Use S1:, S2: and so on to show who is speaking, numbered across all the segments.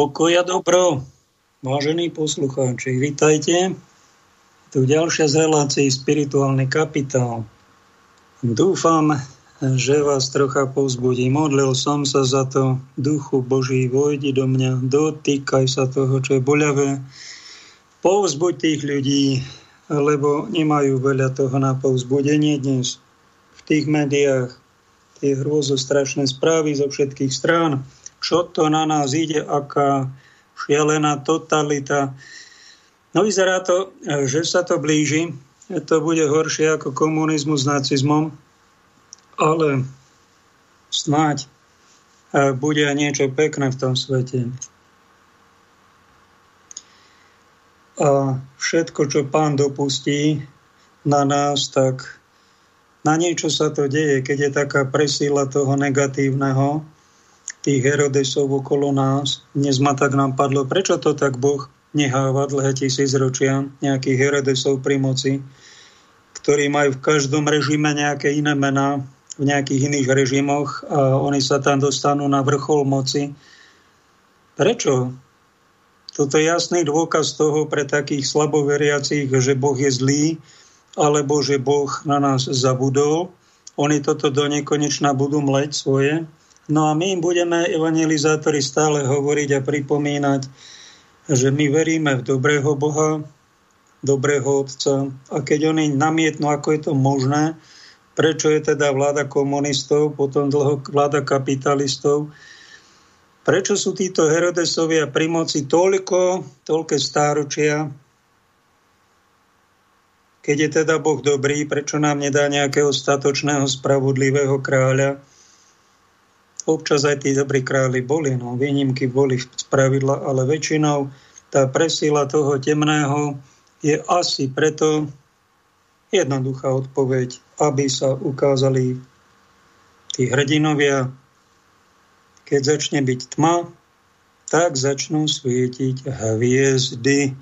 S1: Pokoja dobro, vážení poslucháči, vítajte. Tu ďalšia z relácií Spirituálny kapitál. Dúfam, že vás trocha povzbudí. Modlil som sa za to. Duchu Boží, vojdi do mňa, dotýkaj sa toho, čo je boľavé. Povzbuď tých ľudí, lebo nemajú veľa toho na povzbudenie dnes. V tých médiách tie hrôzostrašné správy zo všetkých strán čo to na nás ide, aká šialená totalita. No vyzerá to, že sa to blíži. To bude horšie ako komunizmus s nacizmom, ale snáď bude niečo pekné v tom svete. A všetko, čo pán dopustí na nás, tak na niečo sa to deje, keď je taká presíla toho negatívneho, tých Herodesov okolo nás. Dnes ma tak nám padlo, prečo to tak Boh neháva dlhé tisíc ročia nejakých Herodesov pri moci, ktorí majú v každom režime nejaké iné mená, v nejakých iných režimoch a oni sa tam dostanú na vrchol moci. Prečo? Toto je jasný dôkaz toho pre takých slaboveriacich, že Boh je zlý, alebo že Boh na nás zabudol. Oni toto do nekonečna budú mleť svoje No a my im budeme, evangelizátori, stále hovoriť a pripomínať, že my veríme v dobrého Boha, dobrého Otca. A keď oni namietnú, ako je to možné, prečo je teda vláda komunistov, potom dlho vláda kapitalistov, prečo sú títo Herodesovia pri moci toľko, toľké stáročia, keď je teda Boh dobrý, prečo nám nedá nejakého statočného, spravodlivého kráľa, Občas aj tí dobrí králi boli, no výnimky boli z pravidla, ale väčšinou tá presila toho temného je asi preto jednoduchá odpoveď, aby sa ukázali tí hrdinovia, keď začne byť tma, tak začnú svietiť hviezdy.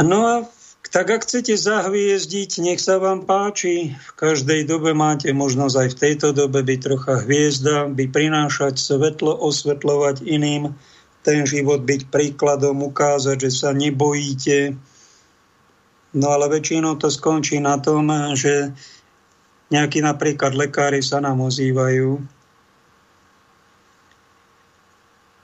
S1: No a tak ak chcete zahviezdiť, nech sa vám páči. V každej dobe máte možnosť aj v tejto dobe byť trocha hviezda, by prinášať svetlo, osvetľovať iným, ten život byť príkladom, ukázať, že sa nebojíte. No ale väčšinou to skončí na tom, že nejakí napríklad lekári sa nám ozývajú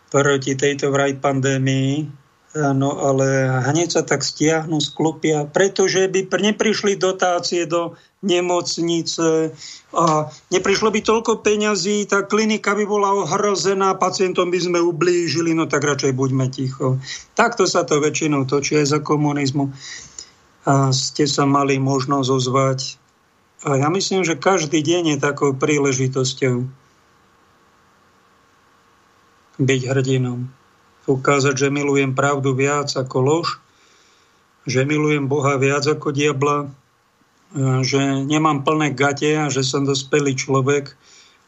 S1: proti tejto vraj pandémii, No ale hneď sa tak stiahnu, sklopia, pretože by neprišli dotácie do nemocnice a neprišlo by toľko peňazí, tá klinika by bola ohrozená, pacientom by sme ublížili, no tak radšej buďme ticho. Takto sa to väčšinou točí aj za komunizmu. A ste sa mali možnosť ozvať. A ja myslím, že každý deň je takou príležitosťou byť hrdinom ukázať, že milujem pravdu viac ako lož, že milujem Boha viac ako diabla, že nemám plné gate a že som dospelý človek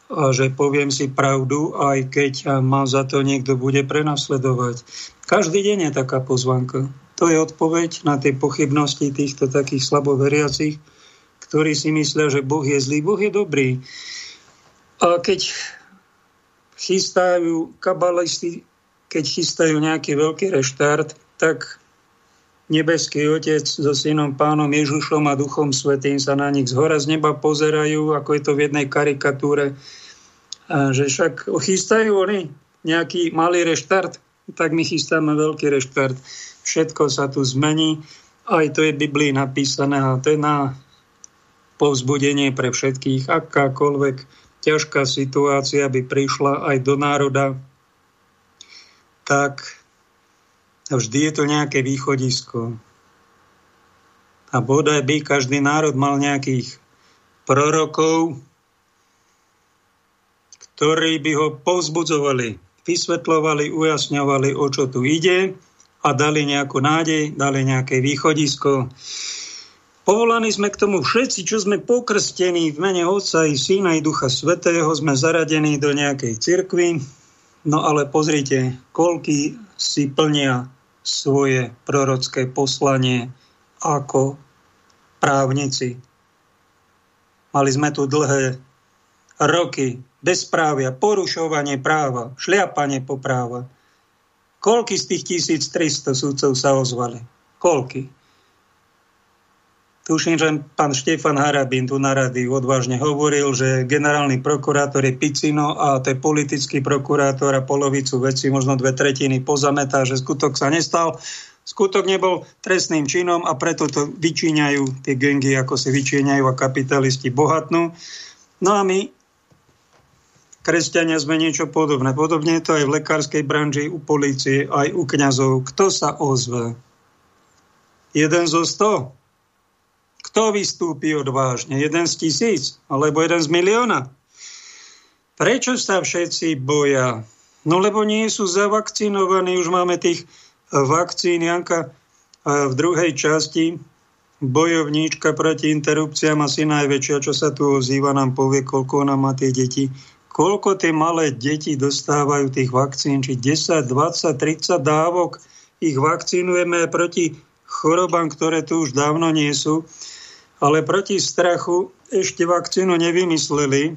S1: a že poviem si pravdu, aj keď ma za to niekto bude prenasledovať. Každý deň je taká pozvanka. To je odpoveď na tie pochybnosti týchto takých slaboveriacich, ktorí si myslia, že Boh je zlý. Boh je dobrý. A keď chystajú kabalisti keď chystajú nejaký veľký reštart, tak nebeský Otec so synom pánom Ježišom a Duchom Svetým sa na nich z hora z neba pozerajú, ako je to v jednej karikatúre, a že však chystajú oni nejaký malý reštart, tak my chystáme veľký reštart. Všetko sa tu zmení, aj to je v Biblii napísané a to je na povzbudenie pre všetkých. Akákoľvek ťažká situácia by prišla aj do národa, tak vždy je to nejaké východisko. A bodaj by každý národ mal nejakých prorokov, ktorí by ho povzbudzovali, vysvetľovali, ujasňovali, o čo tu ide a dali nejakú nádej, dali nejaké východisko. Povolaní sme k tomu všetci, čo sme pokrstení v mene Otca i Syna i Ducha Svetého, sme zaradení do nejakej cirkvi, No ale pozrite, koľky si plnia svoje prorocké poslanie ako právnici. Mali sme tu dlhé roky bezprávia, porušovanie práva, šliapanie po práva. Koľky z tých 1300 súdcov sa ozvali? Koľky? Tuším, že pán Štefan Harabín tu na rady odvážne hovoril, že generálny prokurátor je Picino a to je politický prokurátor a polovicu veci, možno dve tretiny pozametá, že skutok sa nestal. Skutok nebol trestným činom a preto to vyčíňajú tie gengy, ako si vyčíňajú a kapitalisti bohatnú. No a my, kresťania, sme niečo podobné. Podobne je to aj v lekárskej branži, u policie, aj u kňazov. Kto sa ozve? Jeden zo sto? Kto vystúpi odvážne? Jeden z tisíc? Alebo jeden z milióna? Prečo sa všetci boja? No lebo nie sú zavakcinovaní, už máme tých vakcín. Janka v druhej časti bojovníčka proti interrupciám asi najväčšia, čo sa tu ozýva, nám povie, koľko ona má tie deti. Koľko tie malé deti dostávajú tých vakcín, či 10, 20, 30 dávok ich vakcinujeme proti chorobám, ktoré tu už dávno nie sú. Ale proti strachu ešte vakcínu nevymysleli,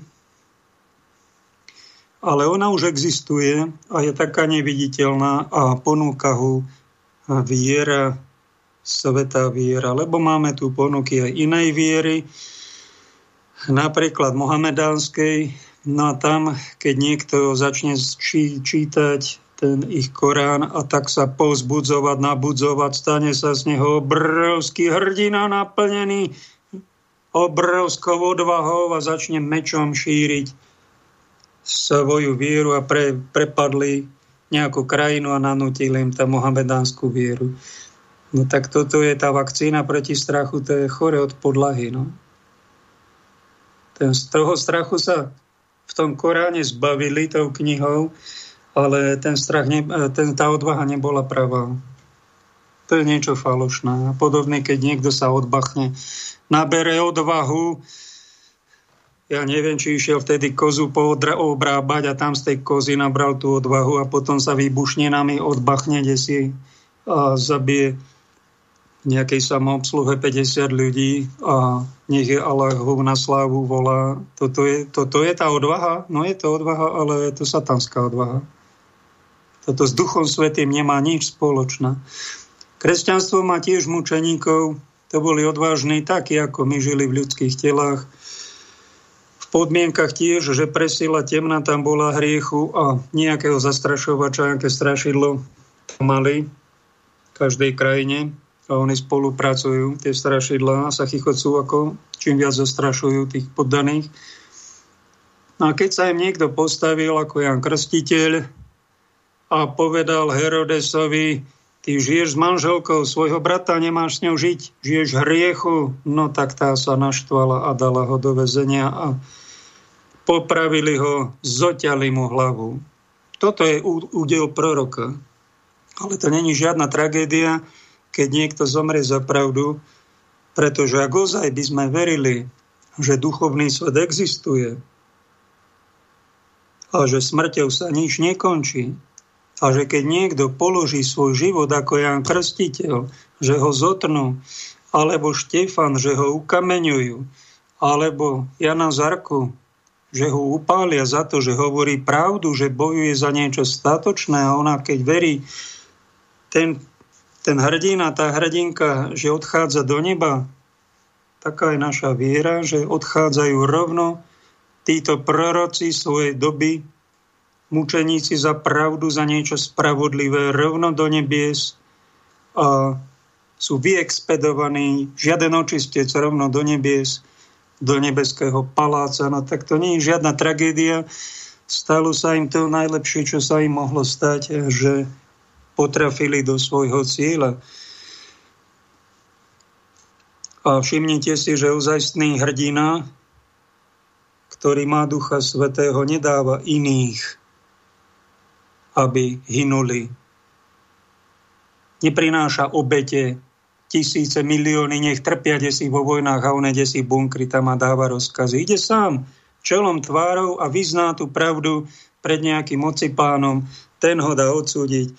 S1: ale ona už existuje a je taká neviditeľná a ponúka ho viera, sveta viera, lebo máme tu ponuky aj inej viery, napríklad mohamedánskej, no a tam, keď niekto začne či, čítať ten ich Korán a tak sa povzbudzovať, nabudzovať, stane sa z neho obrovský hrdina naplnený obrovskou odvahou a začne mečom šíriť svoju vieru a pre, prepadli nejakú krajinu a nanútili im tam mohamedánsku vieru. No tak toto je tá vakcína proti strachu, to je chore od podlahy. No. Ten, z toho strachu sa v tom Koráne zbavili tou knihou, ale ten strach, ne, ten, tá odvaha nebola pravá. To je niečo falošné. Podobne, keď niekto sa odbachne nabere odvahu. Ja neviem, či išiel vtedy kozu obrábať a tam z tej kozy nabral tú odvahu a potom sa výbušninami odbachne desi a zabije nejakej samoobsluhe 50 ľudí a nech je Allahov na slávu volá. Toto je, toto je tá odvaha? No je to odvaha, ale to satanská odvaha. Toto s Duchom Svetým nemá nič spoločné. Kresťanstvo má tiež mučeníkov, to boli odvážni takí, ako my žili v ľudských telách. V podmienkach tiež, že presila temna tam bola hriechu a nejakého zastrašovača, nejaké strašidlo mali v každej krajine a oni spolupracujú, tie strašidlá sa chychocú, ako čím viac zastrašujú tých poddaných. No a keď sa im niekto postavil ako Jan Krstiteľ a povedal Herodesovi, ty žiješ s manželkou svojho brata, nemáš s ňou žiť, žiješ hriechu, no tak tá sa naštvala a dala ho do väzenia a popravili ho, zoťali mu hlavu. Toto je údel proroka. Ale to není žiadna tragédia, keď niekto zomrie za pravdu, pretože ak ozaj by sme verili, že duchovný svet existuje a že smrťou sa nič nekončí, a že keď niekto položí svoj život ako Jan Krstiteľ, že ho zotnú, alebo Štefan, že ho ukameňujú, alebo Jana Zarku, že ho upália za to, že hovorí pravdu, že bojuje za niečo statočné a ona keď verí, ten, ten hrdina, tá hrdinka, že odchádza do neba, taká je naša viera, že odchádzajú rovno títo proroci svojej doby mučeníci za pravdu, za niečo spravodlivé, rovno do nebies a sú vyexpedovaní, žiaden očistec rovno do nebies, do nebeského paláca. No tak to nie je žiadna tragédia. Stalo sa im to najlepšie, čo sa im mohlo stať, že potrafili do svojho cieľa. A všimnite si, že ozajstný hrdina, ktorý má Ducha Svetého, nedáva iných aby hynuli. Neprináša obete, tisíce, milióny, nech trpia desi vo vojnách a on si bunkry tam a dáva rozkazy. Ide sám čelom tvárou a vyzná tú pravdu pred nejakým ocipánom, ten ho dá odsúdiť.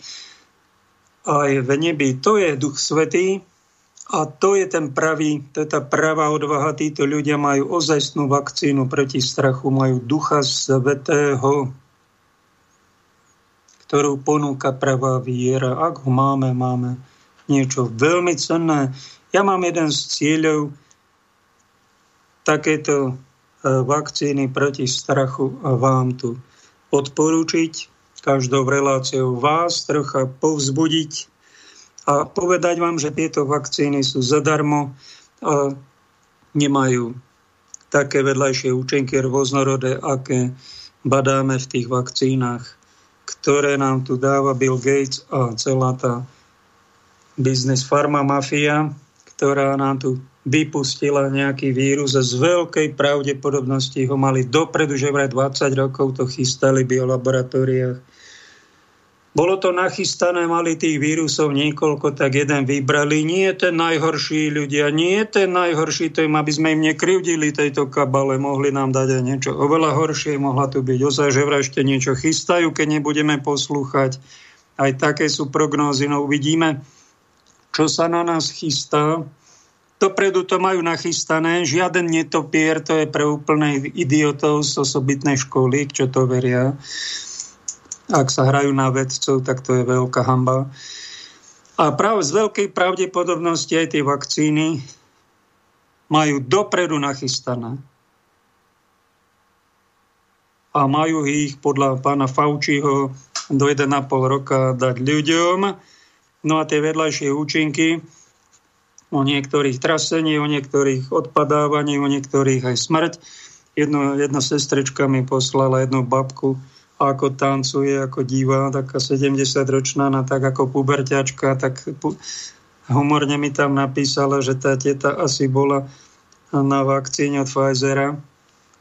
S1: Aj v nebi. To je Duch Svetý a to je ten pravý, to je tá pravá odvaha. Títo ľudia majú ozajstnú vakcínu proti strachu, majú Ducha Svetého ktorú ponúka pravá viera. Ak ho máme, máme niečo veľmi cenné. Ja mám jeden z cieľov takéto e, vakcíny proti strachu a vám tu odporúčiť každou reláciou vás trocha povzbudiť a povedať vám, že tieto vakcíny sú zadarmo a nemajú také vedľajšie účinky rôznorodé, aké badáme v tých vakcínach, ktoré nám tu dáva Bill Gates a celá tá biznis farma mafia, ktorá nám tu vypustila nejaký vírus a z veľkej pravdepodobnosti ho mali dopredu, že vraj 20 rokov to chystali v biolaboratóriách bolo to nachystané, mali tých vírusov niekoľko, tak jeden vybrali. Nie je ten najhorší ľudia, nie je ten najhorší, to im, aby sme im nekryvdili tejto kabale, mohli nám dať aj niečo oveľa horšie, mohla tu byť ozaj, že ešte niečo chystajú, keď nebudeme poslúchať. Aj také sú prognózy, no uvidíme, čo sa na nás chystá. Dopredu to majú nachystané, žiaden netopier, to je pre úplnej idiotov z osobitnej školy, čo to veria. Ak sa hrajú na vedcov, tak to je veľká hamba. A práve z veľkej pravdepodobnosti aj tie vakcíny majú dopredu nachystané. A majú ich podľa pána Faučiho do 1,5 roka dať ľuďom. No a tie vedľajšie účinky o niektorých trasení, o niektorých odpadávaní, o niektorých aj smrť. Jedno, jedna sestrička mi poslala jednu babku, ako tancuje, ako divá, taká 70-ročná, na tak ako puberťačka, tak humorne mi tam napísala, že tá teta asi bola na vakcíne od Pfizera,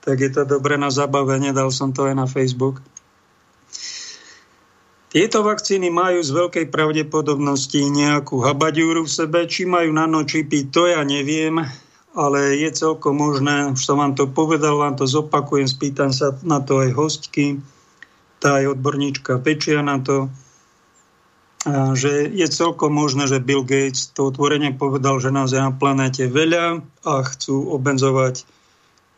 S1: tak je to dobre na zabavenie, dal som to aj na Facebook. Tieto vakcíny majú z veľkej pravdepodobnosti nejakú habadiúru v sebe, či majú nanočipy, to ja neviem, ale je celkom možné, už som vám to povedal, vám to zopakujem, spýtam sa na to aj hostky, tá aj odborníčka pečia na to, že je celkom možné, že Bill Gates to otvorene povedal, že nás je na planéte veľa a chcú obenzovať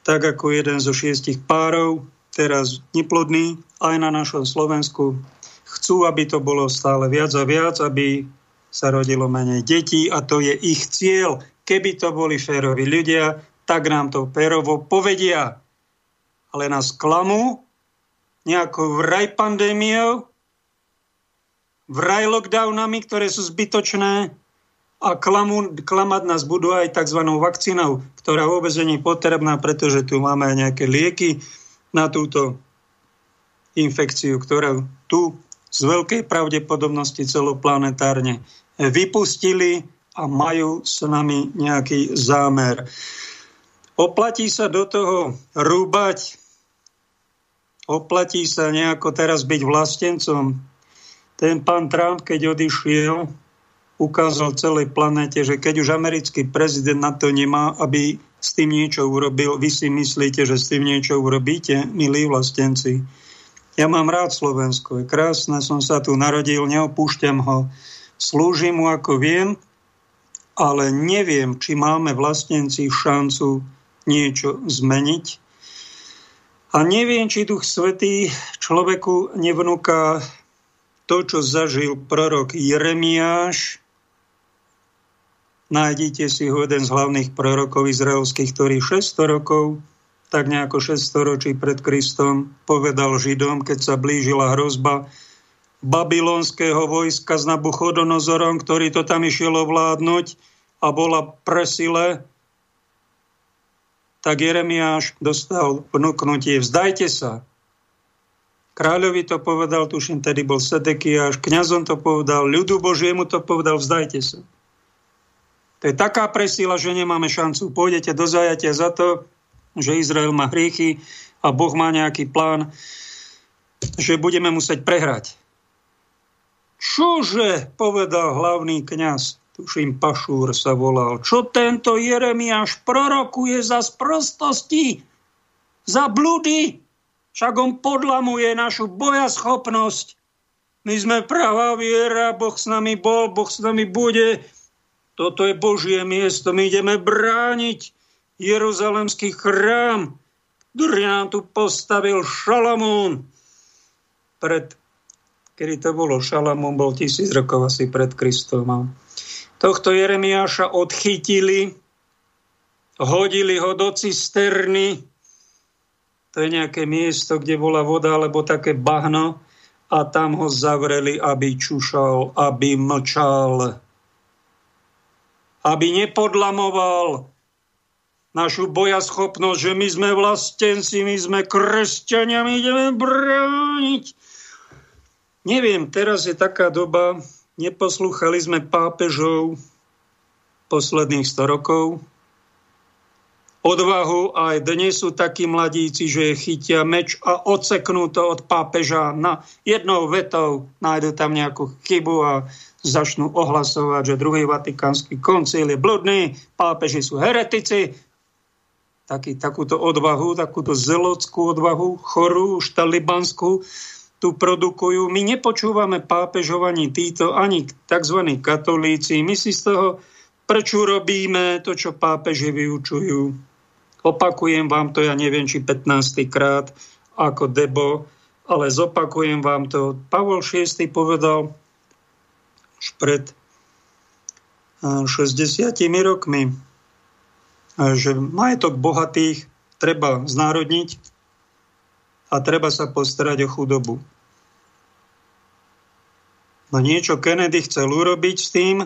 S1: tak ako jeden zo šiestich párov, teraz neplodný, aj na našom Slovensku. Chcú, aby to bolo stále viac a viac, aby sa rodilo menej detí a to je ich cieľ. Keby to boli féroví ľudia, tak nám to férovo povedia. Ale nás klamú nejakou vraj pandémiou, vraj lockdownami, ktoré sú zbytočné a klamu, klamať nás budú aj tzv. vakcínou, ktorá vôbec nie je potrebná, pretože tu máme aj nejaké lieky na túto infekciu, ktorú tu z veľkej pravdepodobnosti celoplanetárne vypustili a majú s nami nejaký zámer. Oplatí sa do toho rúbať oplatí sa nejako teraz byť vlastencom. Ten pán Trump, keď odišiel, ukázal celej planete, že keď už americký prezident na to nemá, aby s tým niečo urobil, vy si myslíte, že s tým niečo urobíte, milí vlastenci. Ja mám rád Slovensko, je krásne, som sa tu narodil, neopúšťam ho, slúžim mu ako viem, ale neviem, či máme vlastenci šancu niečo zmeniť a neviem, či Duch Svetý človeku nevnúka to, čo zažil prorok Jeremiáš. Nájdite si ho jeden z hlavných prorokov izraelských, ktorý 600 rokov, tak nejako 600 ročí pred Kristom, povedal Židom, keď sa blížila hrozba babylonského vojska s Nabuchodonozorom, ktorý to tam išiel ovládnuť a bola presile tak Jeremiáš dostal vnúknutie, vzdajte sa. Kráľovi to povedal, tuším, tedy bol Sedekiáš, kňazom to povedal, ľudu Božiemu to povedal, vzdajte sa. To je taká presila, že nemáme šancu. Pôjdete do zajatia za to, že Izrael má hriechy a Boh má nejaký plán, že budeme musieť prehrať. Čože, povedal hlavný kňaz, tuším Pašúr sa volal, čo tento Jeremiáš prorokuje za sprostosti, za bludy, však on podlamuje našu bojaschopnosť. My sme pravá viera, Boh s nami bol, Boh s nami bude. Toto je Božie miesto, my ideme brániť Jeruzalemský chrám, ktorý nám tu postavil Šalamún pred kedy to bolo Šalamún, bol tisíc rokov asi pred Kristom. Tohto Jeremiáša odchytili, hodili ho do cisterny, to je nejaké miesto, kde bola voda, alebo také bahno, a tam ho zavreli, aby čušal, aby mlčal, aby nepodlamoval našu bojaschopnosť, že my sme vlastenci, my sme kresťania, my ideme brániť. Neviem, teraz je taká doba, neposlúchali sme pápežov posledných 100 rokov, odvahu aj dnes sú takí mladíci, že chytia meč a odseknú to od pápeža na jednou vetou, nájdu tam nejakú chybu a začnú ohlasovať, že druhý vatikánsky koncil je bludný, pápeži sú heretici, taký, takúto odvahu, takúto zelockú odvahu, chorú, už talibanskú, tu produkujú. My nepočúvame pápežov ani títo, ani tzv. katolíci. My si z toho prečo robíme to, čo pápeži vyučujú. Opakujem vám to, ja neviem, či 15. krát ako debo, ale zopakujem vám to. Pavol VI povedal už pred 60 rokmi, že majetok bohatých treba znárodniť a treba sa postarať o chudobu. No niečo Kennedy chcel urobiť s tým,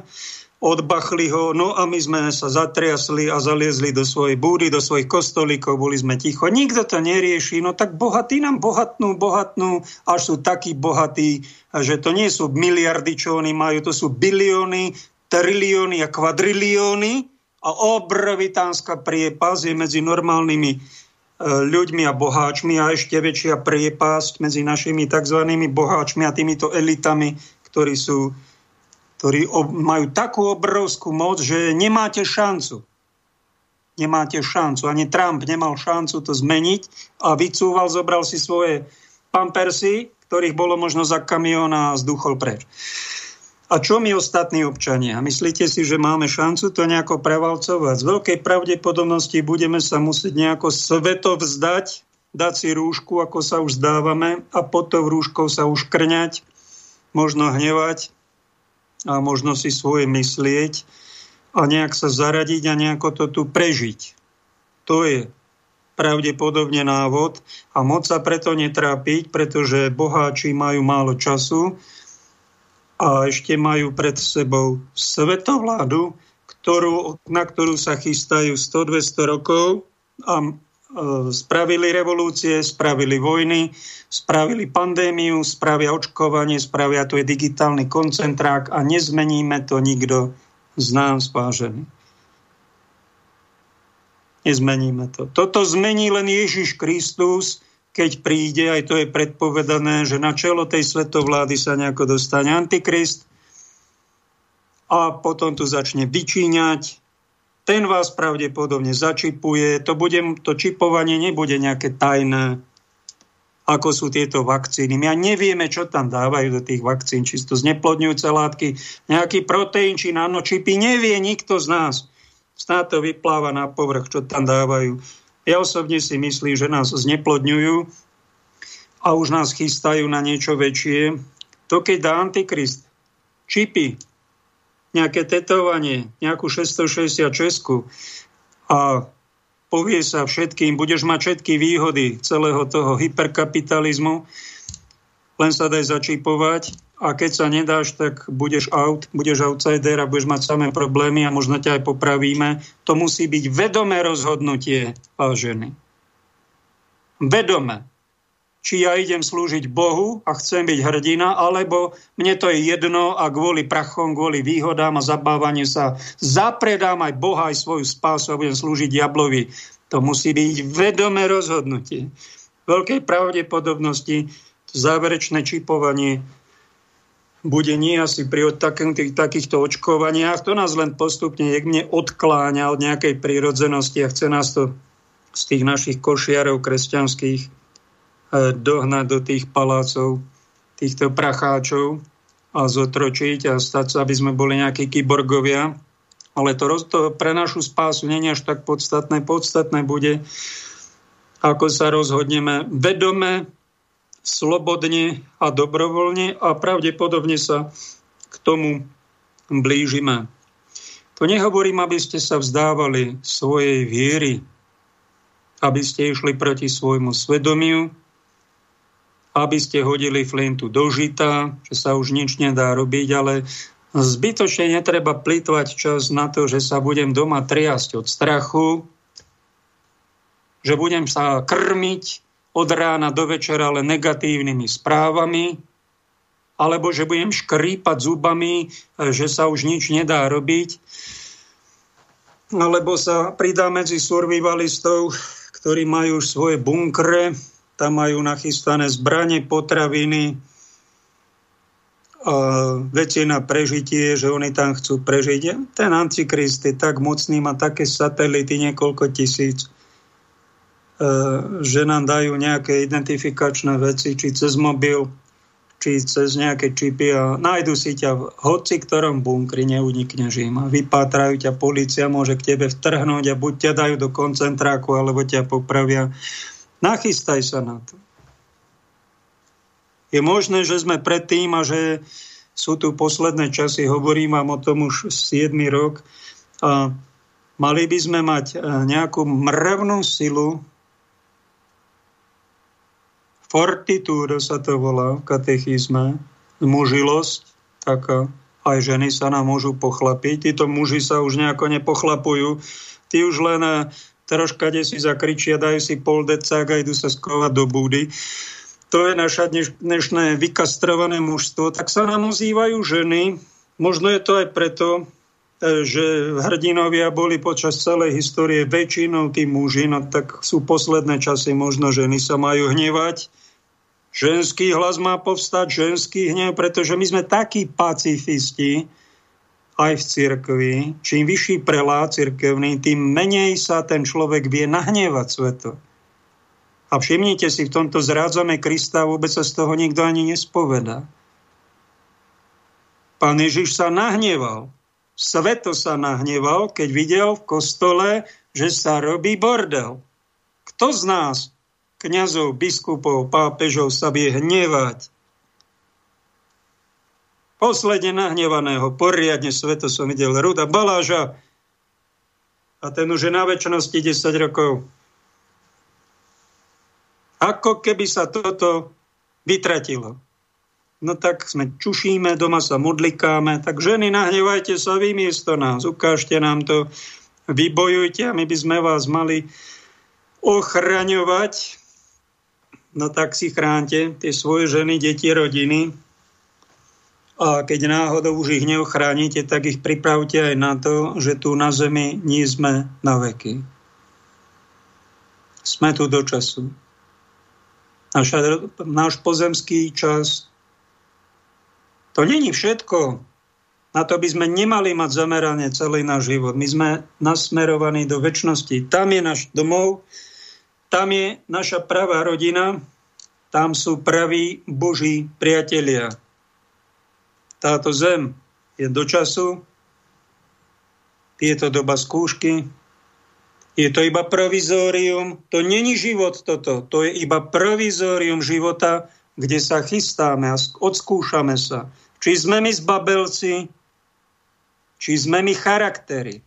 S1: odbachli ho, no a my sme sa zatriasli a zaliezli do svojej búdy, do svojich kostolíkov, boli sme ticho. Nikto to nerieši, no tak bohatí nám bohatnú, bohatnú, až sú takí bohatí, že to nie sú miliardy, čo oni majú, to sú bilióny, trilióny a kvadrilióny a obrovitánska priepas je medzi normálnymi ľuďmi a boháčmi a ešte väčšia priepasť medzi našimi tzv. boháčmi a týmito elitami, ktorí, sú, ktorí majú takú obrovskú moc, že nemáte šancu. Nemáte šancu. Ani Trump nemal šancu to zmeniť a vycúval, zobral si svoje pampersy, ktorých bolo možno za kamión a zduchol preč. A čo my ostatní občania? Myslíte si, že máme šancu to nejako prevalcovať? Z veľkej pravdepodobnosti budeme sa musieť nejako sveto vzdať, dať si rúšku, ako sa už zdávame, a pod tou rúškou sa už krňať, možno hnevať a možno si svoje myslieť a nejak sa zaradiť a nejako to tu prežiť. To je pravdepodobne návod a moc sa preto netrápiť, pretože boháči majú málo času, a ešte majú pred sebou svetovládu, ktorú, na ktorú sa chystajú 100-200 rokov a e, spravili revolúcie, spravili vojny, spravili pandémiu, spravia očkovanie, spravia to je digitálny koncentrák a nezmeníme to nikto z nás, vážený. Nezmeníme to. Toto zmení len Ježiš Kristus, keď príde, aj to je predpovedané, že na čelo tej svetovlády sa nejako dostane Antikrist a potom tu začne vyčíňať. Ten vás pravdepodobne začipuje. To, bude, to čipovanie nebude nejaké tajné, ako sú tieto vakcíny. My nevieme, čo tam dávajú do tých vakcín, či to zneplodňujúce látky, nejaký proteín či nanočipy. Nevie nikto z nás. Snáď to vypláva na povrch, čo tam dávajú. Ja osobne si myslím, že nás zneplodňujú a už nás chystajú na niečo väčšie. To keď dá Antikrist čipy, nejaké tetovanie, nejakú 666 a povie sa všetkým, budeš mať všetky výhody celého toho hyperkapitalizmu, len sa daj začipovať a keď sa nedáš, tak budeš out, budeš outsider a budeš mať samé problémy a možno ťa aj popravíme. To musí byť vedomé rozhodnutie, vážený. Vedome. Či ja idem slúžiť Bohu a chcem byť hrdina, alebo mne to je jedno a kvôli prachom, kvôli výhodám a zabávaniu sa zapredám aj Boha, aj svoju spásu a budem slúžiť diablovi. To musí byť vedomé rozhodnutie. Veľkej pravdepodobnosti záverečné čipovanie bude nie asi pri takých, takýchto očkovaniach. To nás len postupne niekde odkláňa od nejakej prírodzenosti a chce nás to z tých našich košiarov kresťanských eh, dohnať do tých palácov, týchto pracháčov a zotročiť a stať sa, aby sme boli nejakí kyborgovia. Ale to, to pre našu spásu nie je až tak podstatné. Podstatné bude, ako sa rozhodneme vedome slobodne a dobrovoľne a pravdepodobne sa k tomu blížime. To nehovorím, aby ste sa vzdávali svojej viery, aby ste išli proti svojmu svedomiu, aby ste hodili flintu do žita, že sa už nič nedá robiť, ale zbytočne netreba plýtvať čas na to, že sa budem doma triasť od strachu, že budem sa krmiť od rána do večera ale negatívnymi správami, alebo že budem škrípať zubami, že sa už nič nedá robiť, alebo sa pridá medzi survivalistov, ktorí majú už svoje bunkre, tam majú nachystané zbranie, potraviny, a veci na prežitie, že oni tam chcú prežiť. Ten antikrist je tak mocný, má také satelity, niekoľko tisíc E, že nám dajú nejaké identifikačné veci, či cez mobil, či cez nejaké čipy a nájdu si ťa v hoci ktorom bunkri, neunikneš im a vypátrajú ťa, policia môže k tebe vtrhnúť a buď ťa dajú do koncentráku, alebo ťa popravia. Nachystaj sa na to. Je možné, že sme predtým a že sú tu posledné časy, hovorím vám o tom už 7 rok, a mali by sme mať e, nejakú mrvnú silu, Fortitudo sa to volá v katechizme. Mužilosť, taká. Aj ženy sa nám môžu pochlapiť. Títo muži sa už nejako nepochlapujú. Tí už len eh, troška kde si zakričia, dajú si pol decák a idú sa skovať do búdy. To je naša dnešné vykastrované mužstvo. Tak sa nám ozývajú ženy. Možno je to aj preto, eh, že hrdinovia boli počas celej histórie väčšinou tí muži, no tak sú posledné časy, možno ženy sa majú hnevať Ženský hlas má povstať, ženský hnev, pretože my sme takí pacifisti aj v cirkvi. Čím vyšší prelá cirkevný, tým menej sa ten človek vie nahnevať sveto. A všimnite si, v tomto zrádzame Krista vôbec sa z toho nikto ani nespoveda. Pán Ježiš sa nahneval. Sveto sa nahneval, keď videl v kostole, že sa robí bordel. Kto z nás kňazov, biskupov, pápežov sa vie hnevať. Posledne nahnevaného, poriadne sveto som videl, Ruda Baláža a ten už je na väčšnosti 10 rokov. Ako keby sa toto vytratilo. No tak sme čušíme, doma sa modlikáme, tak ženy, nahnevajte sa vy miesto nás, ukážte nám to, vybojujte a my by sme vás mali ochraňovať no tak si chránte tie svoje ženy, deti, rodiny. A keď náhodou už ich neochránite, tak ich pripravte aj na to, že tu na zemi nie sme na veky. Sme tu do času. Naša, náš pozemský čas to není všetko. Na to by sme nemali mať zameranie celý náš život. My sme nasmerovaní do väčšnosti. Tam je náš domov, tam je naša pravá rodina, tam sú praví Boží priatelia. Táto zem je do času, je to doba skúšky, je to iba provizórium, to není život toto, to je iba provizórium života, kde sa chystáme a odskúšame sa. Či sme my zbabelci, či sme my charaktery.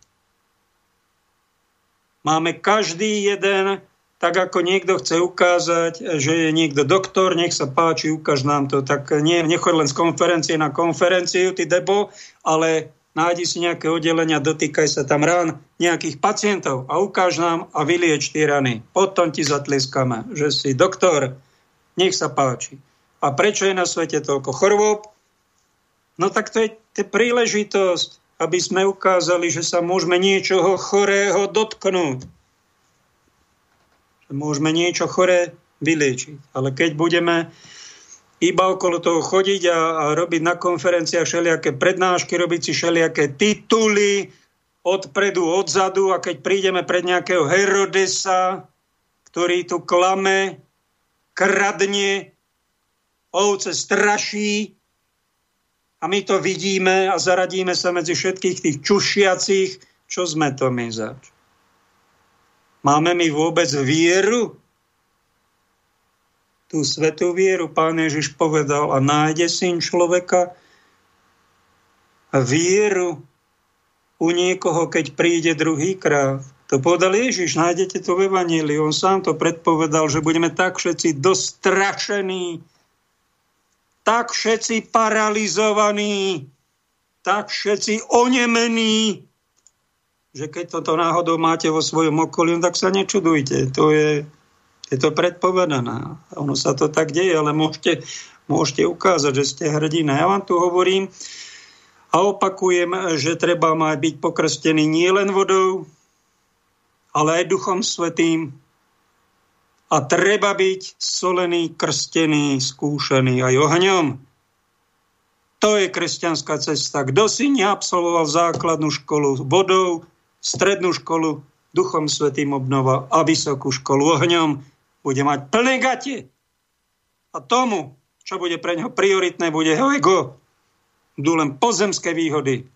S1: Máme každý jeden tak ako niekto chce ukázať, že je niekto doktor, nech sa páči, ukáž nám to, tak nie, nechoď len z konferencie na konferenciu, ty debo, ale nájdi si nejaké oddelenia, dotýkaj sa tam rán nejakých pacientov a ukáž nám a vylieč tie rany. Potom ti zatlieskame, že si doktor, nech sa páči. A prečo je na svete toľko chorôb? No tak to je, to príležitosť, aby sme ukázali, že sa môžeme niečoho chorého dotknúť môžeme niečo chore vyliečiť. Ale keď budeme iba okolo toho chodiť a, a robiť na konferenciách všelijaké prednášky, robiť si všelijaké tituly odpredu, odzadu a keď prídeme pred nejakého Herodesa, ktorý tu klame, kradne, ovce straší a my to vidíme a zaradíme sa medzi všetkých tých čušiacich, čo sme to my zač? Máme my vôbec vieru? tú svetú vieru. Pán Ježiš povedal, a nájde syn človeka vieru u niekoho, keď príde druhýkrát. To povedal Ježiš, nájdete to v Evanílii. On sám to predpovedal, že budeme tak všetci dostrašení, tak všetci paralizovaní, tak všetci onemení, že keď toto náhodou máte vo svojom okolí, tak sa nečudujte. To je je to predpovedané. Ono sa to tak deje, ale môžete, môžete ukázať, že ste hrdina. Ja vám tu hovorím a opakujem, že treba mať byť pokrstený nielen vodou, ale aj Duchom Svetým. A treba byť solený, krstený, skúšený aj ohňom. To je kresťanská cesta. Kto si neabsolvoval základnú školu vodou, strednú školu Duchom Svetým obnova a vysokú školu ohňom, bude mať plné gate. A tomu, čo bude pre neho prioritné, bude jeho ego. Budú len pozemské výhody.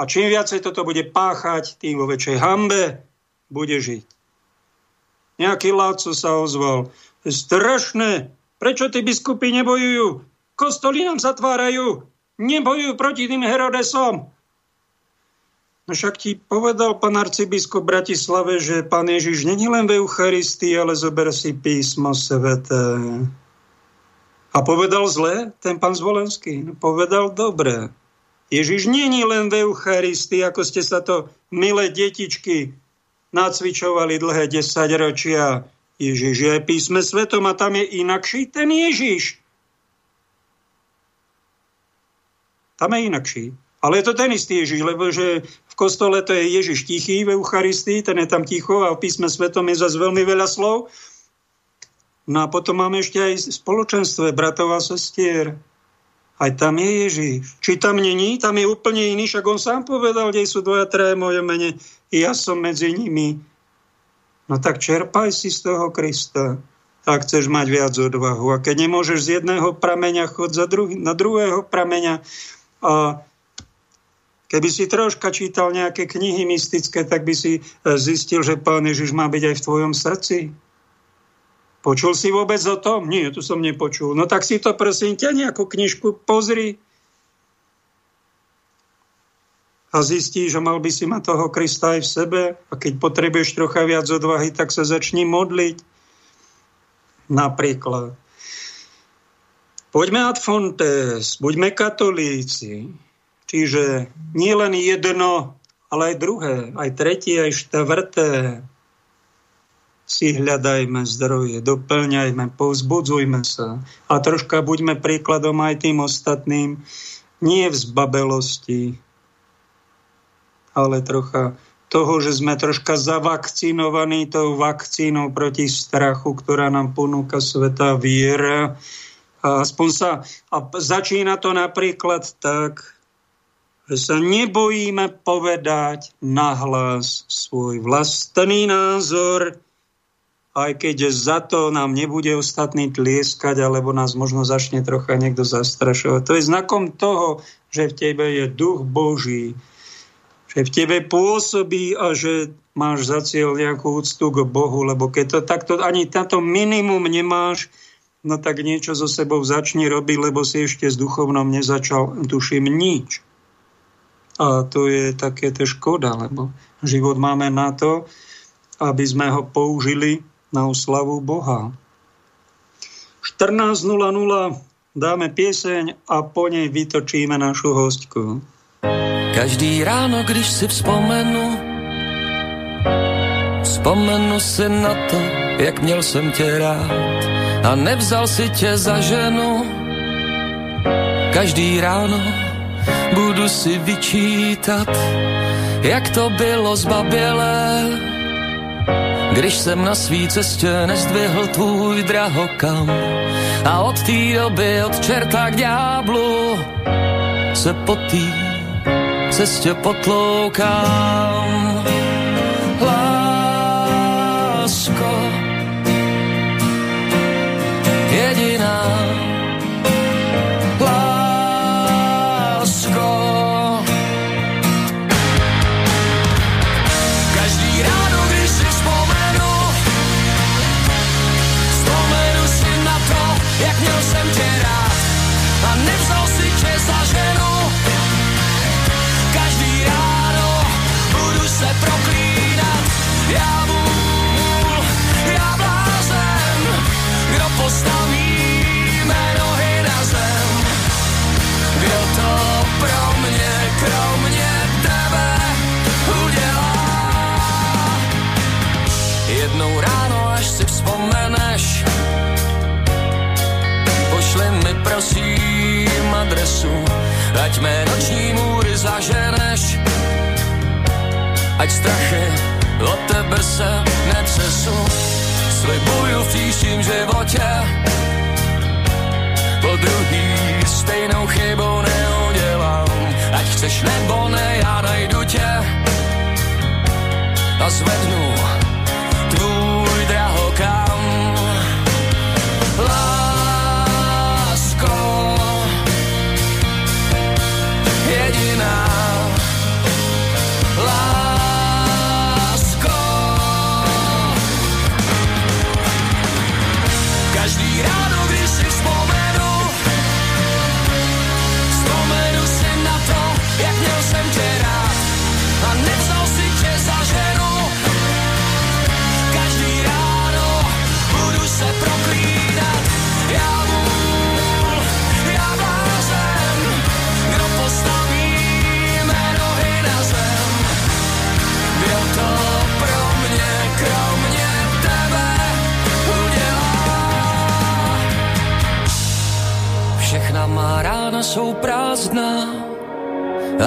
S1: A čím viacej toto bude páchať, tým vo väčšej hambe bude žiť. Nejaký láco sa ozval. Strašné. Prečo tí biskupy nebojujú? Kostoly nám zatvárajú. Nebojujú proti tým Herodesom. Však ti povedal pán arcibiskup Bratislave, že pán Ježiš není len v Eucharistii, ale zober si písmo sveté. A povedal zle ten pán Zvolenský? No, povedal dobre. Ježiš není len v Eucharistii, ako ste sa to, milé detičky, nacvičovali dlhé desaťročia. Ježiš je písme svetom a tam je inakší ten Ježiš. Tam je inakší. Ale je to ten istý Ježiš, lebo že kostole to je Ježiš tichý v Eucharistii, ten je tam ticho a v písme svetom je zase veľmi veľa slov. No a potom máme ešte aj spoločenstve bratov a sestier. Aj tam je Ježiš. Či tam není, tam je úplne iný, však on sám povedal, kde sú dvoja, traje moje mene, ja som medzi nimi. No tak čerpaj si z toho Krista, ak chceš mať viac odvahu. A keď nemôžeš z jedného prameňa chod za druhý, na druhého prameňa a Keby si troška čítal nejaké knihy mystické, tak by si e, zistil, že Pán Ježiš má byť aj v tvojom srdci. Počul si vôbec o tom? Nie, tu som nepočul. No tak si to prosím ťa nejakú knižku pozri a zistí, že mal by si mať toho Krista aj v sebe a keď potrebuješ trocha viac odvahy, tak sa začni modliť. Napríklad. Poďme ad fontes, buďme katolíci, Čiže nie len jedno, ale aj druhé, aj tretie, aj štvrté. Si hľadajme zdroje, doplňajme, povzbudzujme sa a troška buďme príkladom aj tým ostatným, nie v zbabelosti, ale trocha toho, že sme troška zavakcinovaní tou vakcínou proti strachu, ktorá nám ponúka sveta viera. A aspoň sa, a začína to napríklad tak, sa nebojíme povedať nahlas svoj vlastný názor, aj keď za to nám nebude ostatný tlieskať, alebo nás možno začne trocha niekto zastrašovať. To je znakom toho, že v tebe je duch Boží, že v tebe pôsobí a že máš za cieľ nejakú úctu k Bohu, lebo keď to takto ani táto minimum nemáš, no tak niečo so sebou začni robiť, lebo si ešte s duchovnom nezačal, tuším, nič. A to je také to škoda, lebo život máme na to, aby sme ho použili na oslavu Boha. 14.00 dáme pieseň a po nej vytočíme našu hostku.
S2: Každý ráno, když si vzpomenu, vzpomenu si na to, jak měl jsem tě rád a nevzal si tě za ženu. Každý ráno budu si vyčítat, jak to bylo zbabělé, když jsem na svý cestě nezdvihl tvůj drahokam a od té doby od čerta k ďáblu se po té cestě potloukám. Lásko, ať mé noční můry zaženeš, ať strachy od tebe se netřesu. Slibuju v příštím životě, po druhý stejnou chybou neudělám. Ať chceš nebo ne, já najdu tě a zvednu tvůj drahokam. Lásko, má rána jsou prázdná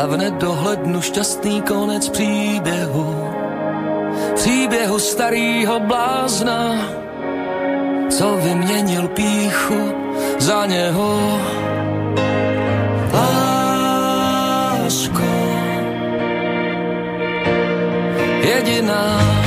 S2: a v nedohlednu šťastný konec příběhu. Příběhu starýho blázna, co vyměnil píchu za něho. Lásko, jediná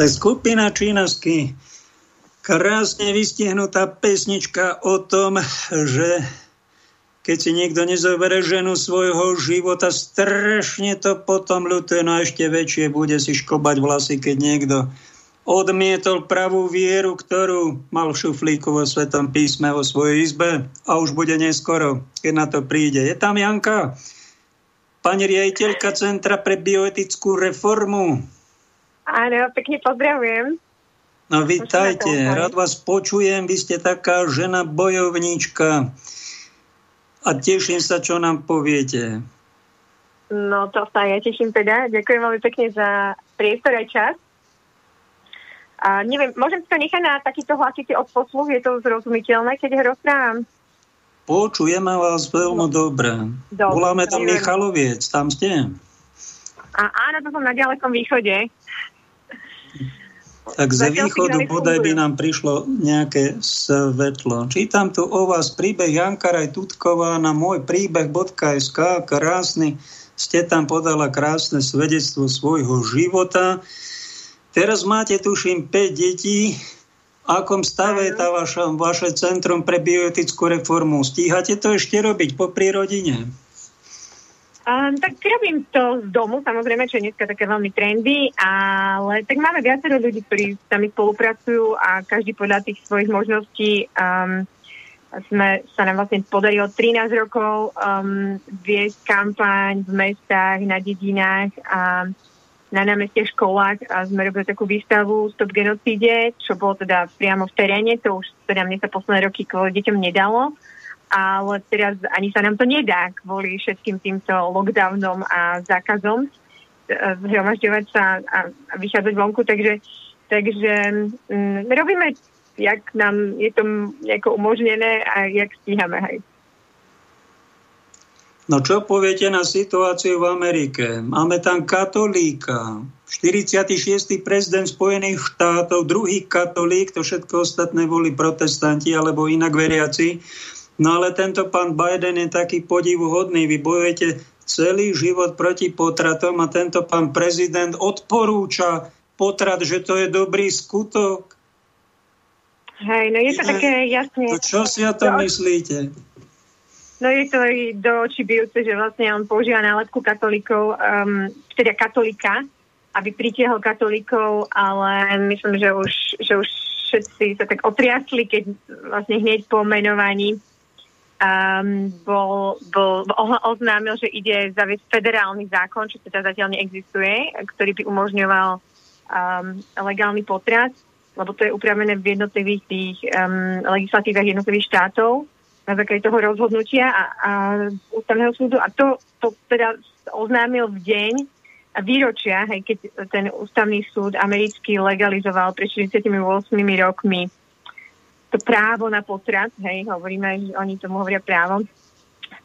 S2: To
S1: je skupina Čínasky. Krásne vystihnutá pesnička o tom, že keď si niekto nezobere ženu svojho života, strašne to potom ľutuje, no ešte väčšie bude si škobať vlasy, keď niekto odmietol pravú vieru, ktorú mal v šuflíku vo Svetom písme vo svojej izbe a už bude neskoro, keď na to príde. Je tam Janka, pani riaditeľka Centra pre bioetickú reformu.
S3: Áno, pekne pozdravujem.
S1: No vítajte, rád vás počujem, vy ste taká žena bojovníčka a teším sa, čo nám poviete.
S3: No to sa ja teším teda. Ďakujem veľmi pekne za priestor aj čas. A neviem, môžem to nechať na takýto hlasitý odposluch? Je to zrozumiteľné, keď ho rozprávam?
S1: Počujeme vás veľmi dobre.
S3: Dobre,
S1: Voláme tam. Michaloviec, tam ste?
S3: A áno, to som na ďalekom východe.
S1: Tak z východu bodaj by nám prišlo nejaké svetlo. Čítam tu o vás príbeh Jankaraj Tutková na môj príbeh.sk, krásny, ste tam podala krásne svedectvo svojho života. Teraz máte, tuším, 5 detí. V akom stave je tá vaša, vaše centrum pre bioetickú reformu? Stíhate to ešte robiť po rodine?
S3: Um, tak robím to z domu, samozrejme, čo je dneska také veľmi trendy, ale tak máme viacero ľudí, ktorí s nami spolupracujú a každý podľa tých svojich možností um, sme, sa nám vlastne podarilo 13 rokov um, viesť kampaň v mestách, na dedinách a na námestí školách a sme robili takú výstavu Stop genocíde, čo bolo teda priamo v teréne, to už teda mne sa posledné roky kvôli deťom nedalo ale teraz ani sa nám to nedá kvôli všetkým týmto lockdownom a zákazom eh, zhromažďovať sa a, a vychádzať vonku, takže, takže mm, robíme, jak nám je to nejako umožnené a jak stíhame. Hej.
S1: No čo poviete na situáciu v Amerike? Máme tam katolíka, 46. prezident Spojených štátov, druhý katolík, to všetko ostatné boli protestanti alebo inak veriaci. No ale tento pán Biden je taký podivuhodný. Vy bojujete celý život proti potratom a tento pán prezident odporúča potrat, že to je dobrý skutok.
S3: Hej, no je to také jasne...
S1: No čo si o tom myslíte?
S3: No je to do očí bijúce, že vlastne on používa nálepku katolíkov, um, teda katolika, aby pritiahol katolíkov, ale myslím, že už, že už všetci sa tak otriasli, keď vlastne hneď po menovaní um, bol, bol, oznámil, že ide zaviesť federálny zákon, čo teda zatiaľ neexistuje, ktorý by umožňoval um, legálny potrat, lebo to je upravené v jednotlivých tých um, legislatívach jednotlivých štátov na základe toho rozhodnutia a, a ústavného súdu. A to, to teda oznámil v deň a výročia, hej, keď ten ústavný súd americký legalizoval pred 48 rokmi to právo na potrat, hej, hovoríme, že oni tomu hovoria právo.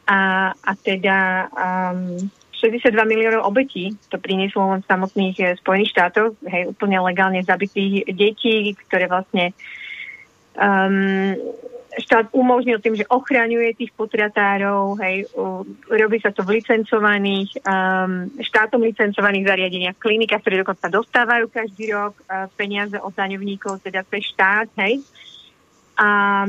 S3: A, a teda um, 62 miliónov obetí to prinieslo len samotných eh, Spojených štátoch, hej, úplne legálne zabitých detí, ktoré vlastne um, štát umožnil tým, že ochraňuje tých potratárov, hej, robí sa to v licencovaných, um, štátom licencovaných zariadeniach, klinikách, ktoré dokonca dostávajú každý rok uh, peniaze od daňovníkov, teda cez štát, hej. A,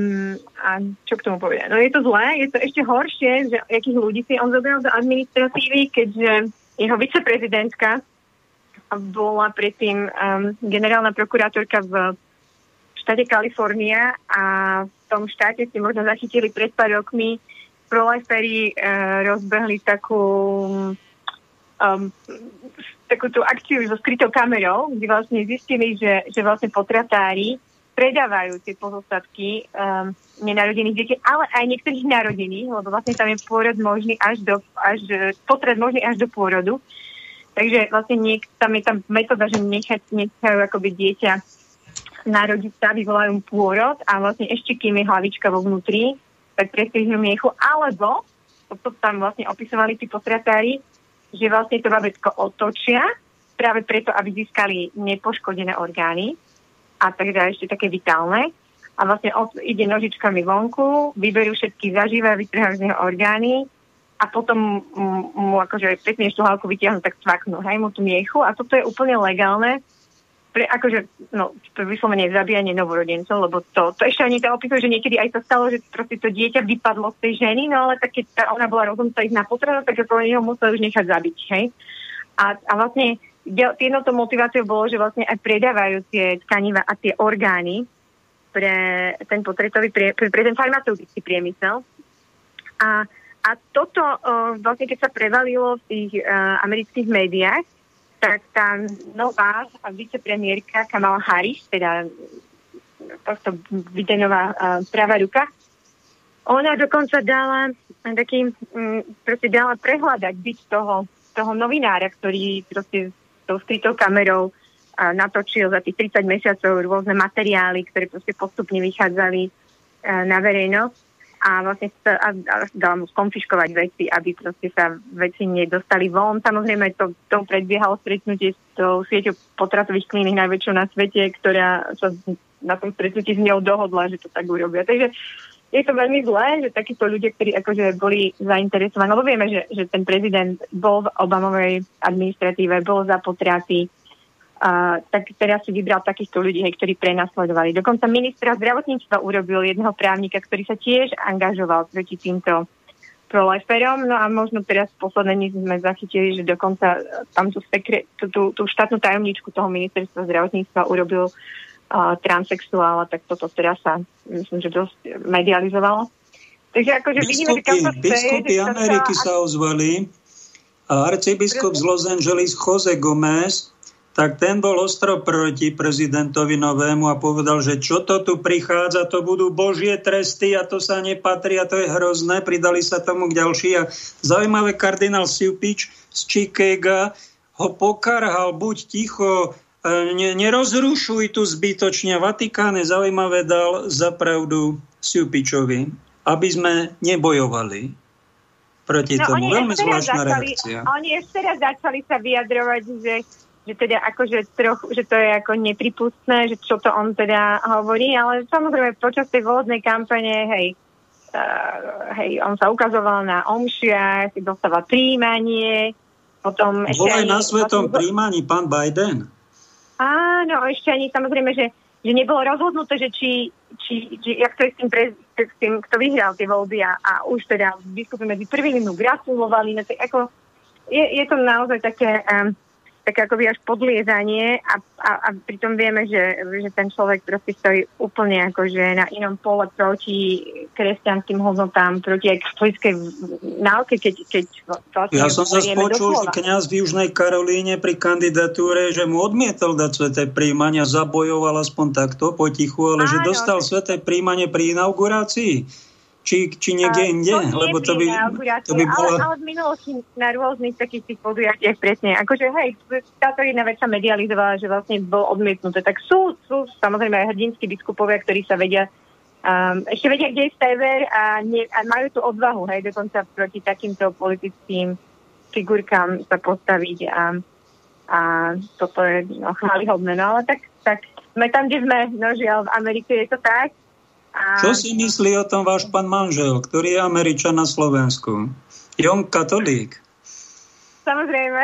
S3: a čo k tomu povedať? No je to zlé, je to ešte horšie, že akých ľudí si on zobral do administratívy, keďže jeho viceprezidentka bola predtým um, generálna prokurátorka v štáte Kalifornia a v tom štáte si možno zachytili pred pár rokmi proliferi uh, rozbehli takú um, takú akciu so skrytou kamerou, kde vlastne zistili, že, že vlastne potratári predávajú tie pozostatky um, nenarodených detí, ale aj niektorých narodených, lebo vlastne tam je pôrod možný až do, až, potrat možný až do pôrodu. Takže vlastne niek, tam je tam metóda, že nechať, nechajú akoby dieťa narodiť sa, vyvolajú pôrod a vlastne ešte kým je hlavička vo vnútri, tak prestrihnú miechu, alebo, to tam vlastne opisovali tí potratári, že vlastne to babetko otočia práve preto, aby získali nepoškodené orgány a teda ešte také vitálne. A vlastne ide nožičkami vonku, vyberú všetky zaživé, vytrhajú z neho orgány a potom mu akože pekne štuhálku vytiahnu, tak cvaknú, hej, mu tú miechu. A toto je úplne legálne, pre, akože, no, to vyslovene zabíjanie novorodencov, lebo to, to ešte ani to opisuje, že niekedy aj to stalo, že proste to dieťa vypadlo z tej ženy, no ale tak keď tá, ona bola rozhodnutá ísť na potrat, takže to ho museli už nechať zabiť, hej. A, a vlastne jednou to motiváciou bolo, že vlastne aj predávajú tie tkaniva a tie orgány pre ten potretový, pre, pre, ten farmaceutický priemysel. A, a toto uh, vlastne, keď sa prevalilo v tých uh, amerických médiách, tak tá nová vicepremiérka Kamala Harris, teda tohto Bidenová uh, pravá ruka, ona dokonca dala taký, um, proste dala prehľadať byť toho, toho novinára, ktorý proste tou skrytou kamerou uh, natočil za tých 30 mesiacov rôzne materiály, ktoré proste postupne vychádzali uh, na verejnosť a vlastne a, a dala mu skonfiškovať veci, aby proste sa veci nedostali von. Samozrejme, to, to predbiehalo stretnutie s tou sieťou potratových kliník najväčšou na svete, ktorá sa na tom stretnutí s ňou dohodla, že to tak urobia. Takže je to veľmi zlé, že takíto ľudia, ktorí akože boli zainteresovaní, lebo vieme, že, že ten prezident bol v Obamovej administratíve, bol za potraty, a, tak teraz si vybral takýchto ľudí, hej, ktorí prenasledovali. Dokonca ministra zdravotníctva urobil jedného právnika, ktorý sa tiež angažoval proti týmto proliferom. No a možno teraz posledné sme zachytili, že dokonca tam tú, sekre, tú, tú, tú štátnu tajomničku toho ministerstva zdravotníctva urobil transexuála, tak toto teraz sa, myslím, že dosť medializovalo. Takže akože
S1: vidíme, že biskupy Ameriky sa ozvali a arcibiskup z Los Angeles Jose Gomez tak ten bol ostro proti prezidentovi novému a povedal, že čo to tu prichádza, to budú božie tresty a to sa nepatrí a to je hrozné. Pridali sa tomu k ďalší a zaujímavé kardinál Siupič z Chicaga ho pokarhal, buď ticho, ne, nerozrušuj tu zbytočne. Vatikán je zaujímavé dal za pravdu Siupičovi, aby sme nebojovali proti no, tomu. Veľmi zvláštna začali, reakcia.
S3: Oni ešte raz začali sa vyjadrovať, že že teda akože troch, že to je ako nepripustné, že čo to on teda hovorí, ale samozrejme počas tej volebnej kampane, hej, uh, hej, on sa ukazoval na omšiach, dostáva príjmanie, potom
S1: ešte... Bol aj na svetom vlastne... príjmaní pán Biden?
S3: Áno, ešte ani samozrejme, že, že nebolo rozhodnuté, že či, či, či jak to je s tým, pre, s tým, kto vyhral tie voľby a, a už teda biskupy medzi prvými mu gratulovali. No, ako, je, je to naozaj také... Um, také akoby až podliezanie a, a, a pritom vieme, že, že ten človek proste stojí úplne akože na inom pole proti kresťanským hodnotám, proti aj katolickej náuke, keď, keď
S1: vlastne Ja som sa spočul, že kniaz v Južnej Karolíne pri kandidatúre, že mu odmietol dať sveté príjmania, zabojoval aspoň takto potichu, ale Áno, že dostal sveté príjmanie pri inaugurácii či, či niekde inde?
S3: To lebo to by, to by bola... ale, ale v minulosti na rôznych takých tých podujatiach presne. Akože hej, táto jedna vec sa medializovala, že vlastne bol odmietnuté. Tak sú, sú samozrejme aj hrdinskí biskupovia, ktorí sa vedia um, ešte vedia, kde je sever a, a majú tú odvahu, hej, dokonca proti takýmto politickým figurkám sa postaviť a, a toto je no, chválihodné. No ale tak, tak sme tam, kde sme, no žiaľ, v Amerike je to tak,
S1: a... Čo si myslí o tom váš pán manžel, ktorý je Američan na Slovensku? Je on katolík?
S3: Samozrejme.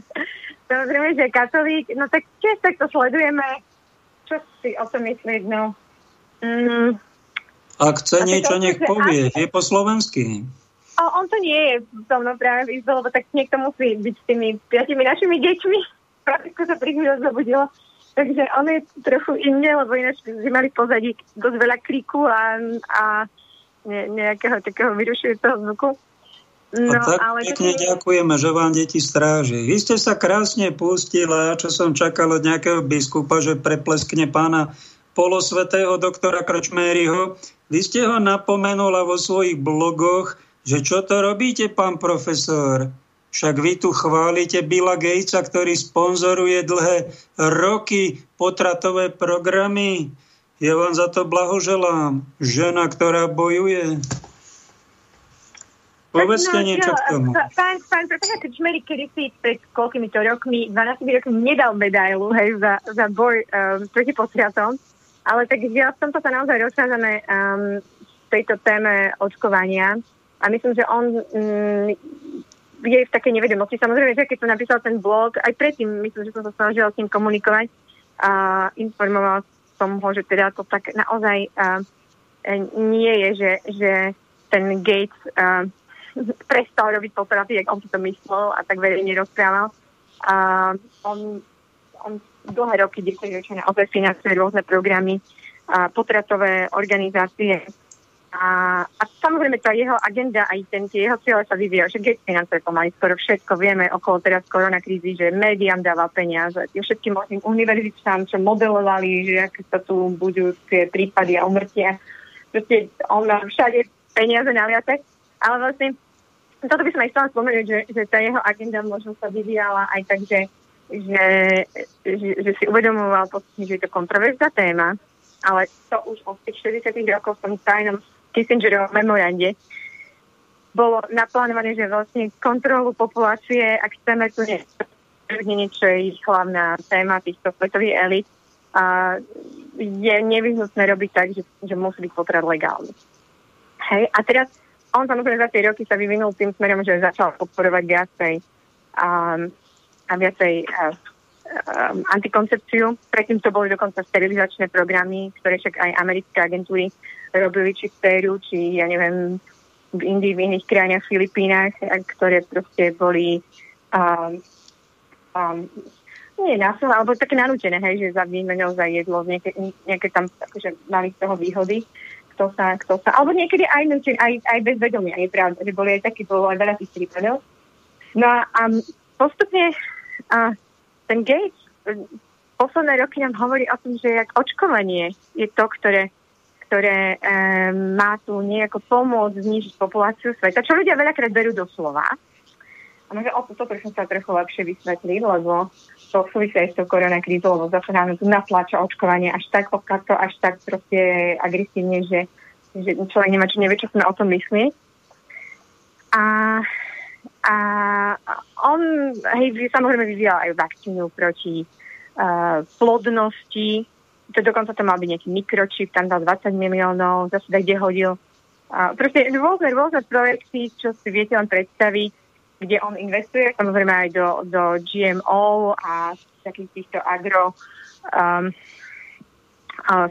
S3: Samozrejme, že je katolík. No tak tiež tak to sledujeme. Čo si o tom myslíš? No.
S1: Mm. Ak chce niečo, nech povie. Je po slovensky.
S3: O, on to nie je so mnou práve vyzval, lebo tak niekto musí byť s tými piatimi našimi deťmi. Práve sa pri zobudilo. Takže on je trochu inde, lebo ináč by mali pozadí dosť veľa kriku a, a ne, nejakého takého vyrušujúceho zvuku.
S1: No, tak ale pekne ďakujeme, že vám deti stráži. Vy ste sa krásne pustila, čo som čakal od nejakého biskupa, že prepleskne pána polosvetého doktora Krčmériho. Vy ste ho napomenula vo svojich blogoch, že čo to robíte, pán profesor? Však vy tu chválite Billa Gatesa, ktorý sponzoruje dlhé roky potratové programy. Ja vám za to blahoželám. Žena, ktorá bojuje. Povedzte no, niečo k tomu.
S3: Pán, pán profesor Krčmery kedy si pred koľkými to rokmi, 12 rokmi nedal medailu hej, za, za boj um, proti potratom, ale tak ja v tomto sa naozaj rozchádzame um, v tejto téme očkovania a myslím, že on um, je v takej nevedomosti. Samozrejme, že keď som napísal ten blog, aj predtým myslím, že som sa snažila s ním komunikovať a informoval som ho, že teda to tak naozaj uh, nie je, že, že ten Gates uh, prestal robiť potraty, jak on si to myslel a tak verejne rozprával. Uh, on, on dlhé roky, 10 ročia naozaj financuje rôzne programy, uh, potratové organizácie, a, a samozrejme tá jeho agenda, aj ten, tie jeho cieľe sa vyvíja, že Gates financuje pomaly skoro všetko. Vieme okolo teraz koronakrízy, že médiám dáva peniaze, tým všetkým možným univerzitám, čo modelovali, že aké sa tu budú tie prípady a umrtia. Proste on má všade peniaze naliate, ale vlastne toto by som aj chcela spomenúť, že, že tá jeho agenda možno sa vyvíjala aj tak, že, že, že, že si uvedomoval, že je to kontroverzná téma, ale to už od tých 60 rokov v tom tajnom Kissingerovom memorande bolo naplánované, že vlastne kontrolu populácie, ak chceme tu niečo je ich hlavná téma týchto svetových elit, a je nevyhnutné robiť tak, že, že musí byť potrat legálny. Hej, a teraz on samozrejme za tie roky sa vyvinul tým smerom, že začal podporovať viacej um, a viacej uh, um, antikoncepciu. Predtým to boli dokonca sterilizačné programy, ktoré však aj americké agentúry robili či v Peru, či ja neviem, v Indii, v iných krajinách, Filipínach, ktoré proste boli um, um, nie násilné, alebo také nanútené, hej, že za výmenou za jedlo, nejaké, nejaké tam akože mali z toho výhody, kto sa, kto sa, alebo niekedy aj nutené, aj, aj bez vedomia, je pravda, že boli aj takí, bolo aj veľa tých prípadov. No a um, postupne a ten Gates posledné roky nám hovorí o tom, že jak očkovanie je to, ktoré ktoré e, má tu nejako pomôcť znižiť populáciu sveta, čo ľudia veľakrát berú do slova. A možno o toto som sa trochu lepšie vysvetliť, lebo to súvisí aj s tou koronakrízou, lebo zase nám tu natlača očkovanie až tak obkato, až tak proste agresívne, že, že človek nemá čo nevie, čo sme o tom myslí. A, a on, hej, samozrejme vyvíjal aj vakcínu proti uh, plodnosti, to dokonca to mal byť nejaký mikročip, tam dal 20 miliónov, zase kde hodil. A proste rôzne, rôzne projekty, čo si viete len predstaviť. kde on investuje, samozrejme aj do, do GMO a takých týchto agro um,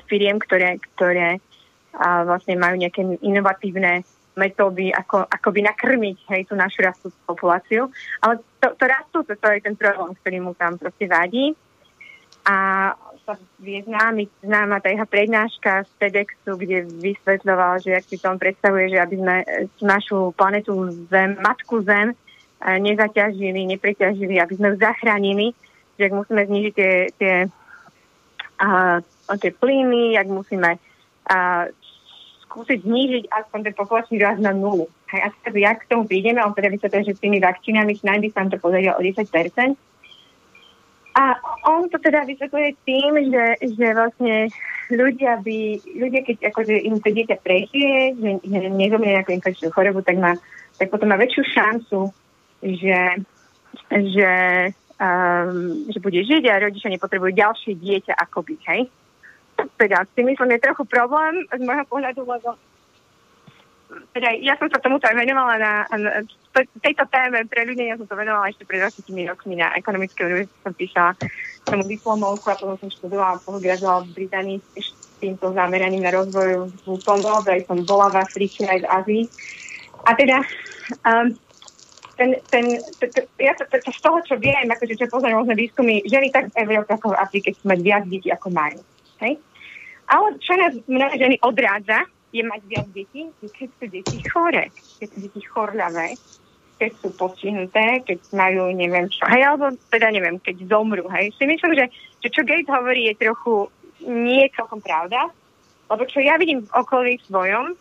S3: firiem, ktoré, ktoré uh, vlastne majú nejaké inovatívne metódy, ako, ako by nakrmiť hej, tú našu rastúcu populáciu. Ale to, to rastúce, to je ten problém, ktorý mu tam proste vadí. A sa je známy, známa tá jeho prednáška z TEDxu, kde vysvetľoval, že ak si to on predstavuje, že aby sme našu planetu Zem, matku Zem, eh, nezaťažili, nepreťažili, aby sme ju zachránili, že ak musíme znižiť tie, tie, a, tie plyny, ak musíme a, skúsiť znížiť aspoň ten populačný rast na nulu. A teda, jak k tomu prídeme, on teda vysvetlil, že s tými vakcínami snáď by sa to podarilo o 10%. A on to teda vysvetľuje tým, že, že vlastne ľudia by, ľudia keď akože im to dieťa prežije, že, že nezomrie nejakú infekčnú chorobu, tak, má, tak potom má väčšiu šancu, že, že, um, že bude žiť a rodičia nepotrebujú ďalšie dieťa ako byť, hej? Teda si myslím, je trochu problém z môjho pohľadu, lebo teda ja som sa tomuto aj venovala na, na tejto téme pre ľudia, ja som to venovala ešte pred 20 rokmi na ekonomickej univerzite, som písala tomu diplomovku a potom som študovala, postgraduovala v Británii s týmto zameraním na rozvoj fondov, aj som bola v Afrike aj v Ázii. A teda um, ten, ten, ja to, to, z toho, čo viem, akože čo poznám rôzne výskumy, ženy tak v Európe ako v Afrike chcú mať viac detí, ako majú. Hej? Ale čo nás mnohé ženy odrádza, je mať viac detí, keď sú deti chore, keď sú deti chorľavé, keď sú postihnuté, keď majú neviem čo. Hej, alebo teda neviem, keď zomru. Hej. Si myslím, že, že čo Gates hovorí je trochu nie celkom pravda, lebo čo ja vidím v okolí svojom,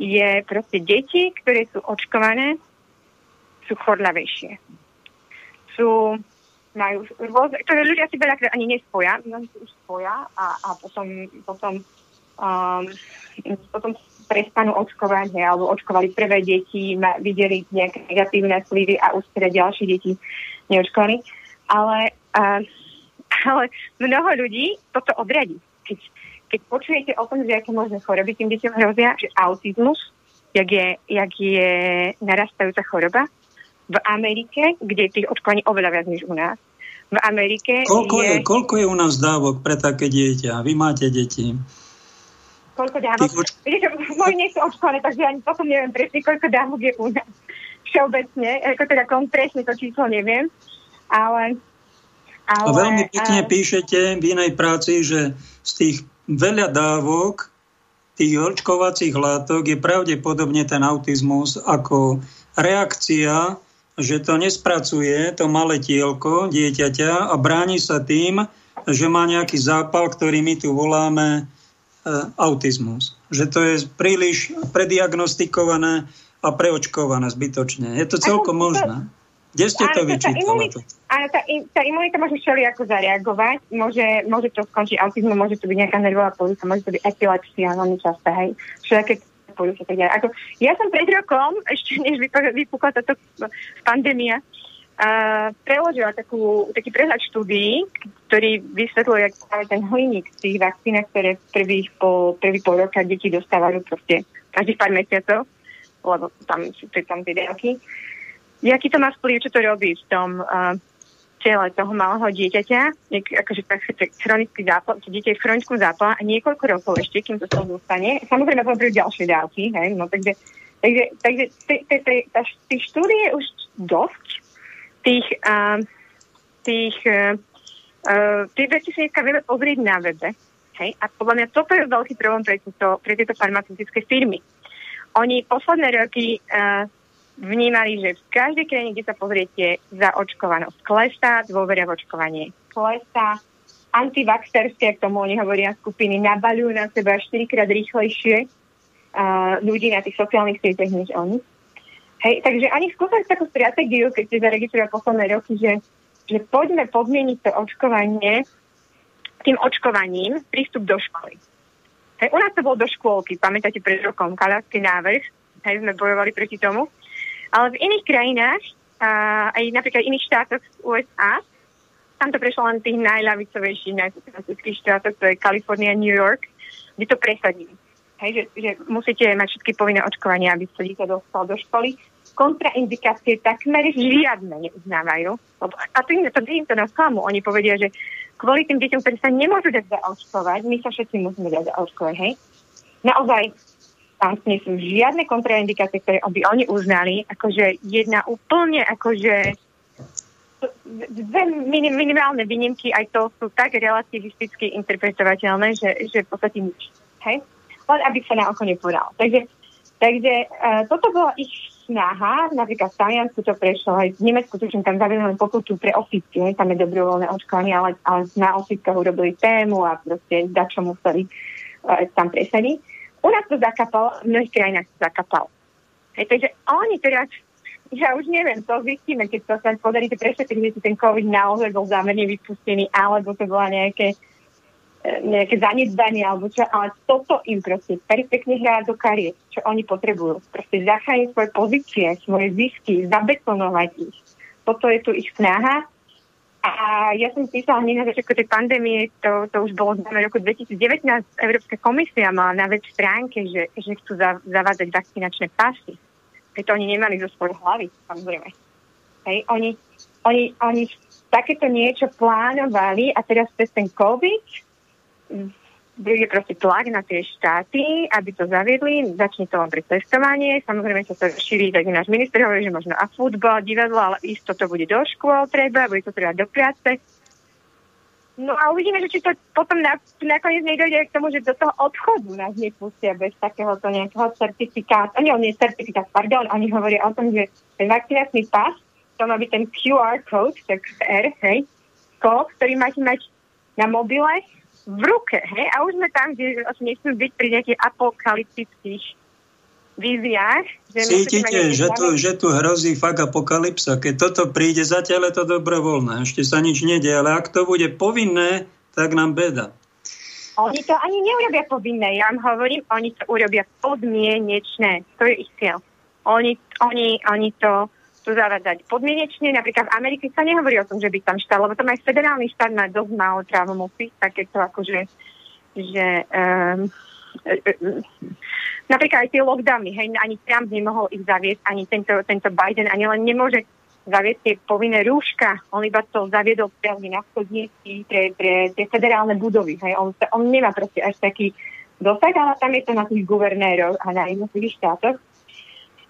S3: je proste deti, ktoré sú očkované, sú chorľavejšie. Sú, majú rôzne, ktoré ľudia si veľa ani nespoja, mnohí si už spoja a, a potom, potom um, potom prestanú očkovať, alebo očkovali prvé deti, ma, videli nejaké negatívne vplyvy a už teda ďalšie deti neočkovali. Ale, uh, ale mnoho ľudí toto odradí. Keď, keď počujete o tom, že aké možné choroby tým deťom hrozia, že autizmus, jak je, jak je narastajúca choroba, v Amerike, kde tých očkovaní oveľa viac než u nás, v Amerike
S1: koľko je... je... Koľko je u nás dávok pre také dieťa? Vy máte deti
S3: koľko dávok. Viete, moji nie sú očkované, takže ani potom neviem presne, koľko dávok je u nás všeobecne. Ako teda presne to číslo neviem. Ale,
S1: ale, a veľmi pekne a... píšete v inej práci, že z tých veľa dávok tých očkovacích látok je pravdepodobne ten autizmus ako reakcia, že to nespracuje to malé tielko dieťaťa a bráni sa tým, že má nejaký zápal, ktorý my tu voláme autizmus. Že to je príliš prediagnostikované a preočkované zbytočne. Je to celkom možné. Kde ste to vyčítali?
S3: Áno, tá, tá imunita môže všeli ako zareagovať. Môže, môže to skončiť autizmu, môže to byť nejaká nervová porucha, môže to byť epilepsia, veľmi časté, hej. Všelijaké poruchy, tak ďalej. Ako, ja som pred rokom, ešte než vypukla táto pandémia, preložila takú, taký prehľad štúdií, ktorý vysvetľuje práve ten hliník z tých vakcín, ktoré prvých po, prvý pol roka deti dostávajú proste každých pár mesiacov, lebo tam sú tam tie dávky. Jaký to má vplyv, čo to robí v tom uh, tele toho malého dieťaťa, akože tak, tak chronický zápal, dieťa je v chronickom zápale a niekoľko rokov ešte, kým to sa dostane. Samozrejme, prídu ďalšie dávky, hej, no takže, takže, takže tých štúdie už dosť, tých, uh, tých uh, tie veci si dneska vieme pozrieť na webe. Hej? A podľa mňa toto je veľký problém pre, tieto, pre tieto farmaceutické firmy. Oni posledné roky uh, vnímali, že v každej krajine, kde sa pozriete, zaočkovanosť klesá, dôveria v očkovanie klesá, antivaxerské, k tomu oni hovoria skupiny, nabaľujú na seba 4 krát rýchlejšie uh, ľudí na tých sociálnych sieťach než oni. Hej, takže oni skúsali takú stratégiu, keď ste zaregistrovali posledné roky, že, že poďme podmieniť to očkovanie tým očkovaním prístup do školy. Hej, u nás to bolo do škôlky, pamätáte pred rokom, kalársky návrh, hej, sme bojovali proti tomu. Ale v iných krajinách, a aj napríklad v iných štátoch USA, tam to prešlo len tých najľavicovejších, najsocialistických štátoch, to je Kalifornia, New York, kde to presadili. Hej, že, že musíte mať všetky povinné očkovania, aby sa dieťa dostal do školy kontraindikácie takmer žiadne neuznávajú. A tým, to, tým to nás klamu. Oni povedia, že kvôli tým deťom, ktorí sa nemôžu dať zaočkovať, my sa všetci musíme dať zaočkovať, hej? Naozaj, tam nie sú žiadne kontraindikácie, ktoré by oni uznali, akože jedna úplne, akože dve minim, minimálne výnimky, aj to sú tak relativisticky interpretovateľné, že, že v podstate nič. Hej? Len aby sa na oko nepovedal. Takže, takže uh, toto bola ich snaha, napríklad v Taliansku to prešlo, aj v Nemecku, tuším, tam zavedli len pokutu pre ofisky, hej, tam je dobrovoľné očkovanie, ale, ale na ofiskách urobili tému a proste da čo museli uh, tam presadiť. U nás to zakapalo, v mnohých krajinách to zakapalo. Hej, takže oni teraz, ja už neviem, to zistíme, keď to sa podarí prešetriť, že ten COVID naozaj bol zámerne vypustený, alebo to bola nejaké nejaké zanedbanie alebo čo, ale toto im proste perfektne hrá do kariet, čo oni potrebujú. Proste zachrániť svoje pozície, svoje zisky, zabetonovať ich. Toto je tu ich snaha. A ja som písala hneď na začiatku tej pandémie, to, to už bolo v roku 2019, Európska komisia mala na web stránke, že, že chcú za, zavádzať vakcinačné pasy. to oni nemali zo svojej hlavy, samozrejme. Hej, oni, oni, oni takéto niečo plánovali a teraz cez ten COVID bude proste tlak na tie štáty, aby to zaviedli, začne to len pri testovanie, samozrejme sa to šíri, tak náš minister hovorí, že možno a futbal, divadlo, ale isto to bude do škôl treba, bude to treba do práce. No a uvidíme, že či to potom na, nakoniec nedojde k tomu, že do toho odchodu nás nepustia bez takéhoto nejakého certifikátu. Oni, on je certifikát, pardon, oni hovoria o tom, že ten vakcinačný pas, to má byť ten QR code, tak R, hej, kód, ktorý máte mať na mobile v ruke, hej? A už sme tam, kde asi nechceme byť pri nejakých apokalyptických víziách.
S1: Že Cítite, že tu, že tu hrozí fakt apokalypsa. Keď toto príde, zatiaľ je to dobrovoľné. Ešte sa nič nedie, ale ak to bude povinné, tak nám beda.
S3: Oni to ani neurobia povinné. Ja vám hovorím, oni to urobia podmienečné. To je ich cieľ. Oni, oni, oni to zavádzať podmienečne. Napríklad v Amerike sa nehovorí o tom, že by tam štát, lebo tam aj federálny štát má dosť málo právomocí, takéto akože, že um, napríklad aj tie lockdowny, hej, ani Trump nemohol ich zaviesť, ani tento, tento Biden, ani len nemôže zaviesť tie povinné rúška. On iba to zaviedol priamo na chodníky pre, pre tie federálne budovy. Hej. On, on nemá proste až taký dosah, ale tam je to na tých guvernérov a na jednotlivých štátoch.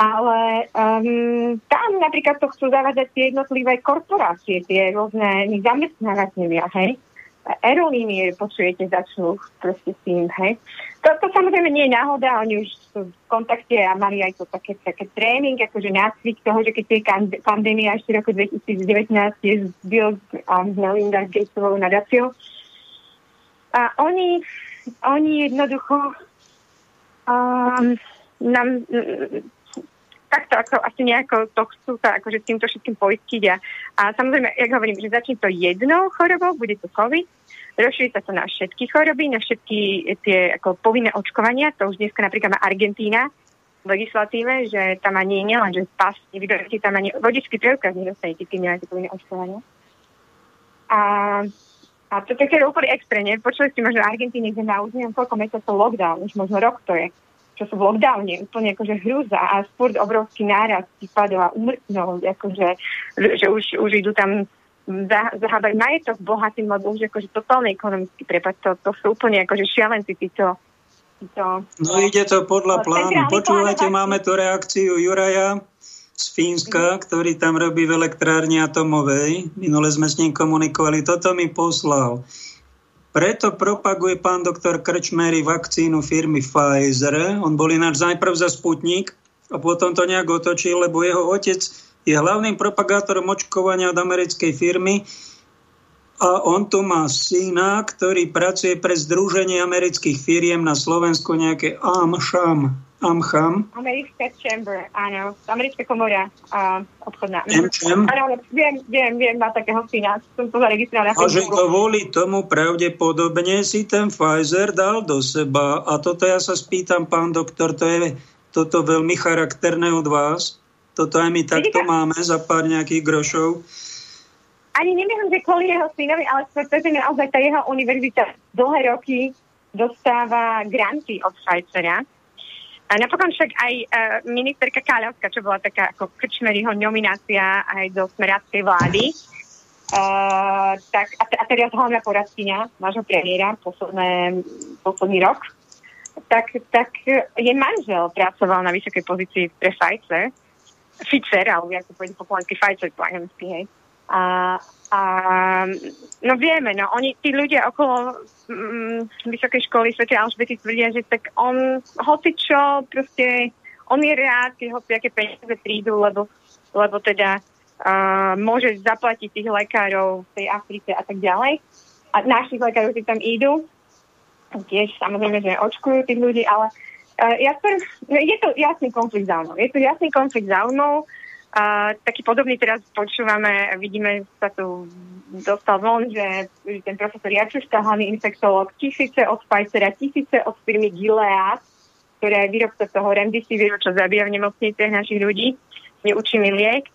S3: Ale um, tam napríklad to chcú zavádzať tie jednotlivé korporácie, tie rôzne zamestnávateľia, hej. Aerolínie, počujete, začnú proste s tým, hej. To, to samozrejme nie je náhoda, oni už sú v kontakte a mali aj to také, také tréning, akože nácvik toho, že keď je pandémia ešte roku 2019 je Bill a Melinda Gatesovou. A oni, oni jednoducho um, nám takto ako asi nejako to chcú sa akože s týmto všetkým poistiť a, a samozrejme, jak hovorím, že začne to jednou chorobou, bude to COVID, rozšíri sa to na všetky choroby, na všetky tie ako povinné očkovania, to už dneska napríklad má Argentína v legislatíve, že tam ani nie len, že pas, nevydostanete tam ani vodičský preukaz nedostanete, keď nemáte povinné očkovanie. A, a to také úplne extrémne. Počuli ste možno Argentíne, kde na neviem koľko mesiacov lockdown, už možno rok to je čo sú v lockdowne, úplne akože hrúza a sport obrovský náraz prípadov a umrtnosť, akože, že už, už idú tam zahábať majetok bohatým, lebo už akože totálne ekonomický prepad, to, to sú úplne akože šialenci títo
S1: to, no ide to podľa plánu. Počúvajte, máme tu reakciu Juraja z Fínska, ktorý tam robí v elektrárni atomovej. Minule sme s ním komunikovali. Toto mi poslal. Preto propaguje pán doktor Krčmery vakcínu firmy Pfizer. On bol ináč najprv za Sputnik a potom to nejak otočil, lebo jeho otec je hlavným propagátorom očkovania od americkej firmy a on tu má syna, ktorý pracuje pre Združenie amerických firiem na Slovensku, nejaké AMSHAM. AMCHAM.
S3: Americká chamber, áno. Americká komora uh, obchodná.
S1: MCM?
S3: Áno, viem, viem, viem, má takého syna. Som to zaregistrovala.
S1: A že kvôli tomu pravdepodobne si ten Pfizer dal do seba. A toto ja sa spýtam, pán doktor, to je toto veľmi charakterné od vás. Toto aj my takto máme za pár nejakých grošov.
S3: Ani neviem, že kvôli jeho synovi, ale pretože naozaj tá jeho univerzita dlhé roky dostáva granty od Pfizera A napokon však aj uh, ministerka Káľavská, čo bola taká ako krčmeryho nominácia aj do smeráckej vlády, uh, tak, a, a teraz hlavná poradkynia nášho premiéra posledné, posledný rok, tak, tak je manžel pracoval na vysokej pozícii pre Pfizer, Pfizer, alebo ako povedať po slovensky Pfizer po anglicky, hej. A, a no vieme, no oni, tí ľudia okolo mm, Vysokej školy Svete Alžbety tvrdia, že tak on, hoci čo, proste on je rád, keď hoci aké peniaze prídu, lebo, lebo teda uh, môže zaplatiť tých lekárov v tej Afrike a tak ďalej. A našich lekárov, ktorí tam idú, tiež samozrejme, že očkujú tých ľudí, ale uh, ja som, je to jasný konflikt záujmov. Je to jasný konflikt záujmov, a taký podobný teraz počúvame, vidíme, sa tu dostal von, že ten profesor Jačuška, hlavný infektolog, tisíce od Pfizera, tisíce od firmy Gilead, ktorá je výrobca toho remdesiviru, čo zabíja v nemocniciach našich ľudí, neúčinný liek.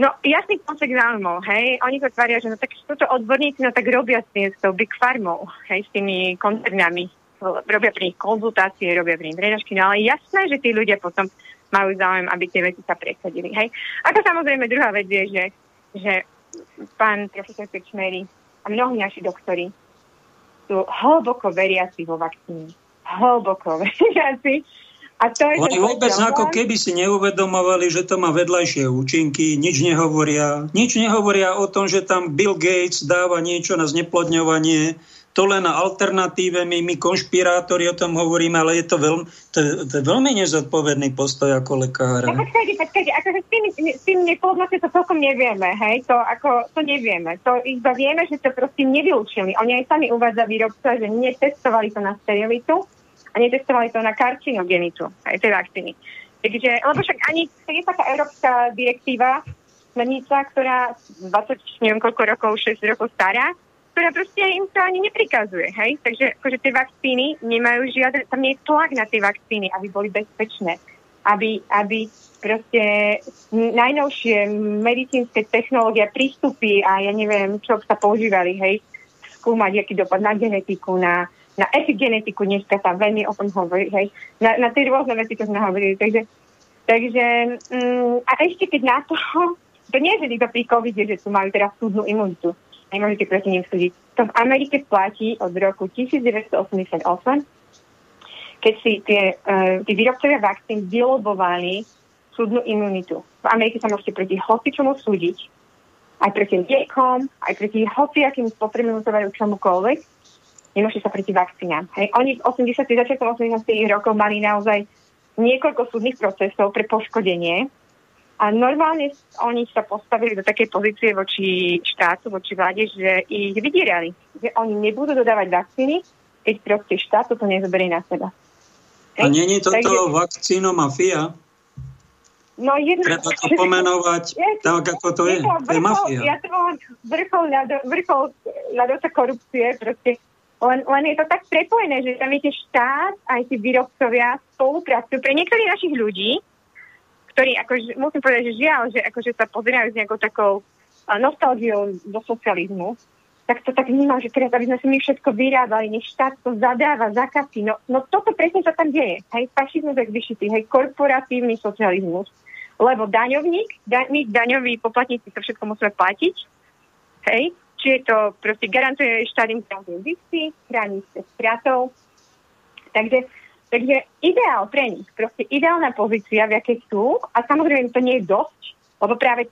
S3: No, jasný koncept záujmov, hej. Oni to tvária, že no tak sú to odborníci, no tak robia s, s tou Big Farmou, hej, s tými koncernami. Robia pri nich konzultácie, robia pri nich drenažky, no ale jasné, že tí ľudia potom majú záujem, aby tie veci sa presadili. Hej. Ako samozrejme druhá vec je, že, že pán profesor Krčmery a mnohí naši doktori sú hlboko veriaci vo vakcíny. Hlboko veriaci.
S1: A to je Oni vôbec problém. ako keby si neuvedomovali, že to má vedľajšie účinky, nič nehovoria. Nič nehovoria o tom, že tam Bill Gates dáva niečo na zneplodňovanie to len na alternatíve, my, my konšpirátori o tom hovoríme, ale je to, veľmi, to, to je veľmi nezodpovedný postoj ako lekára.
S3: No, počkajte, počkajte, akože s tým, s tým to celkom nevieme, hej, to ako, to nevieme. To iba vieme, že to proste nevylúčili. Oni aj sami uvádza výrobca, že netestovali to na sterilitu a netestovali to na karcinogenitu, aj tie vakcíny. Takže, lebo však ani je taká európska direktíva, smernica, ktorá 20, neviem koľko rokov, 6 rokov stará, ktorá proste im to ani neprikazuje, hej? Takže akože tie vakcíny nemajú žiadne, tam nie je tlak na tie vakcíny, aby boli bezpečné, aby, aby proste najnovšie medicínske technológie, prístupy a ja neviem, čo sa používali, hej, skúmať, aký dopad na genetiku, na, na epigenetiku, dneska sa veľmi o tom hovorí, hej, na, na tie rôzne veci, čo sme hovorili, takže, takže mm, a ešte keď na to, to nie je, že to pri COVID, že tu majú teraz súdnu imunitu, nemôžete proti ním súdiť. To v Amerike platí od roku 1988, keď si tie, uh, tí výrobcovia vakcín vylobovali súdnu imunitu. V Amerike sa môžete proti hocičomu súdiť, aj proti liekom, aj proti hociakým spotrebným tovaru čomukoľvek, nemôžete sa proti vakcínám. Hej. Oni v 80. začiatkom 80. rokov mali naozaj niekoľko súdnych procesov pre poškodenie a normálne oni sa postavili do takej pozície voči štátu, voči vláde, že ich vydierali. Že oni nebudú dodávať vakcíny, keď proste štát to nezoberie na seba.
S1: A není toto Takže, vakcínomafia? No jedno, Treba to pomenovať tak, ako to je. To, je mafia.
S3: Ja to volám vrchol, vrchol ľadovca korupcie. Proste. Len, len je to tak prepojené, že tam viete štát, aj tí výrobcovia spolupracujú. Pre niektorých našich ľudí ktorí, akože, musím povedať, že žiaľ, že akože sa pozerajú s nejakou takou nostalgiou do socializmu, tak to tak vnímam, že teraz, aby sme si my všetko vyrábali, nech štát to zadáva, zakasí. No, no toto presne sa tam deje. Hej, fašizmus je vyšitý, hej, korporatívny socializmus. Lebo daňovník, da, my daňoví poplatníci to všetko musíme platiť. Hej, či je to proste garantuje štát im zisky, chráni sa stratov. Takže Takže ideál pre nich, proste ideálna pozícia, v akej sú, a samozrejme to nie je dosť, lebo práve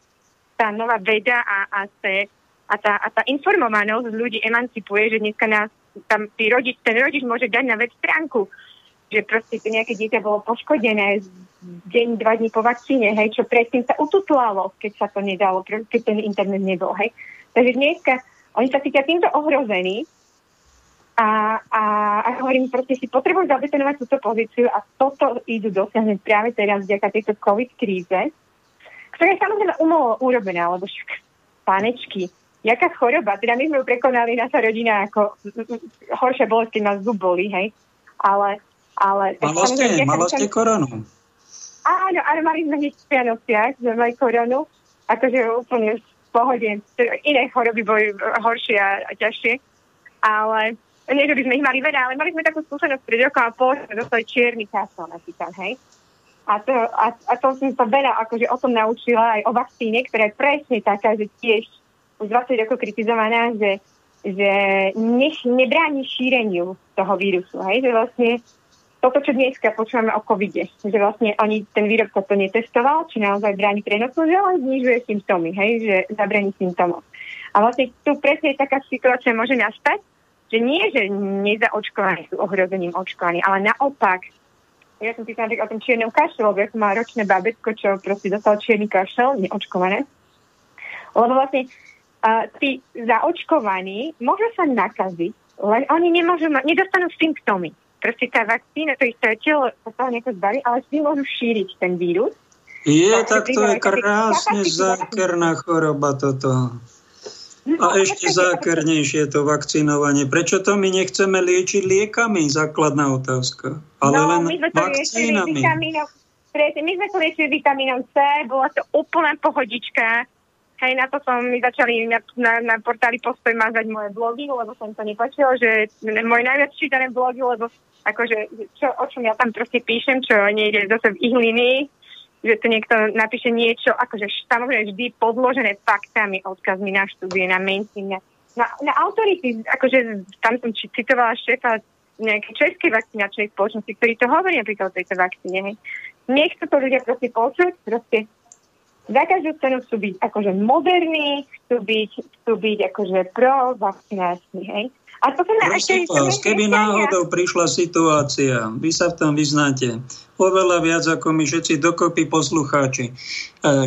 S3: tá nová veda a, a, te, a, tá, a tá informovanosť ľudí emancipuje, že dneska nás tam tý rodič, ten rodič môže dať na web stránku, že proste to nejaké dieťa bolo poškodené deň, dva dní po vakcíne, hej, čo predtým sa ututlalo, keď sa to nedalo, keď ten internet nebol, hej. Takže dneska oni sa cítia týmto ohrození a, a, a hovorím, proste si potrebujú zabetonovať túto pozíciu a toto idú dosiahnuť práve teraz vďaka tejto COVID kríze, ktorá je samozrejme umolo urobená, lebo však pánečky, jaká choroba, teda my sme ju prekonali, naša rodina, ako horšia bolesť, keď nás zub boli, hej, ale... ale
S1: malo ste, malo ste koronu.
S3: Áno, áno, mali sme hneď v Vianociach, sme mali koronu, akože úplne v pohode, iné choroby boli horšie a ťažšie, ale nie, že by sme ich mali veľa, ale mali sme takú skúsenosť pred rokom a pol, sme dostali čierny kasol napríklad, hej. A to, a, a to som sa veľa akože o tom naučila aj o vakcíne, ktorá je presne taká, že tiež už 20 rokov kritizovaná, že, že nech nebráni šíreniu toho vírusu. Hej? Že vlastne toto, čo dneska počúvame o covide, že vlastne oni, ten výrobca to netestoval, či naozaj bráni prenosu, že len znižuje symptómy, hej? že zabráni symptómov. A vlastne tu presne taká situácia môže nastať, že nie, že nezaočkovaní sú ohrozením očkovaní, ale naopak ja som písala o tom čiernom kašle, lebo ja som mala ročné babetko, čo proste dostal čierny kašel, neočkované. Lebo vlastne uh, tí zaočkovaní môžu sa nakaziť, len oni nemôžu mať, nedostanú symptómy. Proste tá vakcína, to isté telo sa nejako zbaví, ale si môžu šíriť ten vírus.
S1: Je, tak to je krásne zákerná choroba toto. A ešte zákernejšie to vakcinovanie. Prečo to my nechceme liečiť liekami? Základná otázka. Ale no, len my sme to vakcínami.
S3: my sme to liečili vitamínom C, bola to úplná pohodička. Hej, na to som mi začali na, na, na portáli Postoj mazať moje blogy, lebo som to nepačilo, že moje najviac čítané blogy, lebo akože, čo, o čom ja tam proste píšem, čo nejde zase v ich linii, že to niekto napíše niečo, akože samozrejme vždy podložené faktami, odkazmi na štúdie, na mainstream, na, na, na autority, akože tam som citovala šéfa nejaké českej vakcinačnej spoločnosti, ktorí to hovorí napríklad o tejto vakcíne. Hej. Nechcú to ľudia proste počuť, proste za každú cenu chcú byť akože moderní, chcú byť, chcú byť akože pro vakcinácni, hej. A to sa
S1: ešte... Keby náhodou prišla situácia, vy sa v tom vyznáte, oveľa viac ako my všetci dokopy poslucháči. E,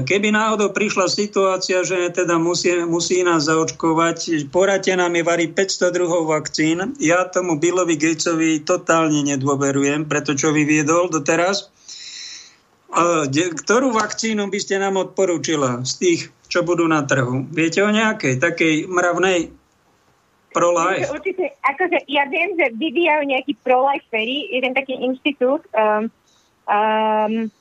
S1: keby náhodou prišla situácia, že teda musí, musí nás zaočkovať, poradte nám je varí 500 druhov vakcín. Ja tomu Billovi Gatesovi totálne nedôverujem, preto čo vyviedol doteraz. Ktorú vakcínu by ste nám odporúčila z tých, čo budú na trhu? Viete o nejakej takej mravnej pro-life?
S3: Určite, akože ja viem, že vyvíjajú nejaký pro-life ferry, jeden taký inštitút, um, um,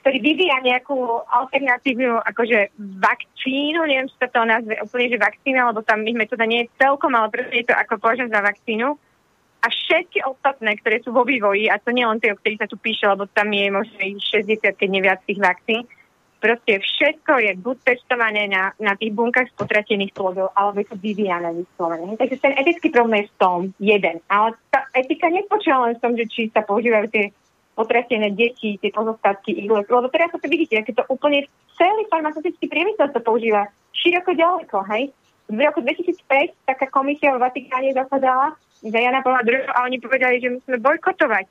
S3: ktorý vyvíja nejakú alternatívnu akože vakcínu, neviem, či sa to nazve úplne, že vakcína, lebo tam ich metóda nie je celkom, ale proste je to ako považujem za vakcínu. A všetky ostatné, ktoré sú vo vývoji, a to nie len tie, o ktorých sa tu píše, lebo tam je možno 60, keď neviac tých vakcín, Proste všetko je buď testované na, na tých bunkách spotratených plodov, alebo je to vyvíjane vyslovene. Takže ten etický problém je v tom jeden. Ale tá etika nepočíva len v tom, že či sa používajú tie potratené deti, tie pozostatky iglek. Lebo teraz to vidíte, aké to úplne celý farmaceutický priemysel sa používa široko ďaleko, hej. V roku 2005 taká komisia v Vatikáne zasadala za Jana Pavla II a oni povedali, že musíme bojkotovať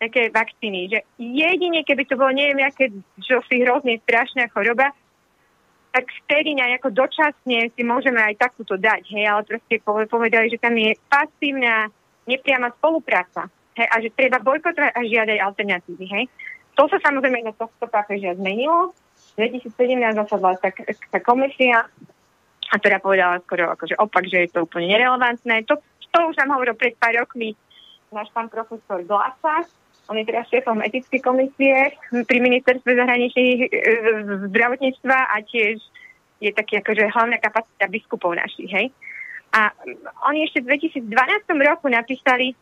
S3: také vakcíny. Že jedine, keby to bolo neviem, aké, čo si hrozne strašná choroba, tak vtedy nejako dočasne si môžeme aj takúto dať. Hej, ale proste povedali, že tam je pasívna, nepriama spolupráca. Hej, a že treba bojkotovať a žiadať alternatívy. Hej. To sa samozrejme na tohto pápežia zmenilo. V 2017 zasadla tá, tá komisia a teda povedala skoro akože opak, že je to úplne nerelevantné. To, to už nám hovoril pred pár rokmi náš pán profesor Glasa, on je teraz šéfom etickej komisie pri ministerstve zahraničných e, zdravotníctva a tiež je taký akože hlavná kapacita biskupov našich, hej. A oni ešte v 2012 roku napísali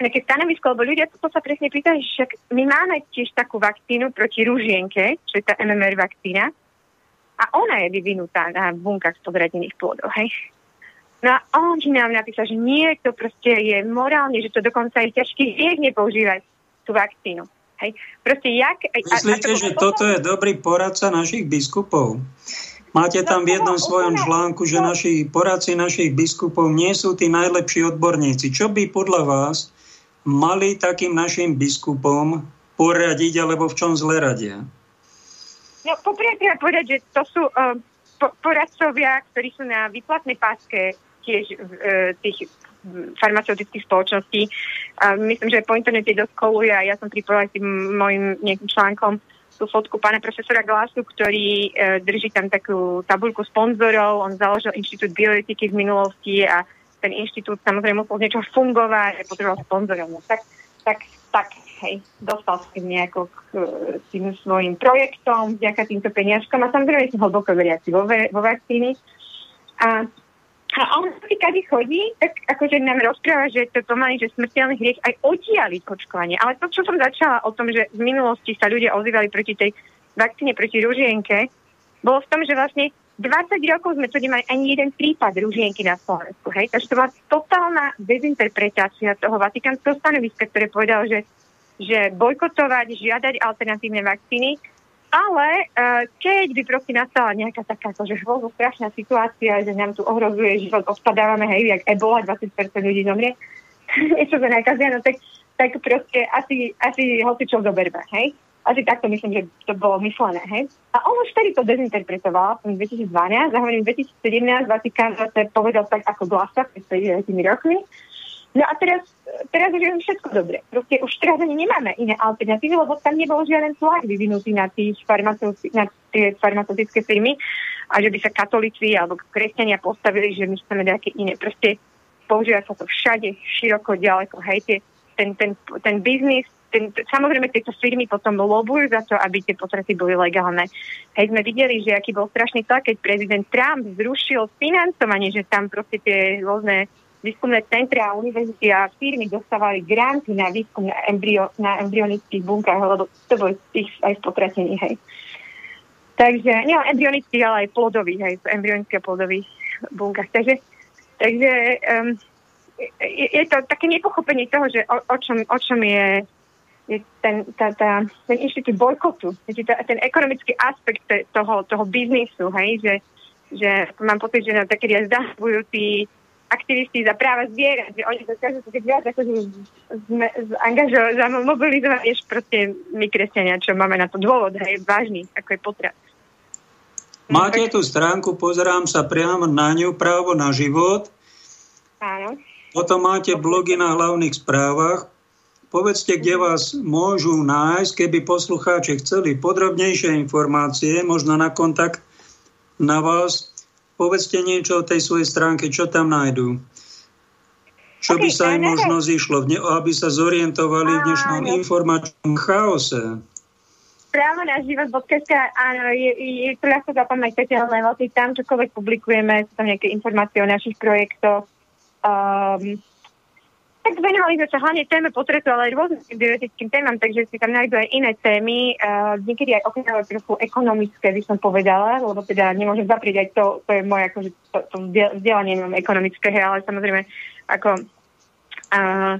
S3: nejaké stanovisko, lebo ľudia to sa presne pýtali, že však my máme tiež takú vakcínu proti ružienke, čo je tá MMR vakcína, a ona je vyvinutá na bunkách podradených plodov, hej. No a on nám napísal, že nie, to proste je morálne, že to dokonca je ťažký hriech nepoužívať tú vakcínu. Hej. Proste jak...
S1: Myslíte, a, a to, že toto je dobrý poradca našich biskupov? Máte tam v jednom svojom článku, že naši poradci našich biskupov nie sú tí najlepší odborníci. Čo by podľa vás mali takým našim biskupom poradiť, alebo v čom zle radia?
S3: No, poprvé treba povedať, že to sú uh, poradcovia, ktorí sú na výplatnej páske tiež e, tých farmaceutických spoločností. A myslím, že po internete dosť koluje a ja som pripojila tým môjim nejakým článkom tú fotku pána profesora Glasu, ktorý e, drží tam takú tabulku sponzorov. On založil Inštitút bioetiky v minulosti a ten inštitút samozrejme musel niečo fungovať a potreboval sponzorov. No, tak, tak, tak, hej, dostal s nejako k tým svojim projektom, vďaka týmto peniažkom a samozrejme som hlboko veriaci vo, vo vakcíny. A a on si kade chodí, tak akože nám rozpráva, že to pomaly, že smrteľný hriech aj oddiali očkovanie. Ale to, čo som začala o tom, že v minulosti sa ľudia ozývali proti tej vakcíne proti ružienke, bolo v tom, že vlastne 20 rokov sme tu nemali ani jeden prípad ružienky na Slovensku. Hej? Takže to bola totálna dezinterpretácia toho vatikánskeho stanoviska, ktoré povedal, že, že bojkotovať, žiadať alternatívne vakcíny ale uh, keď by proste nastala nejaká taká akože hrozno strašná situácia, že nám tu ohrozuje život, odpadávame, hej, jak ebola, 20% ľudí zomrie, niečo sa nakazia, no tak, tak proste asi, asi hoci čo zoberme, hej. Asi takto myslím, že to bolo myslené, hej. A on už vtedy to dezinterpretoval v 2012, a hovorím, 2017 Vatikán zase povedal tak ako glasa pred 50 rokmi, No a teraz, teraz už je všetko dobre. Proste už teraz ani nemáme iné alternatívy, lebo tam nebol žiaden tlak vyvinutý na, tých na tie farmaceutické firmy a že by sa katolíci alebo kresťania postavili, že my chceme nejaké iné. Proste používa sa to všade, široko, ďaleko. Hej, tie, ten, ten, ten biznis, ten, samozrejme tieto firmy potom lobujú za to, aby tie potraty boli legálne. Hej, sme videli, že aký bol strašný tlak, keď prezident Trump zrušil financovanie, že tam proste tie rôzne výskumné centra a univerzity a firmy dostávali granty na výskum na, embryo, na embryonických bunkách, lebo to boli tých aj spotratení, hej. Takže, nie embryonických, ale aj plodových, hej, embryonických a plodových bunkách. Takže, takže um, je, je to také nepochopenie toho, že o, o, čom, o čom je, je ten, tá, tá, ten inštitút bojkotu, ten ekonomický aspekt toho, toho biznisu, hej, že, že mám pocit, že nám také zdahujú tí aktivisti za práva zvierat, že oni dokážu sa keď viac akože angažovať, mobilizovať, než proste my kresťania, čo máme na to dôvod, hej, vážny, ako je potrat.
S1: Máte tú stránku, pozerám sa priamo na ňu, právo na život.
S3: Áno.
S1: Potom máte blogy na hlavných správach. Povedzte, kde vás môžu nájsť, keby poslucháči chceli podrobnejšie informácie, možno na kontakt na vás, Povedzte niečo o tej svojej stránke, čo tam nájdú. Čo okay, by sa im možno zišlo, aby sa zorientovali v dnešnom informačnom chaose.
S3: Právo na život.sk, áno, je, je to ľahko zapamätateľné, lebo tam čokoľvek publikujeme, sú tam nejaké informácie o našich projektoch. Um, tak venovali sme sa hlavne téme potretu, ale aj rôznym bioetickým témam, takže si tam nájdú aj iné témy, uh, niekedy aj oknové trochu ekonomické, by som povedala, lebo teda nemôžem zaprieť aj to, to je moje akože to, to vzdelanie nemám ekonomické, ale samozrejme ako uh,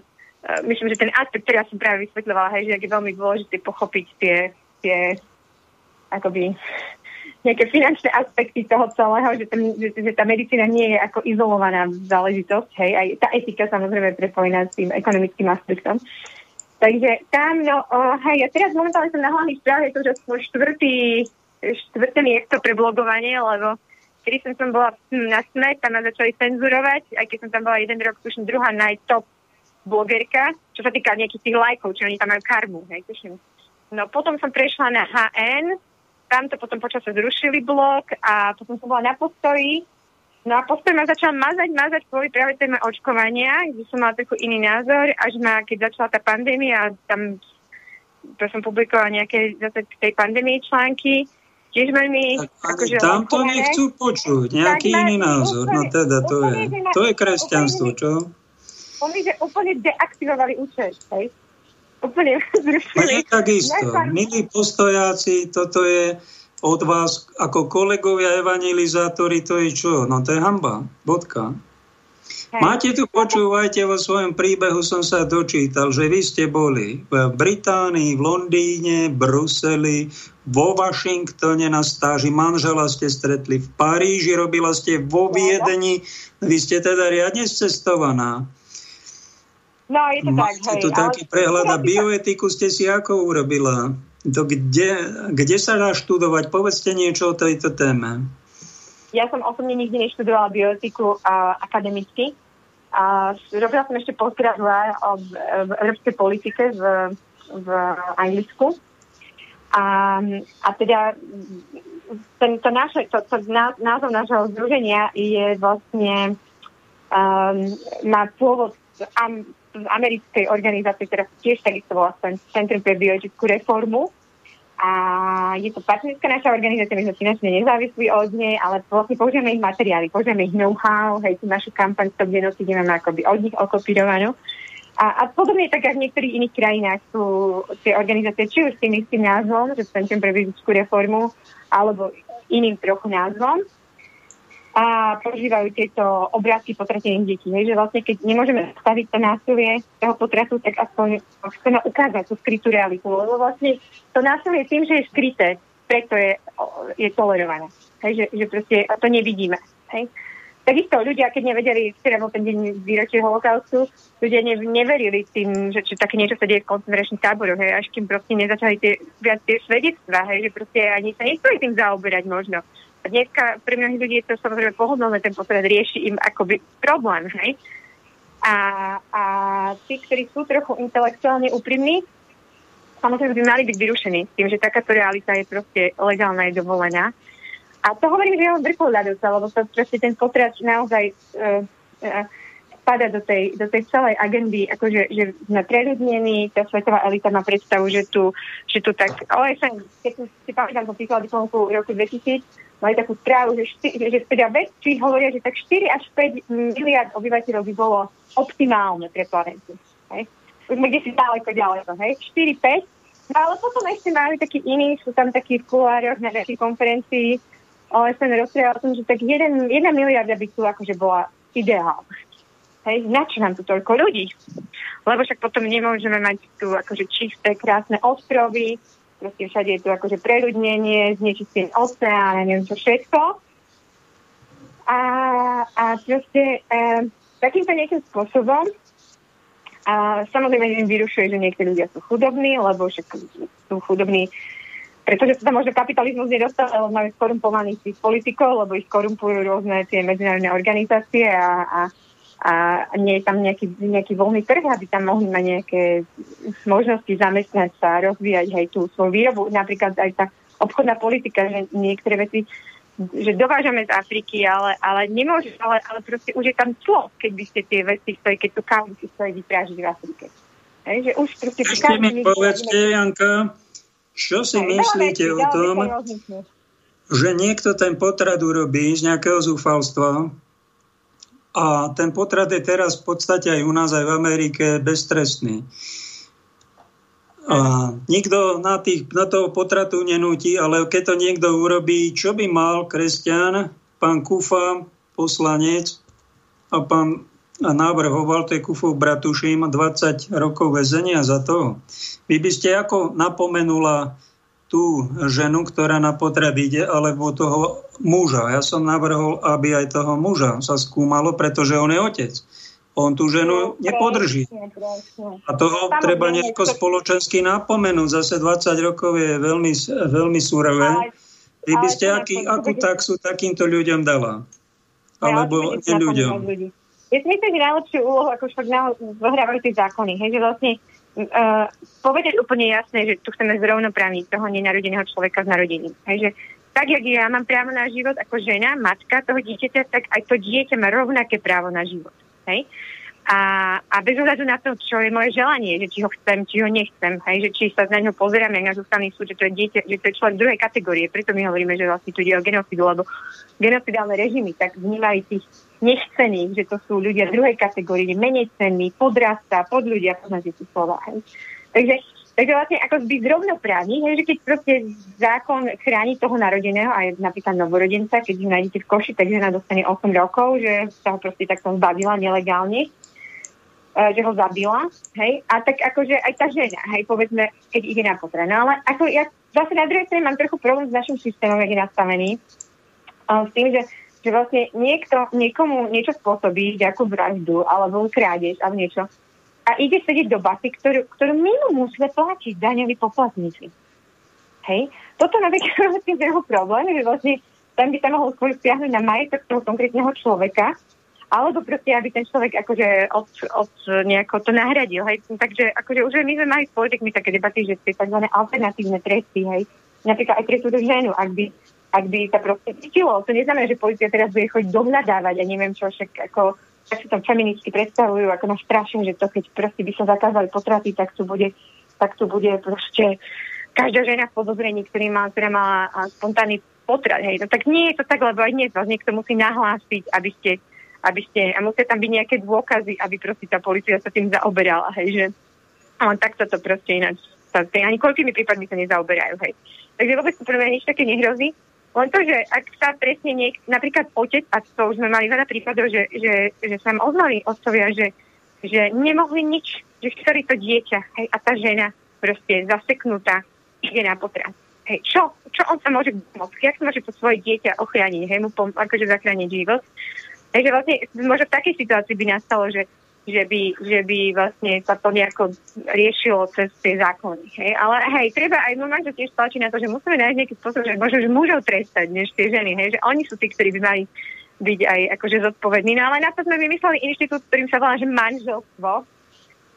S3: myslím, že ten aspekt, ktorý ja som práve vysvetľovala, hej, že je veľmi dôležité pochopiť tie, tie akoby nejaké finančné aspekty toho celého, že, ten, že, že tá medicína nie je ako izolovaná záležitosť, hej, aj tá etika samozrejme prepojená s tým ekonomickým aspektom. Takže tam, no, oh, hej, ja teraz momentálne som na hlavných správ, je to, že som štvrtý, štvrté miesto pre blogovanie, lebo kedy som, som bola na SME, tam ma začali cenzurovať, aj keď som tam bola jeden rok, tuším, druhá najtop blogerka, čo sa týka nejakých tých lajkov, či oni tam majú karmu, hej, tuším. No potom som prešla na HN, tam to potom počasie zrušili blok a potom som bola na postoji. No a postoj ma začal mazať, mazať kvôli práve téme očkovania, kde som mala taký iný názor, až ma, keď začala tá pandémia, tam to som publikovala nejaké zase k tej pandémii články, tiež veľmi...
S1: Akože tam to nechcú počuť, nejaký iný názor, úplne, no teda to je, to je kresťanstvo, čo?
S3: Oni, že úplne deaktivovali účet, hej? Úplne
S1: zrušili. takisto. Milí postojáci, toto je od vás ako kolegovia evangelizátori, to je čo? No to je hamba. Bodka. Hej. Máte tu, počúvajte, vo svojom príbehu som sa dočítal, že vy ste boli v Británii, v Londýne, Bruseli, vo Washingtone na stáži, manžela ste stretli v Paríži, robila ste vo Viedni, vy ste teda riadne cestovaná.
S3: No, je to Máte tak, hej.
S1: tu taký prehľad a bioetiku ste si ako urobila? To kde, kde sa dá študovať? Povedzte niečo o tejto téme.
S3: Ja som osobne nikdy neštudovala bioetiku a, akademicky. A robila som ešte postgraduál o v európskej politike v, v Anglicku. A, a teda ten, to naše, to, to názov nášho združenia je vlastne um, má pôvod z americkej organizácie, ktorá tiež takisto volá Centrum pre bioetickú reformu. a je to partnerská naša organizácia, my sme finančne nezávislí od nej, ale vlastne použijeme ich materiály, použijeme ich know-how, hej, tú našu kampaň Stop genocíde máme akoby od nich okopírovanú. A, a podobne tak, ako v niektorých iných krajinách sú tie organizácie, či už s tým istým názvom, že Centrum pre fyzickú reformu, alebo iným trochu názvom a používajú tieto obrázky potratených detí. Hej, že vlastne keď nemôžeme staviť to násilie toho potratu, tak aspoň chceme ukázať tú skrytú realitu. Lebo vlastne to násilie tým, že je skryté, preto je, je tolerované. Hej, že, že proste to nevidíme. Hej. Takisto ľudia, keď nevedeli, včera bol ten deň výročie holokaustu, ľudia ne, neverili tým, že či také niečo sa deje v koncentračných táboroch, až kým proste nezačali tie, viac tie svedectvá, hej, že proste ani sa nechceli tým zaoberať možno. Dneska pre mnohých ľudí je to samozrejme pohodlné, ten potrat rieši im akoby problém, hej. A, a tí, ktorí sú trochu intelektuálne úprimní, samozrejme by mali byť vyrušení tým, že takáto realita je proste legálna, je dovolená. A to hovorím, že je len vrchol ľadovca, lebo to proste ten potrat naozaj uh, uh, spada do tej, do tej celej agendy, akože že sme preľudnení, tá svetová elita má predstavu, že tu, že tu tak, OSN, keď si pamätám, diplomku v roku 2000, mali takú správu, že, šty, že teda vedci hovoria, že tak 4 až 5 miliard obyvateľov by bolo optimálne pre planetu. Už sme kde si ďaleko, ďaleko, hej. 4, 5. No ale potom ešte mali takí iní, sú tam takí v kulároch na nejakej konferencii, OSN rozpráva o tom, že tak jeden, jedna miliarda by tu akože bola ideál. Hej, na nám tu toľko ľudí? Lebo však potom nemôžeme mať tu akože čisté, krásne ostrovy, proste všade je tu akože preľudnenie, znečistený oceán, neviem čo všetko. A, a proste e, takýmto nejakým spôsobom a samozrejme vyrušuje, že niektorí ľudia sú chudobní, lebo však sú chudobní pretože sa tam možno kapitalizmus nedostal, lebo máme skorumpovaných tých politikov, lebo ich korumpujú rôzne tie medzinárodné organizácie a, a, a nie je tam nejaký, nejaký voľný trh, aby tam mohli mať nejaké možnosti zamestnať sa, rozvíjať aj tú svoju výrobu. Napríklad aj tá obchodná politika, že niektoré veci že dovážame z Afriky, ale, ale nemôže, ale, ale proste už je tam clo, keď by ste tie veci stojí, keď tú kávu si stojí vyprážiť v Afrike. Hej, že už proste...
S1: Ešte mi povedzte, Janka, čo si myslíte o tom, že niekto ten potrat urobí z nejakého zúfalstva a ten potrat je teraz v podstate aj u nás, aj v Amerike beztrestný. A nikto na, tých, na toho potratu nenúti, ale keď to niekto urobí, čo by mal kresťan, pán Kufa, poslanec a pán a navrhoval, to je Kufov Bratuším, 20 rokov väzenia za to. Vy by ste ako napomenula tú ženu, ktorá na potrat ide, alebo toho muža. Ja som navrhol, aby aj toho muža sa skúmalo, pretože on je otec. On tú ženu nepodrží. A toho treba nejako spoločensky napomenúť. Zase 20 rokov je veľmi, veľmi súrové. Vy by ste aký, akú taxu takýmto ľuďom dala? Alebo ne ľuďom?
S3: Ja si myslím, že najlepšiu úlohu, ako však zohrávajú tie zákony, hej, že vlastne uh, povedať úplne jasné, že tu chceme zrovnoprávniť toho nenarodeného človeka s narodením. Hej, že tak, jak ja mám právo na život ako žena, matka toho dieťaťa, tak aj to dieťa má rovnaké právo na život. Hej? A, a bez ohľadu na to, čo je moje želanie, že či ho chcem, či ho nechcem, hej, že či sa na ňo pozeráme na ústavný súd, že to je dieťa, že to je človek druhej kategórie, preto my hovoríme, že vlastne tu ide o genocidu, lebo genocidálne režimy tak vnímajú tých nechcených, že to sú ľudia druhej kategórie, menej cenní, podrasta, pod ľudia, poznáte tie slova. Hej. Takže, takže vlastne ako byť zrovnoprávny, hej, že keď proste zákon chráni toho narodeného, aj napríklad novorodenca, keď ho nájdete v koši, tak žena dostane 8 rokov, že sa ho proste takto zbavila nelegálne, e, že ho zabila, hej, a tak akože aj tá žena, hej, povedzme, keď ide na potra. No ale ako ja zase na druhej strane mám trochu problém s našim systémom, jak je nastavený, s tým, že že vlastne niekto niekomu niečo spôsobí, nejakú vraždu alebo krádež alebo niečo a ide sedieť do basy, ktorú, ktorú my mu musíme platiť daňoví poplatníci. Hej? Toto napríklad je jeho problém, že vlastne tam by sa mohol skôr stiahnuť na majetok toho konkrétneho človeka, alebo proste, aby ten človek akože od, od nejako to nahradil. Hej? Takže akože už my sme mali s politikmi také debaty, že tie tzv. alternatívne tresty, hej? napríklad aj pre túto ženu, ak by ak by sa proste cítilo. To neznamená, že policia teraz bude chodiť dohľadávať a neviem čo, však ako tak si tam feministky predstavujú, ako nás straším, že to keď proste by sa zakázali potraty, tak tu bude, tak tu bude proste každá žena v podozrení, ktorý má, ktorá mala spontánny potrat. Hej. No tak nie je to tak, lebo aj dnes vás niekto musí nahlásiť, aby ste, aby ste, a musia tam byť nejaké dôkazy, aby proste tá policia sa tým zaoberala. Hej, že len takto to proste ináč sa, ani koľkými prípadmi sa nezaoberajú. Hej. Takže vôbec prvé nič také nehrozí. Len to, že ak sa presne niek, napríklad otec, a to už sme mali veľa prípadov, že, že, že sa ozvali otcovia, že, že nemohli nič, že chceli to dieťa, hej, a tá žena proste zaseknutá ide na potrat. Hej, čo, čo on sa môže pomôcť? Jak môže to svoje dieťa ochrániť? Hej, mu pom- akože zachrániť život. Takže vlastne možno v takej situácii by nastalo, že že by, že by vlastne sa to nejako riešilo cez tie zákony. Hej. Ale hej, treba aj normálne to tiež tlačiť na to, že musíme nájsť nejaký spôsob, že možno, že mužov trestať, než tie ženy, hej, že oni sú tí, ktorí by mali byť aj akože zodpovední. No ale na to sme vymysleli inštitút, ktorým sa volá, že manželstvo.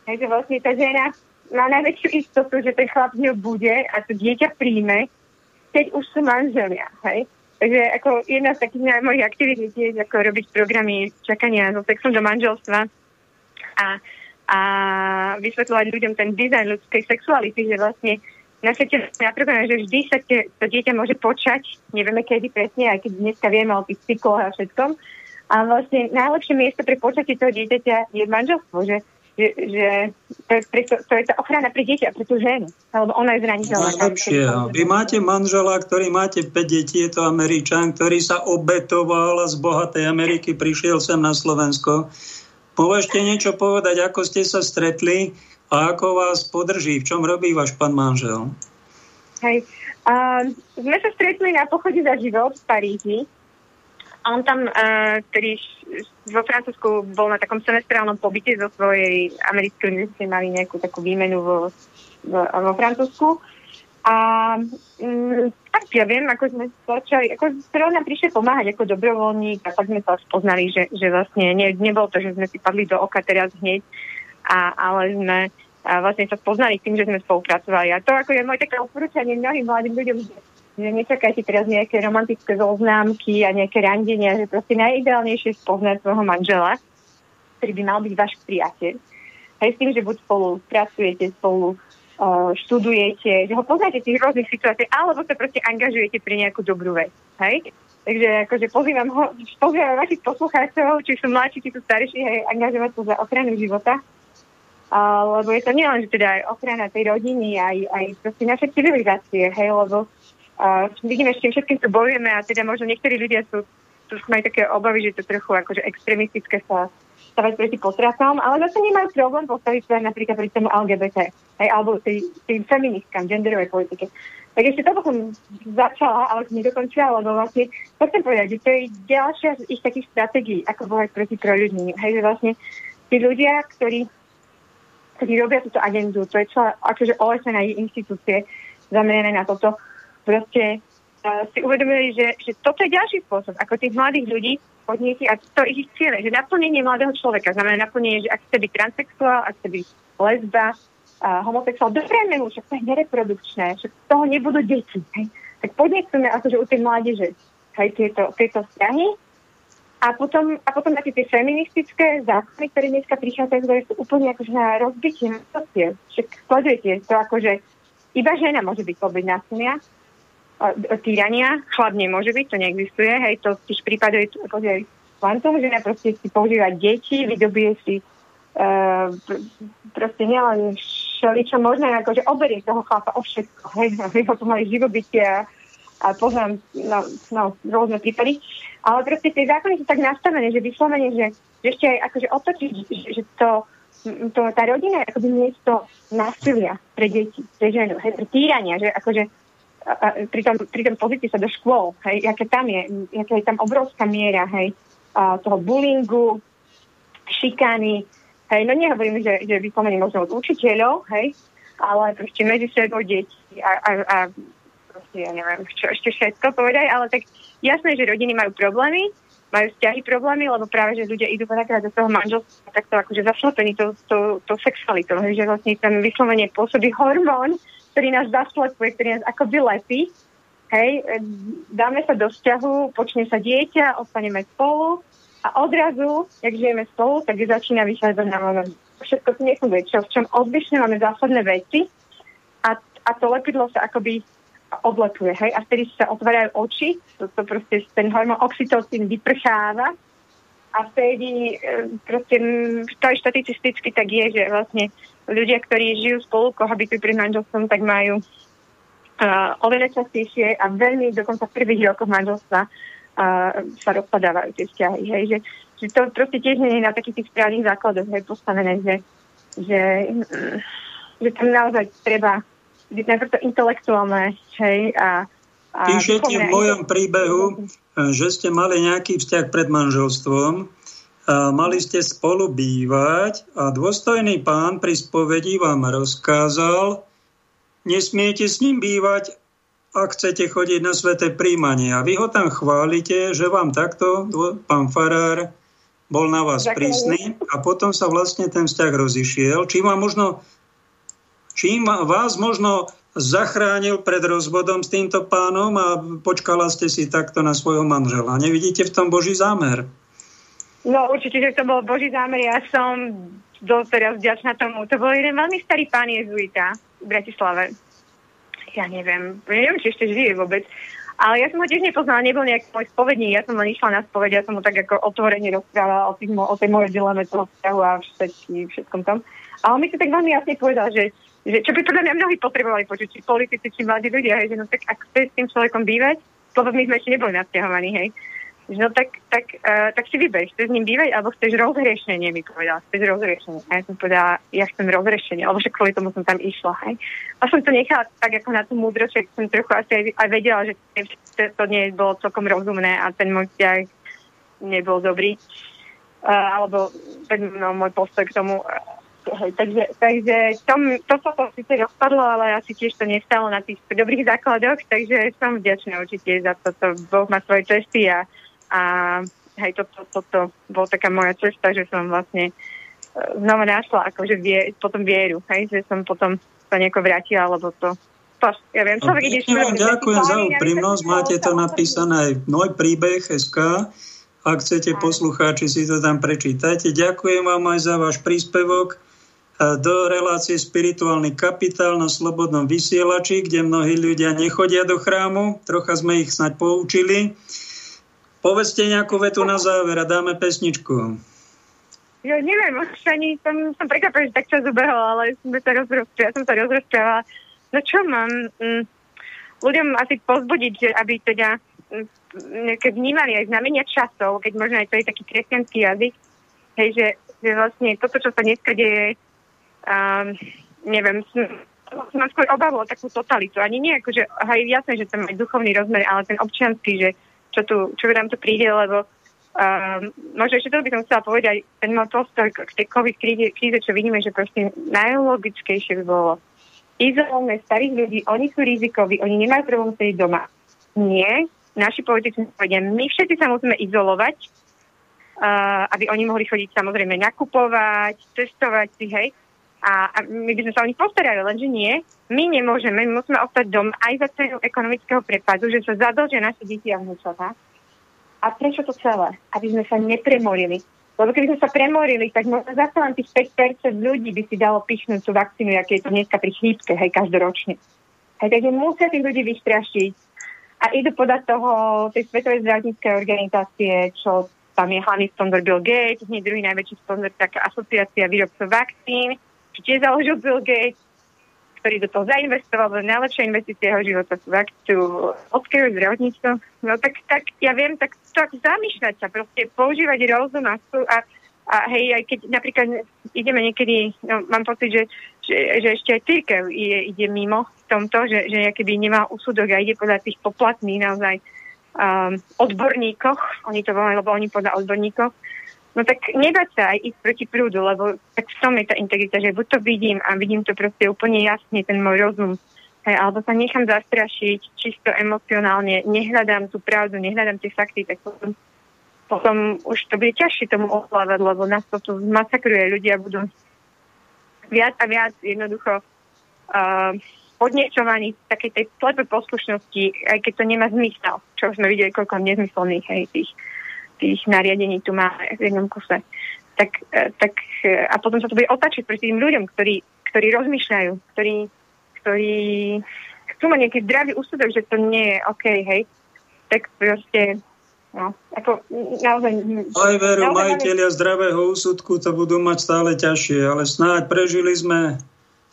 S3: Hej, že vlastne tá žena má najväčšiu istotu, že ten chlap z bude a to dieťa príjme, keď už sú manželia. Hej. Takže ako jedna z takých mojich aktivít je ako robiť programy čakania so sexom do manželstva a, a vysvetľovať ľuďom ten dizajn ľudskej sexuality, že vlastne na svete natrvujeme, že vždy sa te, to dieťa môže počať, nevieme kedy presne, aj keď dneska vieme o tých cykloch a všetkom. A vlastne najlepšie miesto pre počatie toho dieťaťa je manželstvo, že že, že to, je, preto, to je tá ochrana pre dieťa, pre tú ženu, lebo ona je zraniteľná.
S1: Najlepšie. Vy máte manžela, ktorý máte 5 detí, je to Američan, ktorý sa obetoval z bohatej Ameriky prišiel sem na Slovensko Môžete niečo povedať, ako ste sa stretli a ako vás podrží, v čom robí váš pán manžel?
S3: Hej. Uh, sme sa stretli na pochode za život v Paríži. On tam, uh, ktorý vo Francúzsku bol na takom semestrálnom pobyte zo svojej americkej univerzity, mali nejakú takú výmenu vo, vo, vo Francúzsku. A um, tak ja viem, ako sme začali, ako zrovna prišli pomáhať ako dobrovoľník a tak sme sa spoznali, že, že vlastne ne, nebolo to, že sme si padli do oka teraz hneď, a, ale sme a vlastne sa spoznali tým, že sme spolupracovali. A to ako je moje také odporúčanie mnohým mladým ľuďom, že, že nečakajte teraz nejaké romantické zoznámky a nejaké randenia, že proste najideálnejšie spoznať svojho manžela, ktorý by mal byť váš priateľ. Aj s tým, že buď spolu pracujete, spolu študujete, že ho poznáte tých rôznych situáciách, alebo sa proste angažujete pri nejakú dobrú vec. Hej? Takže akože pozývam, ho, pozývam vašich poslucháčov, či sú mladší, či sú starší, hej, angažovať sa za ochranu života. A, lebo je to nielen, že teda aj ochrana tej rodiny, aj, aj proste naše civilizácie, hej, lebo a, vidíme, s tým všetkým tu bojujeme a teda možno niektorí ľudia sú, tu majú také obavy, že to trochu akože extremistické sa stavať proti potratom, ale zase nemajú problém postaviť sa napríklad pri tomu LGBT, aj, alebo tým feministkám, genderovej politike. Tak ešte toto som začala, ale som nedokončila, lebo vlastne, to chcem povedať, že to je ďalšia z ich takých stratégií, ako bojať proti proľudní. Hej, že vlastne tí ľudia, ktorí, ktorí robia túto agendu, to je celá akože OSN a inštitúcie zamerané na toto, proste si uvedomili, že, že toto je ďalší spôsob, ako tých mladých ľudí podniety a to ich cieľe, že naplnenie mladého človeka znamená naplnenie, že ak chce byť transexuál, ak chce byť lesba, a homosexuál, doprajme mu, to je nereprodukčné, však z toho nebudú deti. Hej. Tak podnecujeme akože u tej mládeže hej, tieto, tieto vzťahy a potom, a potom také tie feministické zákony, ktoré dneska prichádzajú, ktoré sú úplne akože na rozbitie na Však sledujete to akože iba žena môže byť obeď násilia, týrania. Chlap nemôže byť, to neexistuje. Hej, to tiež prípaduje akože kvantum, že proste si používa deti, vydobie si uh, proste nielen všeličo možné, akože oberie toho chlapa o všetko. Hej, my ho tu mali živobytie a, a poznám no, no, rôzne prípady. Ale proste tie zákony sú tak nastavené, že vyslovene, že, že ešte aj akože otočiť, že, že to, to, tá rodina je akoby miesto násilia pre deti, pre ženu, hej, pre týrania, že akože pri tom, pri tom pozícii sa do škôl, hej, aké tam je, aká je tam obrovská miera, hej, a toho bullyingu, šikány, hej, no nehovorím, že, že vyslovene možno od učiteľov, hej, ale proste medzi sebou deti a, a, a proste, ja neviem, čo ešte všetko povedať, ale tak jasné, že rodiny majú problémy, majú vzťahy problémy, lebo práve, že ľudia idú veľakrát do toho manželstva takto akože zaslepení to, to, to sexualitou, že vlastne tam vyslovene pôsobí hormón, ktorý nás zaslepuje, ktorý nás akoby lepí. Hej, dáme sa do vzťahu, počne sa dieťa, ostaneme spolu a odrazu, jak žijeme spolu, tak začína vychádzať na moment. Všetko to nefunguje. Čo, v čom odlišne máme zásadné veci a, a to lepidlo sa akoby odlepuje, hej, a vtedy sa otvárajú oči, to, to proste ten hormón oxytocín vyprcháva a vtedy e, proste to aj štatisticky tak je, že vlastne ľudia, ktorí žijú spolu, kohabitujú pri manželstvom, tak majú uh, oveľa častejšie a veľmi dokonca v prvých rokoch manželstva uh, sa rozpadávajú tie vzťahy. Hej, že, že to proste tiež nie je na takých tých správnych základoch hej, postavené, že, že, že tam naozaj treba najprv to intelektuálne hej, a,
S1: a Píšete v mojom príbehu, že ste mali nejaký vzťah pred manželstvom, a mali ste spolu bývať a dôstojný pán pri spovedi vám rozkázal, nesmiete s ním bývať, ak chcete chodiť na sveté príjmanie. A vy ho tam chválite, že vám takto, pán Farár, bol na vás Ďakujem. prísny a potom sa vlastne ten vzťah rozišiel. Čím vám možno, čím vás možno zachránil pred rozvodom s týmto pánom a počkala ste si takto na svojho manžela. Nevidíte v tom Boží zámer?
S3: No určite, že to bol Boží zámer. Ja som dosť teraz vďačná tomu. To bol jeden veľmi starý pán jezuita v Bratislave. Ja neviem, neviem, či ešte žije vôbec. Ale ja som ho tiež nepoznala, nebol nejaký môj spovedník, ja som len išla na spoveď, ja som mu tak ako otvorene rozprávala o, tých, o tej mojej dileme toho vzťahu a všetky, všetkom tom. A on mi to tak veľmi jasne povedal, že, že čo by podľa mňa mnohí potrebovali počuť, či politici, či mladí ľudia, hej, že no tak ak chceš s tým človekom bývať, lebo my sme ešte neboli nasťahovaní, hej, no tak, tak, uh, tak si vyber, chceš s ním bývať, alebo chceš rozriešenie, mi povedal, chceš rozriešenie. A ja som povedala, ja chcem rozriešenie, alebo však kvôli tomu som tam išla. Hej. A som to nechala tak ako na tú múdrosť, že som trochu asi aj, aj vedela, že to nie bolo celkom rozumné a ten môj vzťah nebol dobrý. Uh, alebo ten no, môj postoj k tomu. Hej, takže takže tom, to sa to síce rozpadlo, ale asi tiež to nestalo na tých dobrých základoch, takže som vďačná určite za toto. Boh má svoje cesty a a hej, toto, toto to bola taká moja cesta, že som vlastne e, znova našla akože vie, potom vieru, hej, že som potom sa nejako vrátila, lebo to, to ja viem, človek ide
S1: vám ďakujem za úprimnosť, máte to napísané aj môj príbeh SK, ak chcete poslucháči si to tam prečítajte. Ďakujem vám aj za váš príspevok do relácie Spirituálny kapitál na Slobodnom vysielači, kde mnohí ľudia nechodia do chrámu. Trocha sme ich snať poučili. Povedzte nejakú vetu na záver a dáme pesničku.
S3: Ja neviem, už ani som, som prekvapená, že tak čas ubehol, ale som sa ja som sa rozprával. No čo mám? Mm, ľuďom asi pozbudiť, aby teda mm, keď vnímali aj znamenia časov, keď možno aj to je taký kresťanský jazyk, hej, že, že vlastne toto, čo sa dneska deje, um, neviem, mám skôr obavu takú totalitu. Ani nie, akože, hej, jasné, že tam aj duchovný rozmer, ale ten občianský, že čo, tu, čo nám to príde, lebo um, možno ešte to by som chcela povedať, ten môj postoj k tej COVID kríze, kríze, čo vidíme, že proste najlogickejšie by bolo izolované starých ľudí, oni sú rizikoví, oni nemajú problém sedieť doma. Nie, naši politici povedia, my všetci sa musíme izolovať, uh, aby oni mohli chodiť samozrejme nakupovať, testovať si, hej, a, a my by sme sa o nich postarali, lenže nie. My nemôžeme, my musíme ostať dom aj za cenu ekonomického prepadu, že sa zadlžia naše deti a vnúčatá. A prečo to celé? Aby sme sa nepremorili. Lebo keby sme sa premorili, tak možno zase len tých 5% ľudí by si dalo pichnúť tú vakcínu, aké je to dneska pri chrípke, hej, každoročne. Hej, takže musia tých ľudí vystrašiť a idú podať toho tej Svetovej zdravotníckej organizácie, čo tam je hlavný sponzor Bill Gates, hneď druhý najväčší sponzor taká asociácia výrobcov vakcín, tiež založil Bill Gates, ktorý do toho zainvestoval, do najlepšia investícia jeho života sú akciu ľudského zdravotníctva. No tak, tak ja viem, tak, tak zamýšľať sa, proste používať rozum a, a, a hej, aj keď napríklad ideme niekedy, no, mám pocit, že, že, že ešte aj církev ide, ide mimo v tomto, že, že keby nemá úsudok a ide podľa tých poplatných naozaj um, odborníkoch, oni to volajú, lebo oni podľa odborníkov, No tak nebať sa aj ísť proti prúdu, lebo tak v tom je tá integrita, že buď to vidím a vidím to proste úplne jasne, ten môj rozum, hej, alebo sa nechám zastrašiť čisto emocionálne, nehľadám tú pravdu, nehľadám tie fakty, tak potom, potom už to bude ťažšie tomu ovládať, lebo nás to tu masakruje, ľudia budú viac a viac jednoducho uh, podnečovaní takej tej slepej poslušnosti, aj keď to nemá zmysel, čo už sme videli koľko nezmyselných hej, tých tých nariadení tu máme v jednom kuse. Tak, e, tak, e, a potom sa to bude otačiť pri tým ľuďom, ktorí, ktorí rozmýšľajú, ktorí ktorí chcú mať nejaký zdravý úsudok, že to nie je OK, hej, tak proste No, ako naozaj...
S4: Aj veru, majiteľia zdravého úsudku to budú mať stále ťažšie, ale snáď prežili sme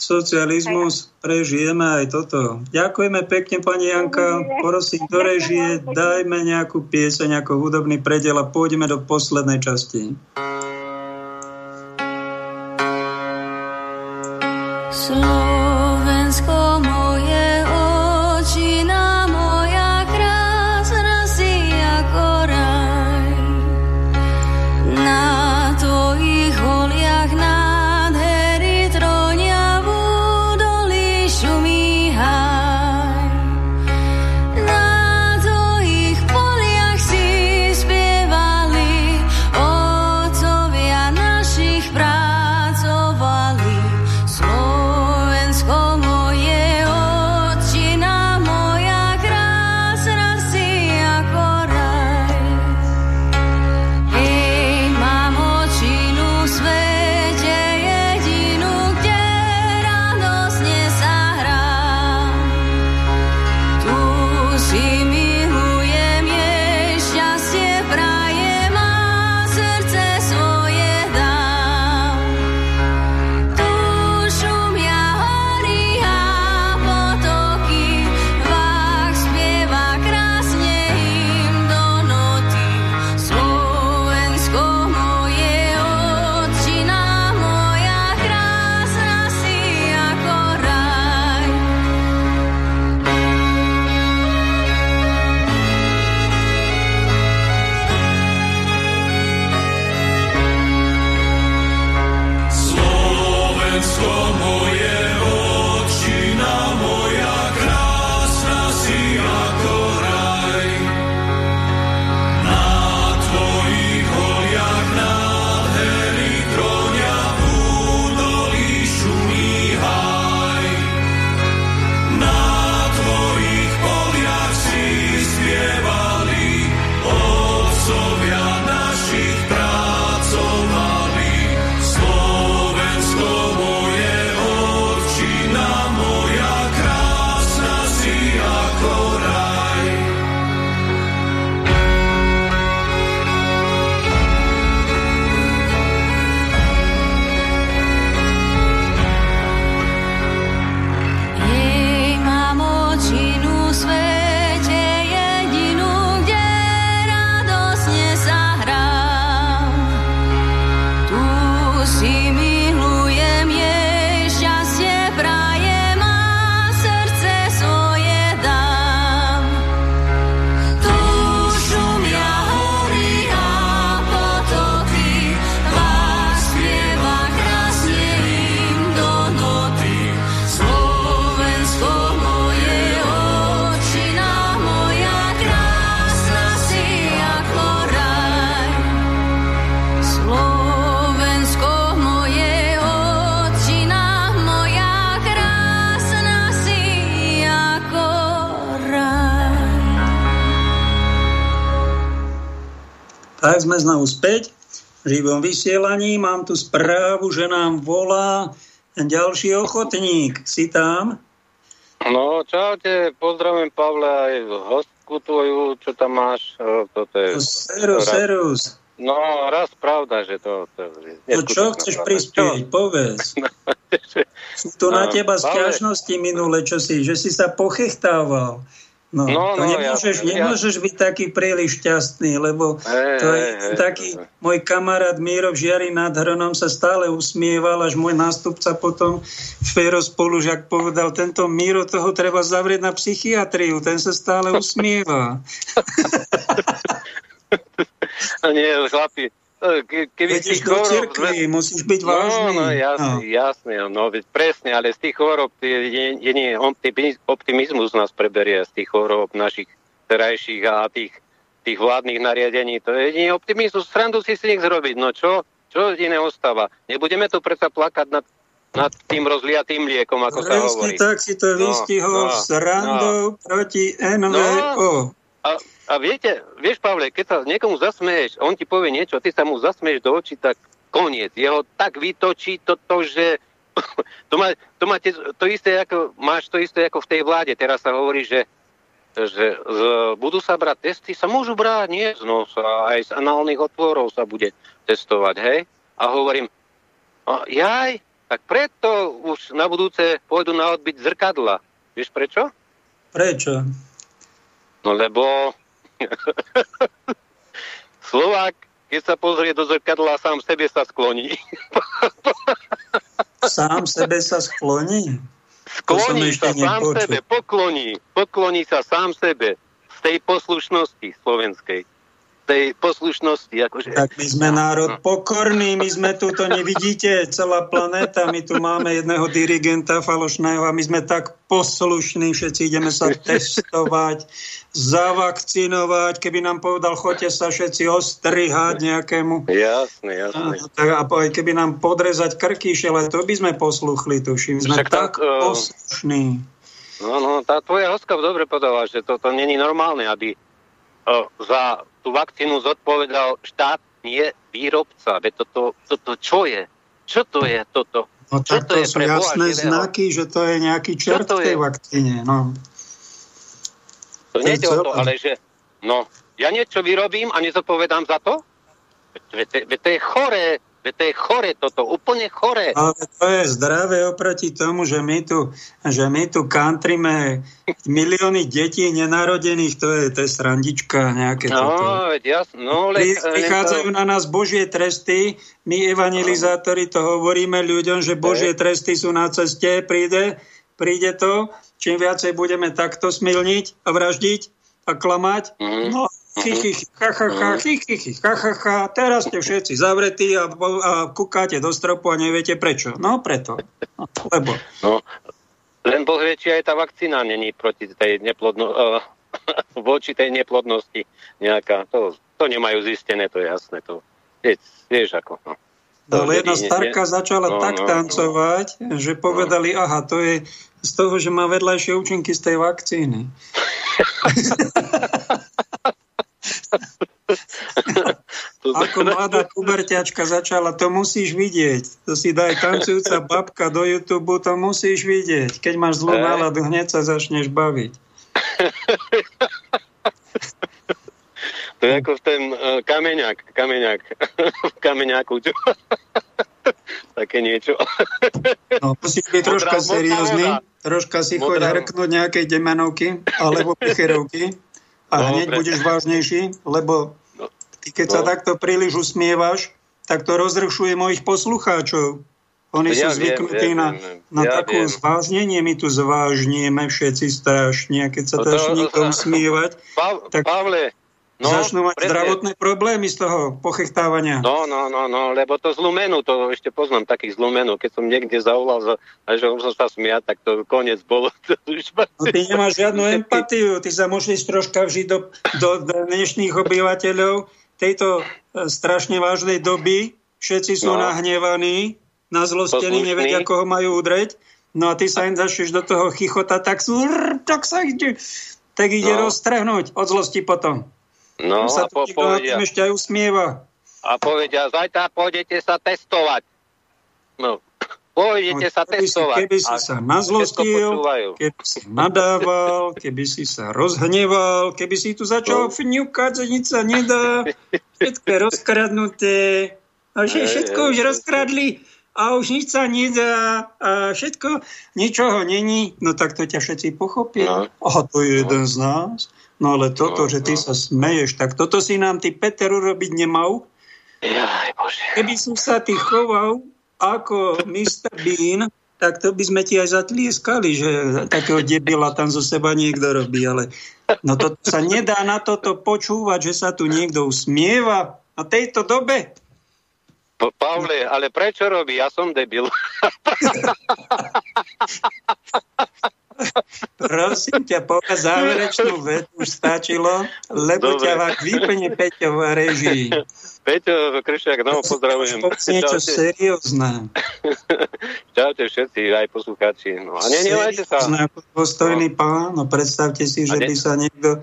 S4: socializmus, prežijeme aj toto. Ďakujeme pekne, pani Janka. Prosím, do režie dajme nejakú pieseň ako hudobný predel a pôjdeme do poslednej časti. Sme znovu späť v živom vysielaní. Mám tu správu, že nám volá ďalší ochotník. Si tam?
S5: No, čaute, pozdravím Pavle aj hostku tvoju, čo tam máš. Toto je,
S4: serus, serus.
S5: No, raz pravda, že to... to
S4: no čo chceš prispieť, čo? povedz. Sú tu no, na teba sťažnosti minule, čo si, že si sa pochechtával. No, no, to no, nemôžeš, ja, nemôžeš ja... byť taký príliš šťastný, lebo hey, to je hey, taký, hey. môj kamarát Míro v Žiari nad Hronom sa stále usmieval, až môj nástupca potom Fero Spolužak povedal, tento Míro toho treba zavrieť na psychiatriu, ten sa stále usmieva.
S5: Nie, chlapi,
S4: keby z tých chorob... Cirkvi, musíš byť no, vážny.
S5: No, jasne, no. jasne, no, presne, ale z tých chorob je, je, nie, optimizmus nás preberie z tých chorob našich terajších a tých, tých vládnych nariadení. To je nie optimizmus, srandu si si nech zrobiť. No čo? Čo iné ostáva? Nebudeme tu predsa plakať nad nad tým rozliatým liekom, ako Presne sa hovorí.
S4: tak si to no, vystihol no, s randou no. proti NVO. No,
S5: a, a viete, vieš, Pavle, keď sa niekomu zasmeješ, on ti povie niečo, ty sa mu zasmeješ do očí, tak koniec. Jeho tak vytočí toto, že to, má, to, má to isté ako, máš to isté ako v tej vláde. Teraz sa hovorí, že, že z, budú sa brať testy, sa môžu brať, nie z nosa, aj z análnych otvorov sa bude testovať, hej? A hovorím, jaj, tak preto už na budúce pôjdu na odbyt zrkadla. Vieš prečo?
S1: Prečo?
S5: No lebo Slovák, keď sa pozrie do zrkadla, sám sebe sa skloní.
S1: Sám sebe sa skloní?
S5: Skloní sa sám nepočul. sebe, pokloní. Pokloní sa sám sebe z tej poslušnosti slovenskej tej poslušnosti. Akože...
S1: Tak my sme národ pokorný, my sme tu, to nevidíte, celá planéta, my tu máme jedného dirigenta falošného a my sme tak poslušní, všetci ideme sa testovať, zavakcinovať, keby nám povedal, choďte sa všetci ostrihať nejakému.
S5: Jasne, jasne.
S1: A, a keby nám podrezať krky, ale to by sme posluchli, tuším. Sme Však tak, uh... poslušní.
S5: No, no, tá tvoja hoska dobre povedala, že toto není normálne, aby uh, za tú vakcínu zodpovedal štát, nie výrobca. Veď toto, toto čo je? Čo to je toto?
S1: No tak to, to je sú jasné živého? znaky, že to je nejaký čert v tej vakcíne. No.
S5: To nie je o to, ale že no, ja niečo vyrobím a nezodpovedám za to? Veď to je choré. Veď to je chore toto, úplne chore.
S1: Ale to je zdravé oproti tomu, že my tu, že my tu kantrime milióny detí nenarodených, to je, to je srandička nejaké
S5: no, toto. Jasno, no, le,
S1: Prichádzajú na nás Božie tresty, my evangelizátori to hovoríme ľuďom, že Božie tresty sú na ceste, príde, príde to, čím viacej budeme takto smilniť a vraždiť a klamať, mm. no Teraz ste všetci zavretí a, a kúkáte do stropu a neviete prečo. No preto. No, lebo.
S5: No, len Boh vie, či aj tá vakcína není proti tej neplodno, uh, voči tej neplodnosti nejaká. To, to nemajú zistené, to je jasné. To, vieš, vieš ako. No.
S1: No, ale jedna starka začala no, tak no, tancovať, no. že povedali, aha, to je z toho, že má vedľajšie účinky z tej vakcíny. Ako mladá kuberťačka začala, to musíš vidieť. To si daj tancujúca babka do YouTube, to musíš vidieť. Keď máš zlú náladu, hneď sa začneš baviť.
S5: To je ako v ten uh, kameňák, kameňák, kameňáku. Také niečo.
S1: no, musíš byť troška seriózny, troška si choď hrknúť nejakej demenovky alebo picherovky a no, hneď budeš vážnejší, lebo no. ty keď no. sa takto príliš usmievaš, tak to rozrušuje mojich poslucháčov. Oni ja sú zvyknutí viem, na, viem, na ja také zvážnenie. My tu zvážnieme všetci strašne. A keď sa no to, to, niekomu smievať,
S5: pa, tak... Pavle,
S1: No, Začnú mať presne. zdravotné problémy z toho pochechtávania.
S5: No, no, no, no, lebo to zlú menu, to ešte poznám takých zlú menu. Keď som niekde zavolal, a že som sa smiať, tak to koniec bolo.
S1: No, ty nemáš žiadnu empatiu, ty sa môžeš troška vžiť do, do dnešných obyvateľov tejto e, strašne vážnej doby. Všetci sú no. nahnevaní, nazlostení, nevedia, koho majú udreť. No a ty sa im začneš do toho chichota, tak, sú, tak sa ide, tak ide no. roztrhnúť od zlosti potom.
S5: No sa a po, povedia...
S1: ešte aj usmieva.
S5: A povedia, zajtra pôjdete sa testovať. No, pôjdete no, sa keby testovať.
S1: Si, keby si sa nazlostil, keby si nadával, keby si sa rozhneval, keby si tu začal no. fňukať, že nič sa nedá, všetko je rozkradnuté, a že všetko už rozkradli a už nič sa nedá a všetko, ničoho není, no tak to ťa všetci pochopia. No. A to je jeden no. z nás. No ale toto, no, že ty no. sa smeješ, tak toto si nám ty Peter urobiť nemal.
S5: Jaj, Bože.
S1: Keby som sa ty choval ako Mr. Bean, tak to by sme ti aj zatlieskali, že takého debila tam zo seba niekto robí, ale no to sa nedá na toto počúvať, že sa tu niekto usmieva na tejto dobe.
S5: Pa- Pavle, ale prečo robí? Ja som debil.
S1: Prosím ťa, povedz záverečnú vetu, už stačilo, lebo Dobre. ťa vám vyplne Peťo v režii.
S5: Peťo Kršiak, no, pozdravujem.
S1: niečo seriózne.
S5: Čaute všetci, aj poslucháči. No, a nenevajte sa.
S1: Postojný no. pán, no predstavte si, že by sa niekto,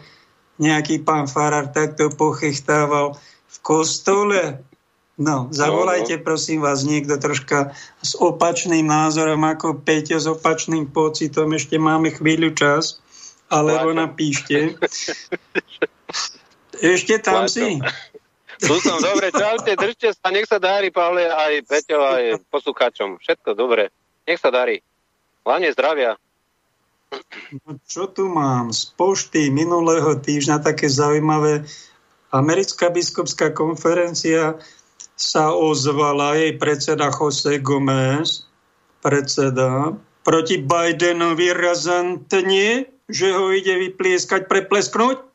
S1: nejaký pán Farar takto pochechtával v kostole No, zavolajte no, no. prosím vás niekto troška s opačným názorom ako Peťo, s opačným pocitom. Ešte máme chvíľu čas, alebo napíšte. Ešte tam si.
S5: Tu som, dobre, čaute, držte sa, nech sa darí, Pavle, aj Peťo, aj poslucháčom. Všetko dobre, nech sa darí. Hlavne zdravia.
S1: No, čo tu mám? Z pošty minulého týždňa také zaujímavé. Americká biskupská konferencia sa ozvala jej predseda Jose Gomez, predseda, proti Bidenovi razantne, že ho ide vyplieskať, preplesknúť,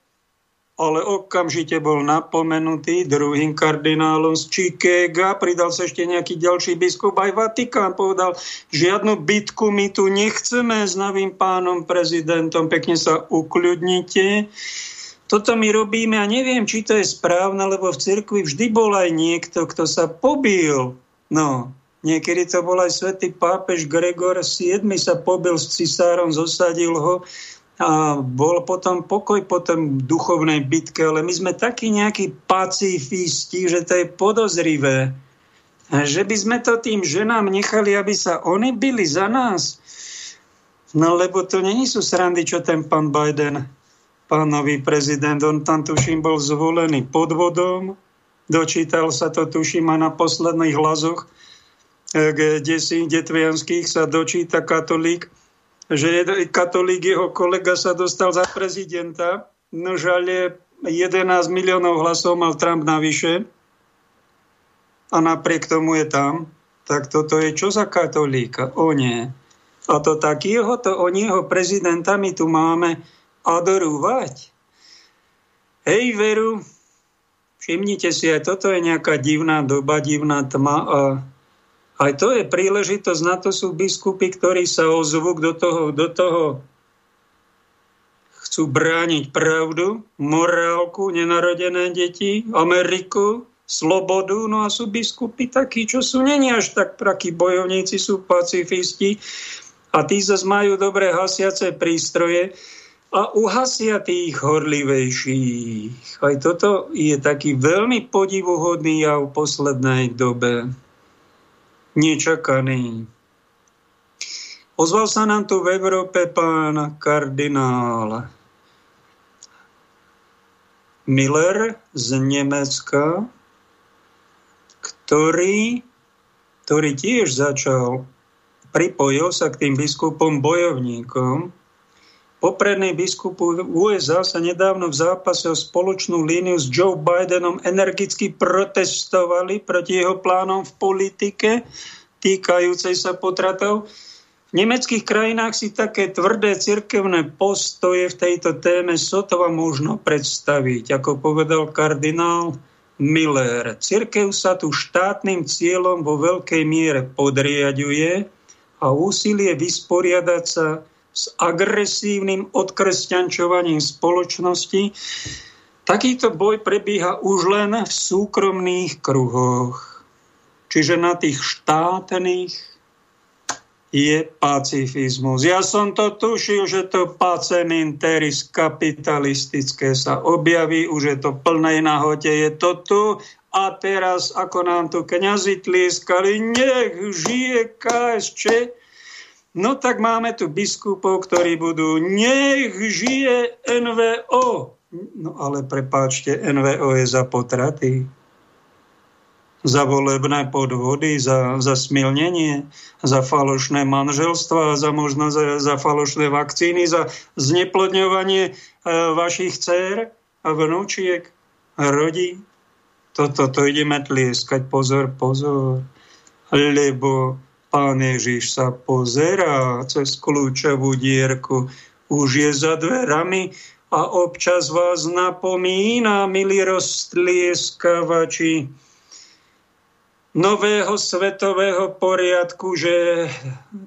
S1: ale okamžite bol napomenutý druhým kardinálom z Chicaga, pridal sa ešte nejaký ďalší biskup, aj Vatikán povedal, žiadnu bitku my tu nechceme s novým pánom prezidentom, pekne sa ukľudnite toto my robíme a neviem, či to je správne, lebo v cirkvi vždy bol aj niekto, kto sa pobil. No, niekedy to bol aj svätý pápež Gregor VII sa pobil s cisárom, zosadil ho a bol potom pokoj po tom duchovnej bitke, ale my sme takí nejakí pacifisti, že to je podozrivé. Že by sme to tým ženám nechali, aby sa oni byli za nás. No lebo to není sú srandy, čo ten pán Biden pán nový prezident, on tam tuším bol zvolený podvodom, dočítal sa to tuším aj na posledných hlasoch, eh, kde si detvianských sa dočíta katolík, že katolík, jeho kolega sa dostal za prezidenta, no žalie 11 miliónov hlasov mal Trump navyše a napriek tomu je tam, tak toto je čo za katolíka? O nie. A to takého, to oni jeho prezidenta my tu máme adorovať. Hej, veru, všimnite si, aj toto je nejaká divná doba, divná tma a aj to je príležitosť, na to sú biskupy, ktorí sa ozvú do toho, do toho chcú brániť pravdu, morálku, nenarodené deti, Ameriku, slobodu, no a sú biskupy takí, čo sú není až tak takí bojovníci, sú pacifisti a tí zase majú dobré hasiace prístroje a uhasia tých horlivejších. Aj toto je taký veľmi podivuhodný jav v poslednej dobe. Nečakaný. Ozval sa nám tu v Európe pán kardinál Miller z Nemecka, ktorý, ktorý tiež začal, pripojil sa k tým biskupom bojovníkom, Poprední biskupu USA sa nedávno v zápase o spoločnú líniu s Joe Bidenom energicky protestovali proti jeho plánom v politike týkajúcej sa potratov. V nemeckých krajinách si také tvrdé cirkevné postoje v tejto téme sotva možno predstaviť, ako povedal kardinál Miller. Cirkev sa tu štátnym cieľom vo veľkej miere podriaduje a úsilie vysporiadať sa s agresívnym odkresťančovaním spoločnosti. Takýto boj prebieha už len v súkromných kruhoch. Čiže na tých štátnych je pacifizmus. Ja som to tušil, že to paceminteris kapitalistické sa objaví, už je to plnej nahote, je to tu a teraz, ako nám tu kniazy tlieskali, nech žije KSČ, No tak máme tu biskupov, ktorí budú, nech žije NVO. No ale prepáčte, NVO je za potraty, za volebné podvody, za, za smilnenie, za falošné manželstva, za možno za, za falošné vakcíny, za zneplodňovanie e, vašich dcer a vnúčiek rodí. Toto to ideme tlieskať, pozor, pozor, lebo Pán Ježiš sa pozerá cez kľúčovú dierku, už je za dverami a občas vás napomína, milí roztlieskavači nového svetového poriadku, že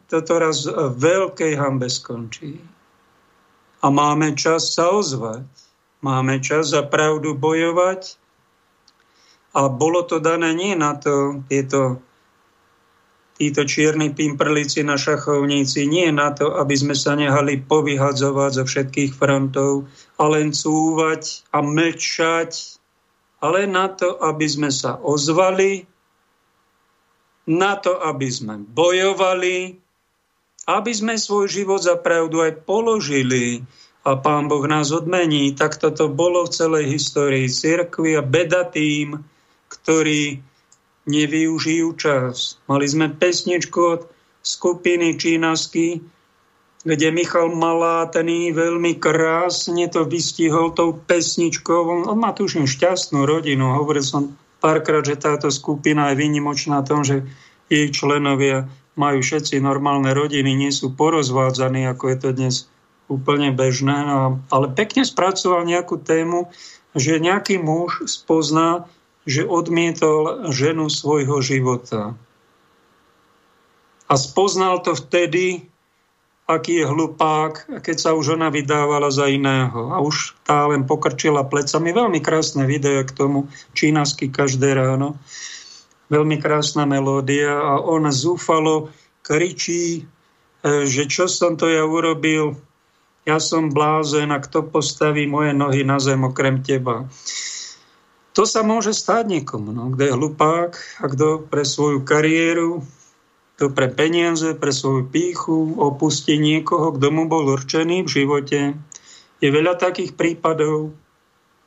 S1: toto raz v veľkej hambe skončí. A máme čas sa ozvať. Máme čas za pravdu bojovať. A bolo to dané nie na to, tieto títo čierni pimprlici na šachovníci nie na to, aby sme sa nehali povyhadzovať zo všetkých frontov a len cúvať a mlčať ale na to, aby sme sa ozvali, na to, aby sme bojovali, aby sme svoj život za pravdu aj položili a Pán Boh nás odmení. Tak toto bolo v celej histórii cirkvi a beda tým, ktorí nevyužijú čas. Mali sme pesničku od skupiny Čínasky, kde Michal Malátný veľmi krásne to vystihol tou pesničkou. On, má tuším šťastnú rodinu. Hovoril som párkrát, že táto skupina je výnimočná tom, že jej členovia majú všetci normálne rodiny, nie sú porozvádzaní, ako je to dnes úplne bežné. No, ale pekne spracoval nejakú tému, že nejaký muž spozná, že odmietol ženu svojho života. A spoznal to vtedy, aký je hlupák, keď sa už ona vydávala za iného. A už tá len pokrčila plecami. Veľmi krásne video k tomu, čínasky každé ráno. Veľmi krásna melódia a on zúfalo kričí, e, že čo som to ja urobil, ja som blázen a kto postaví moje nohy na zem okrem teba. To sa môže stať niekomu, no, kto je hlupák a kto pre svoju kariéru to pre peniaze, pre svoju píchu opustí niekoho, kto mu bol určený v živote. Je veľa takých prípadov,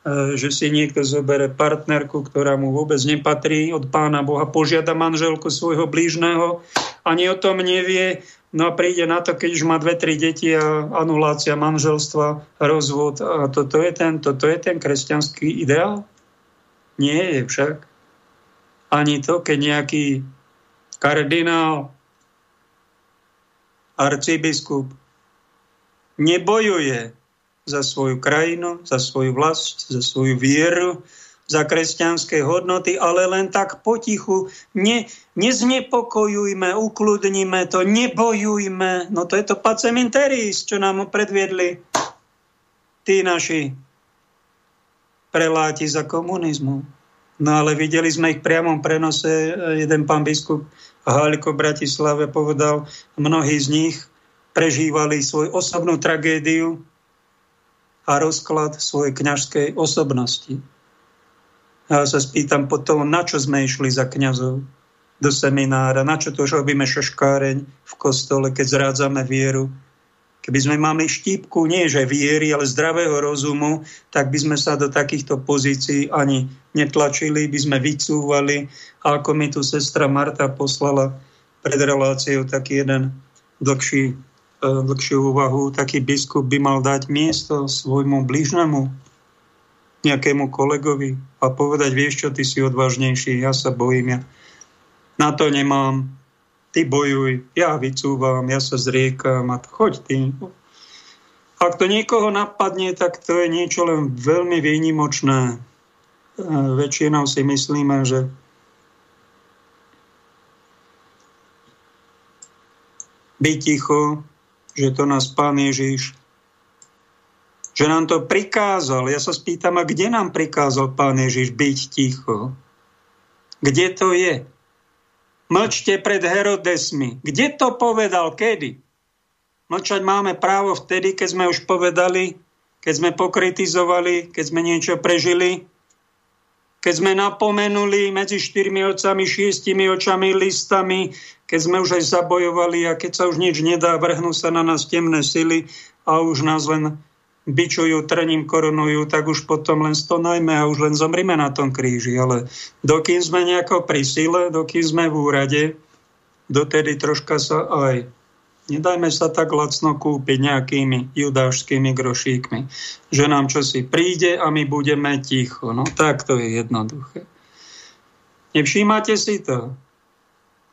S1: e, že si niekto zobere partnerku, ktorá mu vôbec nepatrí od pána Boha, požiada manželku svojho blížneho, ani o tom nevie, no a príde na to, keď už má dve, tri deti a anulácia manželstva, rozvod. A toto je ten, toto je ten kresťanský ideál? Nie je však. Ani to, keď nejaký kardinál, arcibiskup nebojuje za svoju krajinu, za svoju vlast, za svoju vieru, za kresťanské hodnoty, ale len tak potichu. Ne, neznepokojujme, ukludnime to, nebojujme. No to je to paceminteris, čo nám predviedli tí naši preláti za komunizmu. No ale videli sme ich v priamom prenose. Jeden pán biskup Háliko v Bratislave povedal, mnohí z nich prežívali svoju osobnú tragédiu a rozklad svojej kňažskej osobnosti. Ja sa spýtam potom, na čo sme išli za kňazov do seminára, na čo to už robíme šoškáreň v kostole, keď zrádzame vieru, Keby sme mali štípku nie že viery, ale zdravého rozumu, tak by sme sa do takýchto pozícií ani netlačili, by sme vycúvali. A ako mi tu sestra Marta poslala pred reláciou taký jeden dlhší, e, dlhšiu úvahu, taký biskup by mal dať miesto svojmu blížnemu, nejakému kolegovi a povedať, vieš čo, ty si odvážnejší, ja sa bojím, ja na to nemám, ty bojuj, ja vycúvam, ja sa zriekam a choď ty. Ak to niekoho napadne, tak to je niečo len veľmi výnimočné. E, väčšinou si myslíme, že byť ticho, že to nás Pán Ježiš že nám to prikázal. Ja sa spýtam, a kde nám prikázal Pán Ježiš byť ticho? Kde to je? Mlčte pred Herodesmi. Kde to povedal? Kedy? Mlčať máme právo vtedy, keď sme už povedali, keď sme pokritizovali, keď sme niečo prežili, keď sme napomenuli medzi štyrmi očami, šiestimi očami, listami, keď sme už aj zabojovali a keď sa už nič nedá, vrhnú sa na nás temné sily a už nás len bičujú, trním, korunujú, tak už potom len stonajme a už len zomrime na tom kríži. Ale dokým sme nejako pri sile, dokým sme v úrade, dotedy troška sa aj nedajme sa tak lacno kúpiť nejakými judášskými grošíkmi, že nám čosi príde a my budeme ticho. No tak to je jednoduché. Nevšímate si to?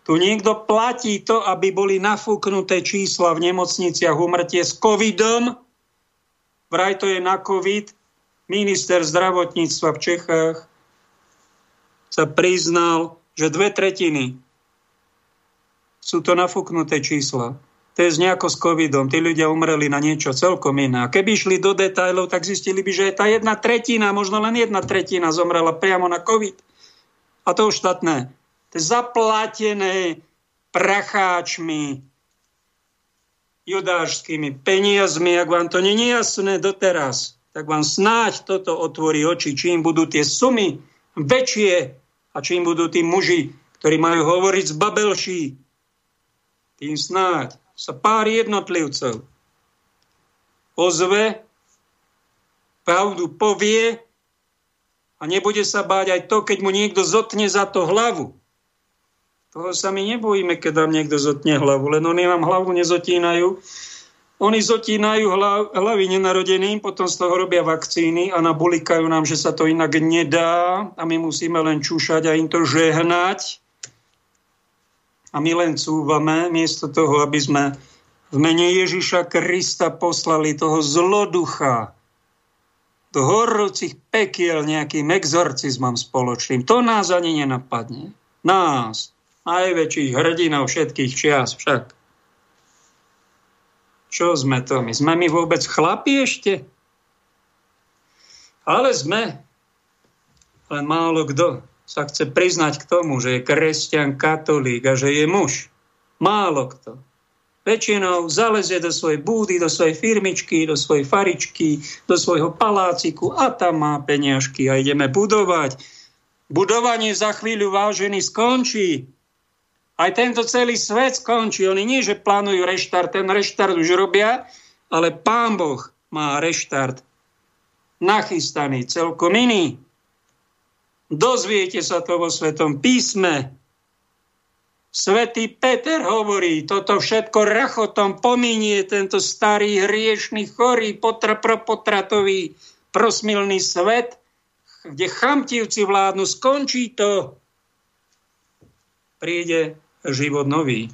S1: Tu niekto platí to, aby boli nafúknuté čísla v nemocniciach umrtie s covidom, vraj to je na COVID, minister zdravotníctva v Čechách sa priznal, že dve tretiny sú to nafúknuté čísla. To je nejako s covidom. Tí ľudia umreli na niečo celkom iné. A keby išli do detajlov, tak zistili by, že tá jedna tretina, možno len jedna tretina zomrela priamo na covid. A to už štátne. To je zaplatené pracháčmi, judášskými peniazmi, ak vám to nie je jasné doteraz, tak vám snáď toto otvorí oči, čím budú tie sumy väčšie a čím budú tí muži, ktorí majú hovoriť z babelší, tým snáď sa pár jednotlivcov ozve, pravdu povie a nebude sa báť aj to, keď mu niekto zotne za to hlavu. Toho sa my nebojíme, keď nám niekto zotne hlavu, len oni vám hlavu nezotínajú. Oni zotínajú hlav, hlavy nenarodeným, potom z toho robia vakcíny a nabulikajú nám, že sa to inak nedá a my musíme len čúšať a im to žehnať. A my len cúvame, miesto toho, aby sme v mene Ježiša Krista poslali toho zloducha do horúcich pekiel nejakým exorcizmom spoločným. To nás ani nenapadne. Nás, najväčších hrdinov všetkých čias však. Čo sme to my? Sme my vôbec chlapi ešte? Ale sme. Len málo kto sa chce priznať k tomu, že je kresťan, katolík a že je muž. Málo kto. Väčšinou zalezie do svojej búdy, do svojej firmičky, do svojej faričky, do svojho paláciku a tam má peniažky a ideme budovať. Budovanie za chvíľu vážený skončí. Aj tento celý svet skončí. Oni nie, že plánujú reštart, ten reštart už robia, ale pán Boh má reštart nachystaný, celkom iný. Dozviete sa to vo Svetom písme. Svetý Peter hovorí, toto všetko rachotom pominie tento starý, hriešný, chorý, potra, propotratový, prosmilný svet, kde chamtivci vládnu, skončí to. Príde život nový.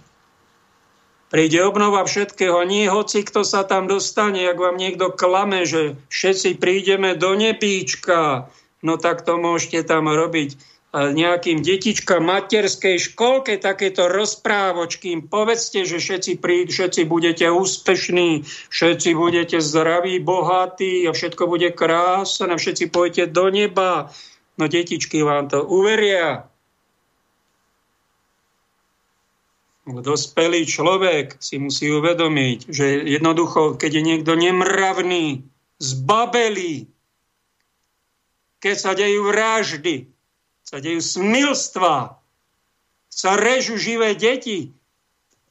S1: Príde obnova všetkého, nie hoci kto sa tam dostane, ak vám niekto klame, že všetci prídeme do nepíčka, no tak to môžete tam robiť nejakým detička materskej školke takéto rozprávočky. Im povedzte, že všetci, príď, všetci budete úspešní, všetci budete zdraví, bohatí a všetko bude krásne, všetci pôjdete do neba. No detičky vám to uveria. Dospelý človek si musí uvedomiť, že jednoducho, keď je niekto nemravný, zbabelý, keď sa dejú vraždy, sa dejú smilstva, sa režu živé deti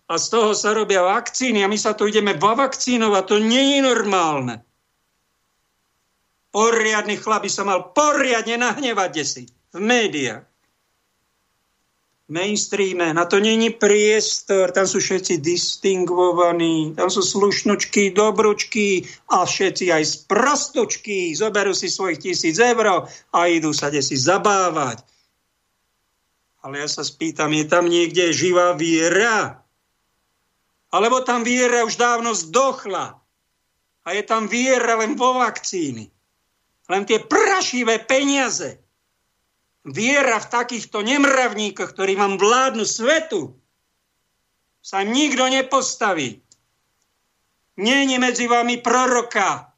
S1: a z toho sa robia vakcíny a my sa tu ideme vakcínovať, to nie je normálne. Poriadny chlap by sa mal poriadne nahnevať desi v médiách mainstreame, na to není priestor, tam sú všetci distingvovaní, tam sú slušnočky, dobručky a všetci aj sprostočky, zoberú si svojich tisíc eur a idú sa desi zabávať. Ale ja sa spýtam, je tam niekde živá viera? Alebo tam viera už dávno zdochla? A je tam viera len vo vakcíny? Len tie prašivé peniaze viera v takýchto nemravníkoch, ktorí vám vládnu svetu, sa im nikto nepostaví. Je medzi vami proroka.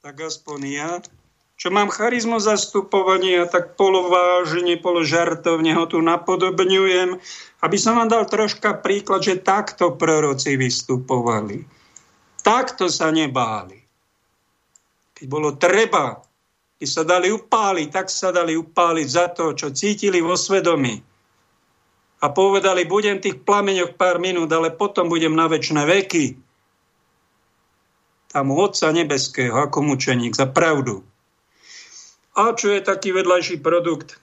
S1: Tak aspoň ja, čo mám charizmu zastupovania, tak polovážne, položartovne ho tu napodobňujem, aby som vám dal troška príklad, že takto proroci vystupovali. Takto sa nebáli. Keď bolo treba by sa dali upáliť, tak sa dali upáliť za to, čo cítili vo svedomí. A povedali, budem tých plameňoch pár minút, ale potom budem na väčšie veky. Tam Otca Nebeského ako mučeník za pravdu. A čo je taký vedľajší produkt?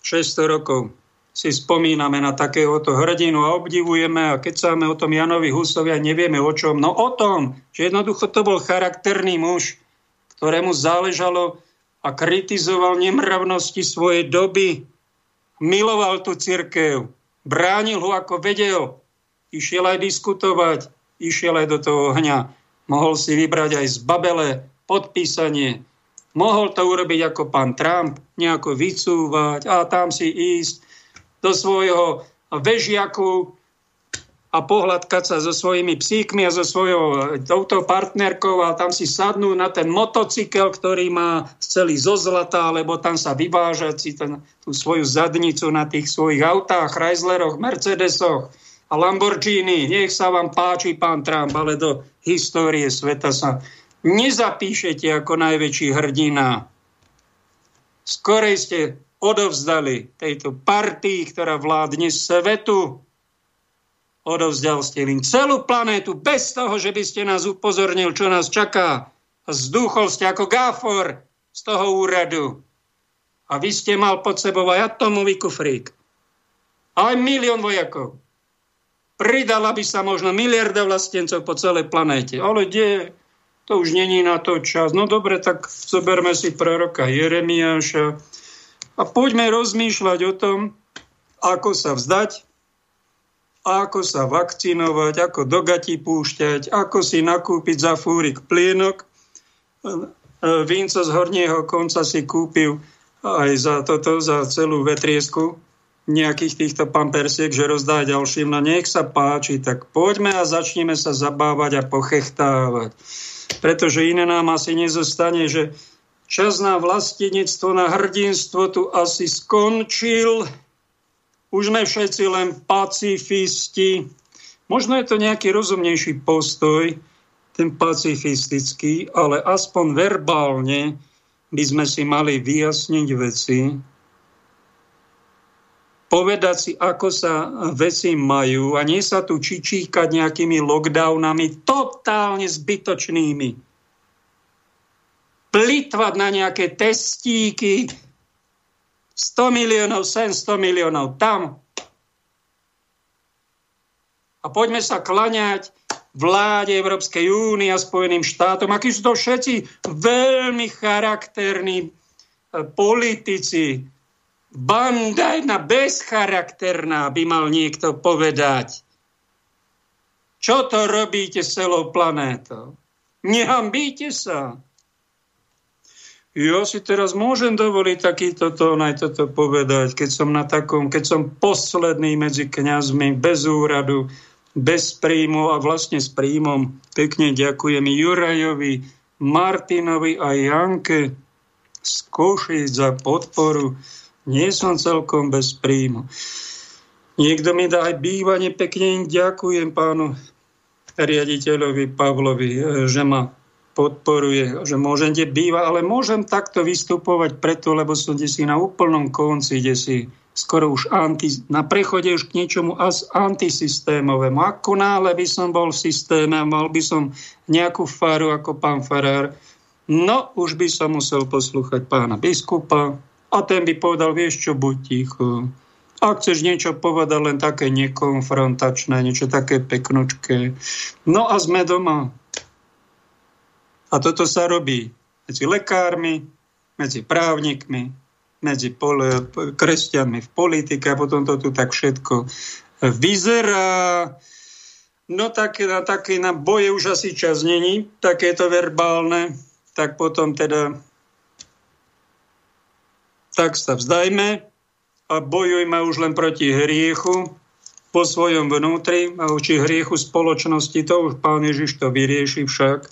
S1: 600 rokov si spomíname na takéhoto hrdinu a obdivujeme a keď sáme o tom Janovi Husovi a nevieme o čom. No o tom, že jednoducho to bol charakterný muž, ktorému záležalo a kritizoval nemravnosti svojej doby, miloval tú cirkev, bránil ho ako vedel, išiel aj diskutovať, išiel aj do toho ohňa, mohol si vybrať aj z babele podpísanie, mohol to urobiť ako pán Trump, nejako vycúvať a tam si ísť do svojho vežiaku a pohľadkať sa so svojimi psíkmi a so svojou e, touto partnerkou a tam si sadnú na ten motocykel, ktorý má celý zo zlata, alebo tam sa vyvážať si ten, tú svoju zadnicu na tých svojich autách, Chrysleroch, Mercedesoch a Lamborghini. Nech sa vám páči, pán Trump, ale do histórie sveta sa nezapíšete ako najväčší hrdina. Skorej ste odovzdali tejto partii, ktorá vládne svetu. Odovzdal ste im celú planétu bez toho, že by ste nás upozornil, čo nás čaká. A zdúchol ste ako gáfor z toho úradu. A vy ste mal pod sebou aj atomový kufrík. Aj milión vojakov. Pridala by sa možno miliarda vlastencov po celej planéte. Ale kde to už není na to čas. No dobre, tak zoberme si proroka Jeremiáša a poďme rozmýšľať o tom, ako sa vzdať, ako sa vakcinovať, ako do gati púšťať, ako si nakúpiť za fúrik plienok. Vinco z horného konca si kúpil aj za toto, za celú vetriesku nejakých týchto pampersiek, že rozdá ďalším. No nech sa páči, tak poďme a začneme sa zabávať a pochechtávať pretože iné nám asi nezostane, že čas na vlastenectvo, na hrdinstvo tu asi skončil. Už sme všetci len pacifisti. Možno je to nejaký rozumnejší postoj, ten pacifistický, ale aspoň verbálne by sme si mali vyjasniť veci, povedať si, ako sa veci majú a nie sa tu čičíkať nejakými lockdownami totálne zbytočnými. Plitvať na nejaké testíky 100 miliónov sem, 100 miliónov tam. A poďme sa klaňať vláde Európskej únie a Spojeným štátom, akí sú to všetci veľmi charakterní eh, politici, Banda jedna bezcharakterná, by mal niekto povedať. Čo to robíte s celou planétou? Nehambíte sa. Ja si teraz môžem dovoliť takýto tón aj toto povedať, keď som na takom, keď som posledný medzi kňazmi, bez úradu, bez príjmu a vlastne s príjmom. Pekne ďakujem Jurajovi, Martinovi a Janke z za podporu nie som celkom bez príjmu. Niekto mi dá aj bývanie, pekne ďakujem pánu riaditeľovi Pavlovi, že ma podporuje, že môžem kde bývať, ale môžem takto vystupovať preto, lebo som si na úplnom konci, kde si skoro už anti, na prechode už k niečomu as antisystémovému. Ako náhle by som bol v systéme, mal by som nejakú faru ako pán Farár, no už by som musel poslúchať pána biskupa, a ten by povedal, vieš čo, buď ticho. Ak chceš niečo povedať, len také nekonfrontačné, niečo také peknočké. No a sme doma. A toto sa robí medzi lekármi, medzi právnikmi, medzi pol- kresťanmi v politike a potom to tu tak všetko vyzerá. No tak na také na boje už asi čas není, takéto verbálne, tak potom teda tak sa vzdajme a bojujme už len proti hriechu po svojom vnútri a voči hriechu spoločnosti. To už pán Ježiš to vyrieši však.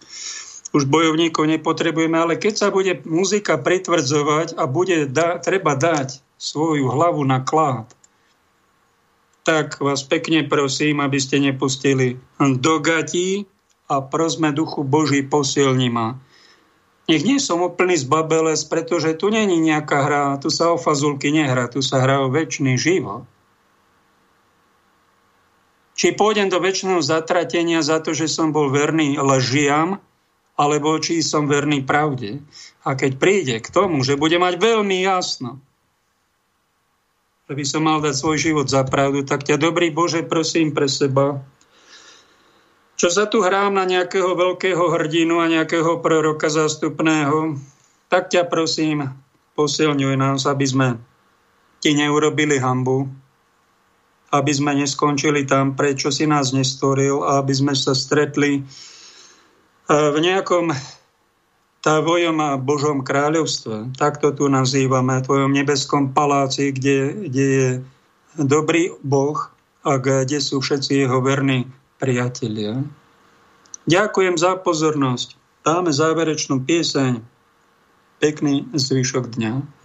S1: Už bojovníkov nepotrebujeme, ale keď sa bude muzika pritvrdzovať a bude da, treba dať svoju hlavu na klád, tak vás pekne prosím, aby ste nepustili do gatí a prosme duchu Boží posilni ma nech nie som úplný zbabelec, pretože tu není nejaká hra, tu sa o fazulky nehrá, tu sa hrá o väčší život. Či pôjdem do väčšného zatratenia za to, že som bol verný lžiam, alebo či som verný pravde. A keď príde k tomu, že bude mať veľmi jasno, že by som mal dať svoj život za pravdu, tak ťa, dobrý Bože, prosím pre seba, čo sa tu hrám na nejakého veľkého hrdinu a nejakého proroka zástupného, tak ťa prosím, posilňuj nás, aby sme ti neurobili hambu, aby sme neskončili tam, prečo si nás nestvoril a aby sme sa stretli v nejakom tvojom Božom kráľovstve, tak to tu nazývame, tvojom nebeskom paláci, kde, kde je dobrý Boh a kde sú všetci jeho verní priatelia. Ďakujem za pozornosť. Dáme záverečnú pieseň. Pekný zvyšok dňa.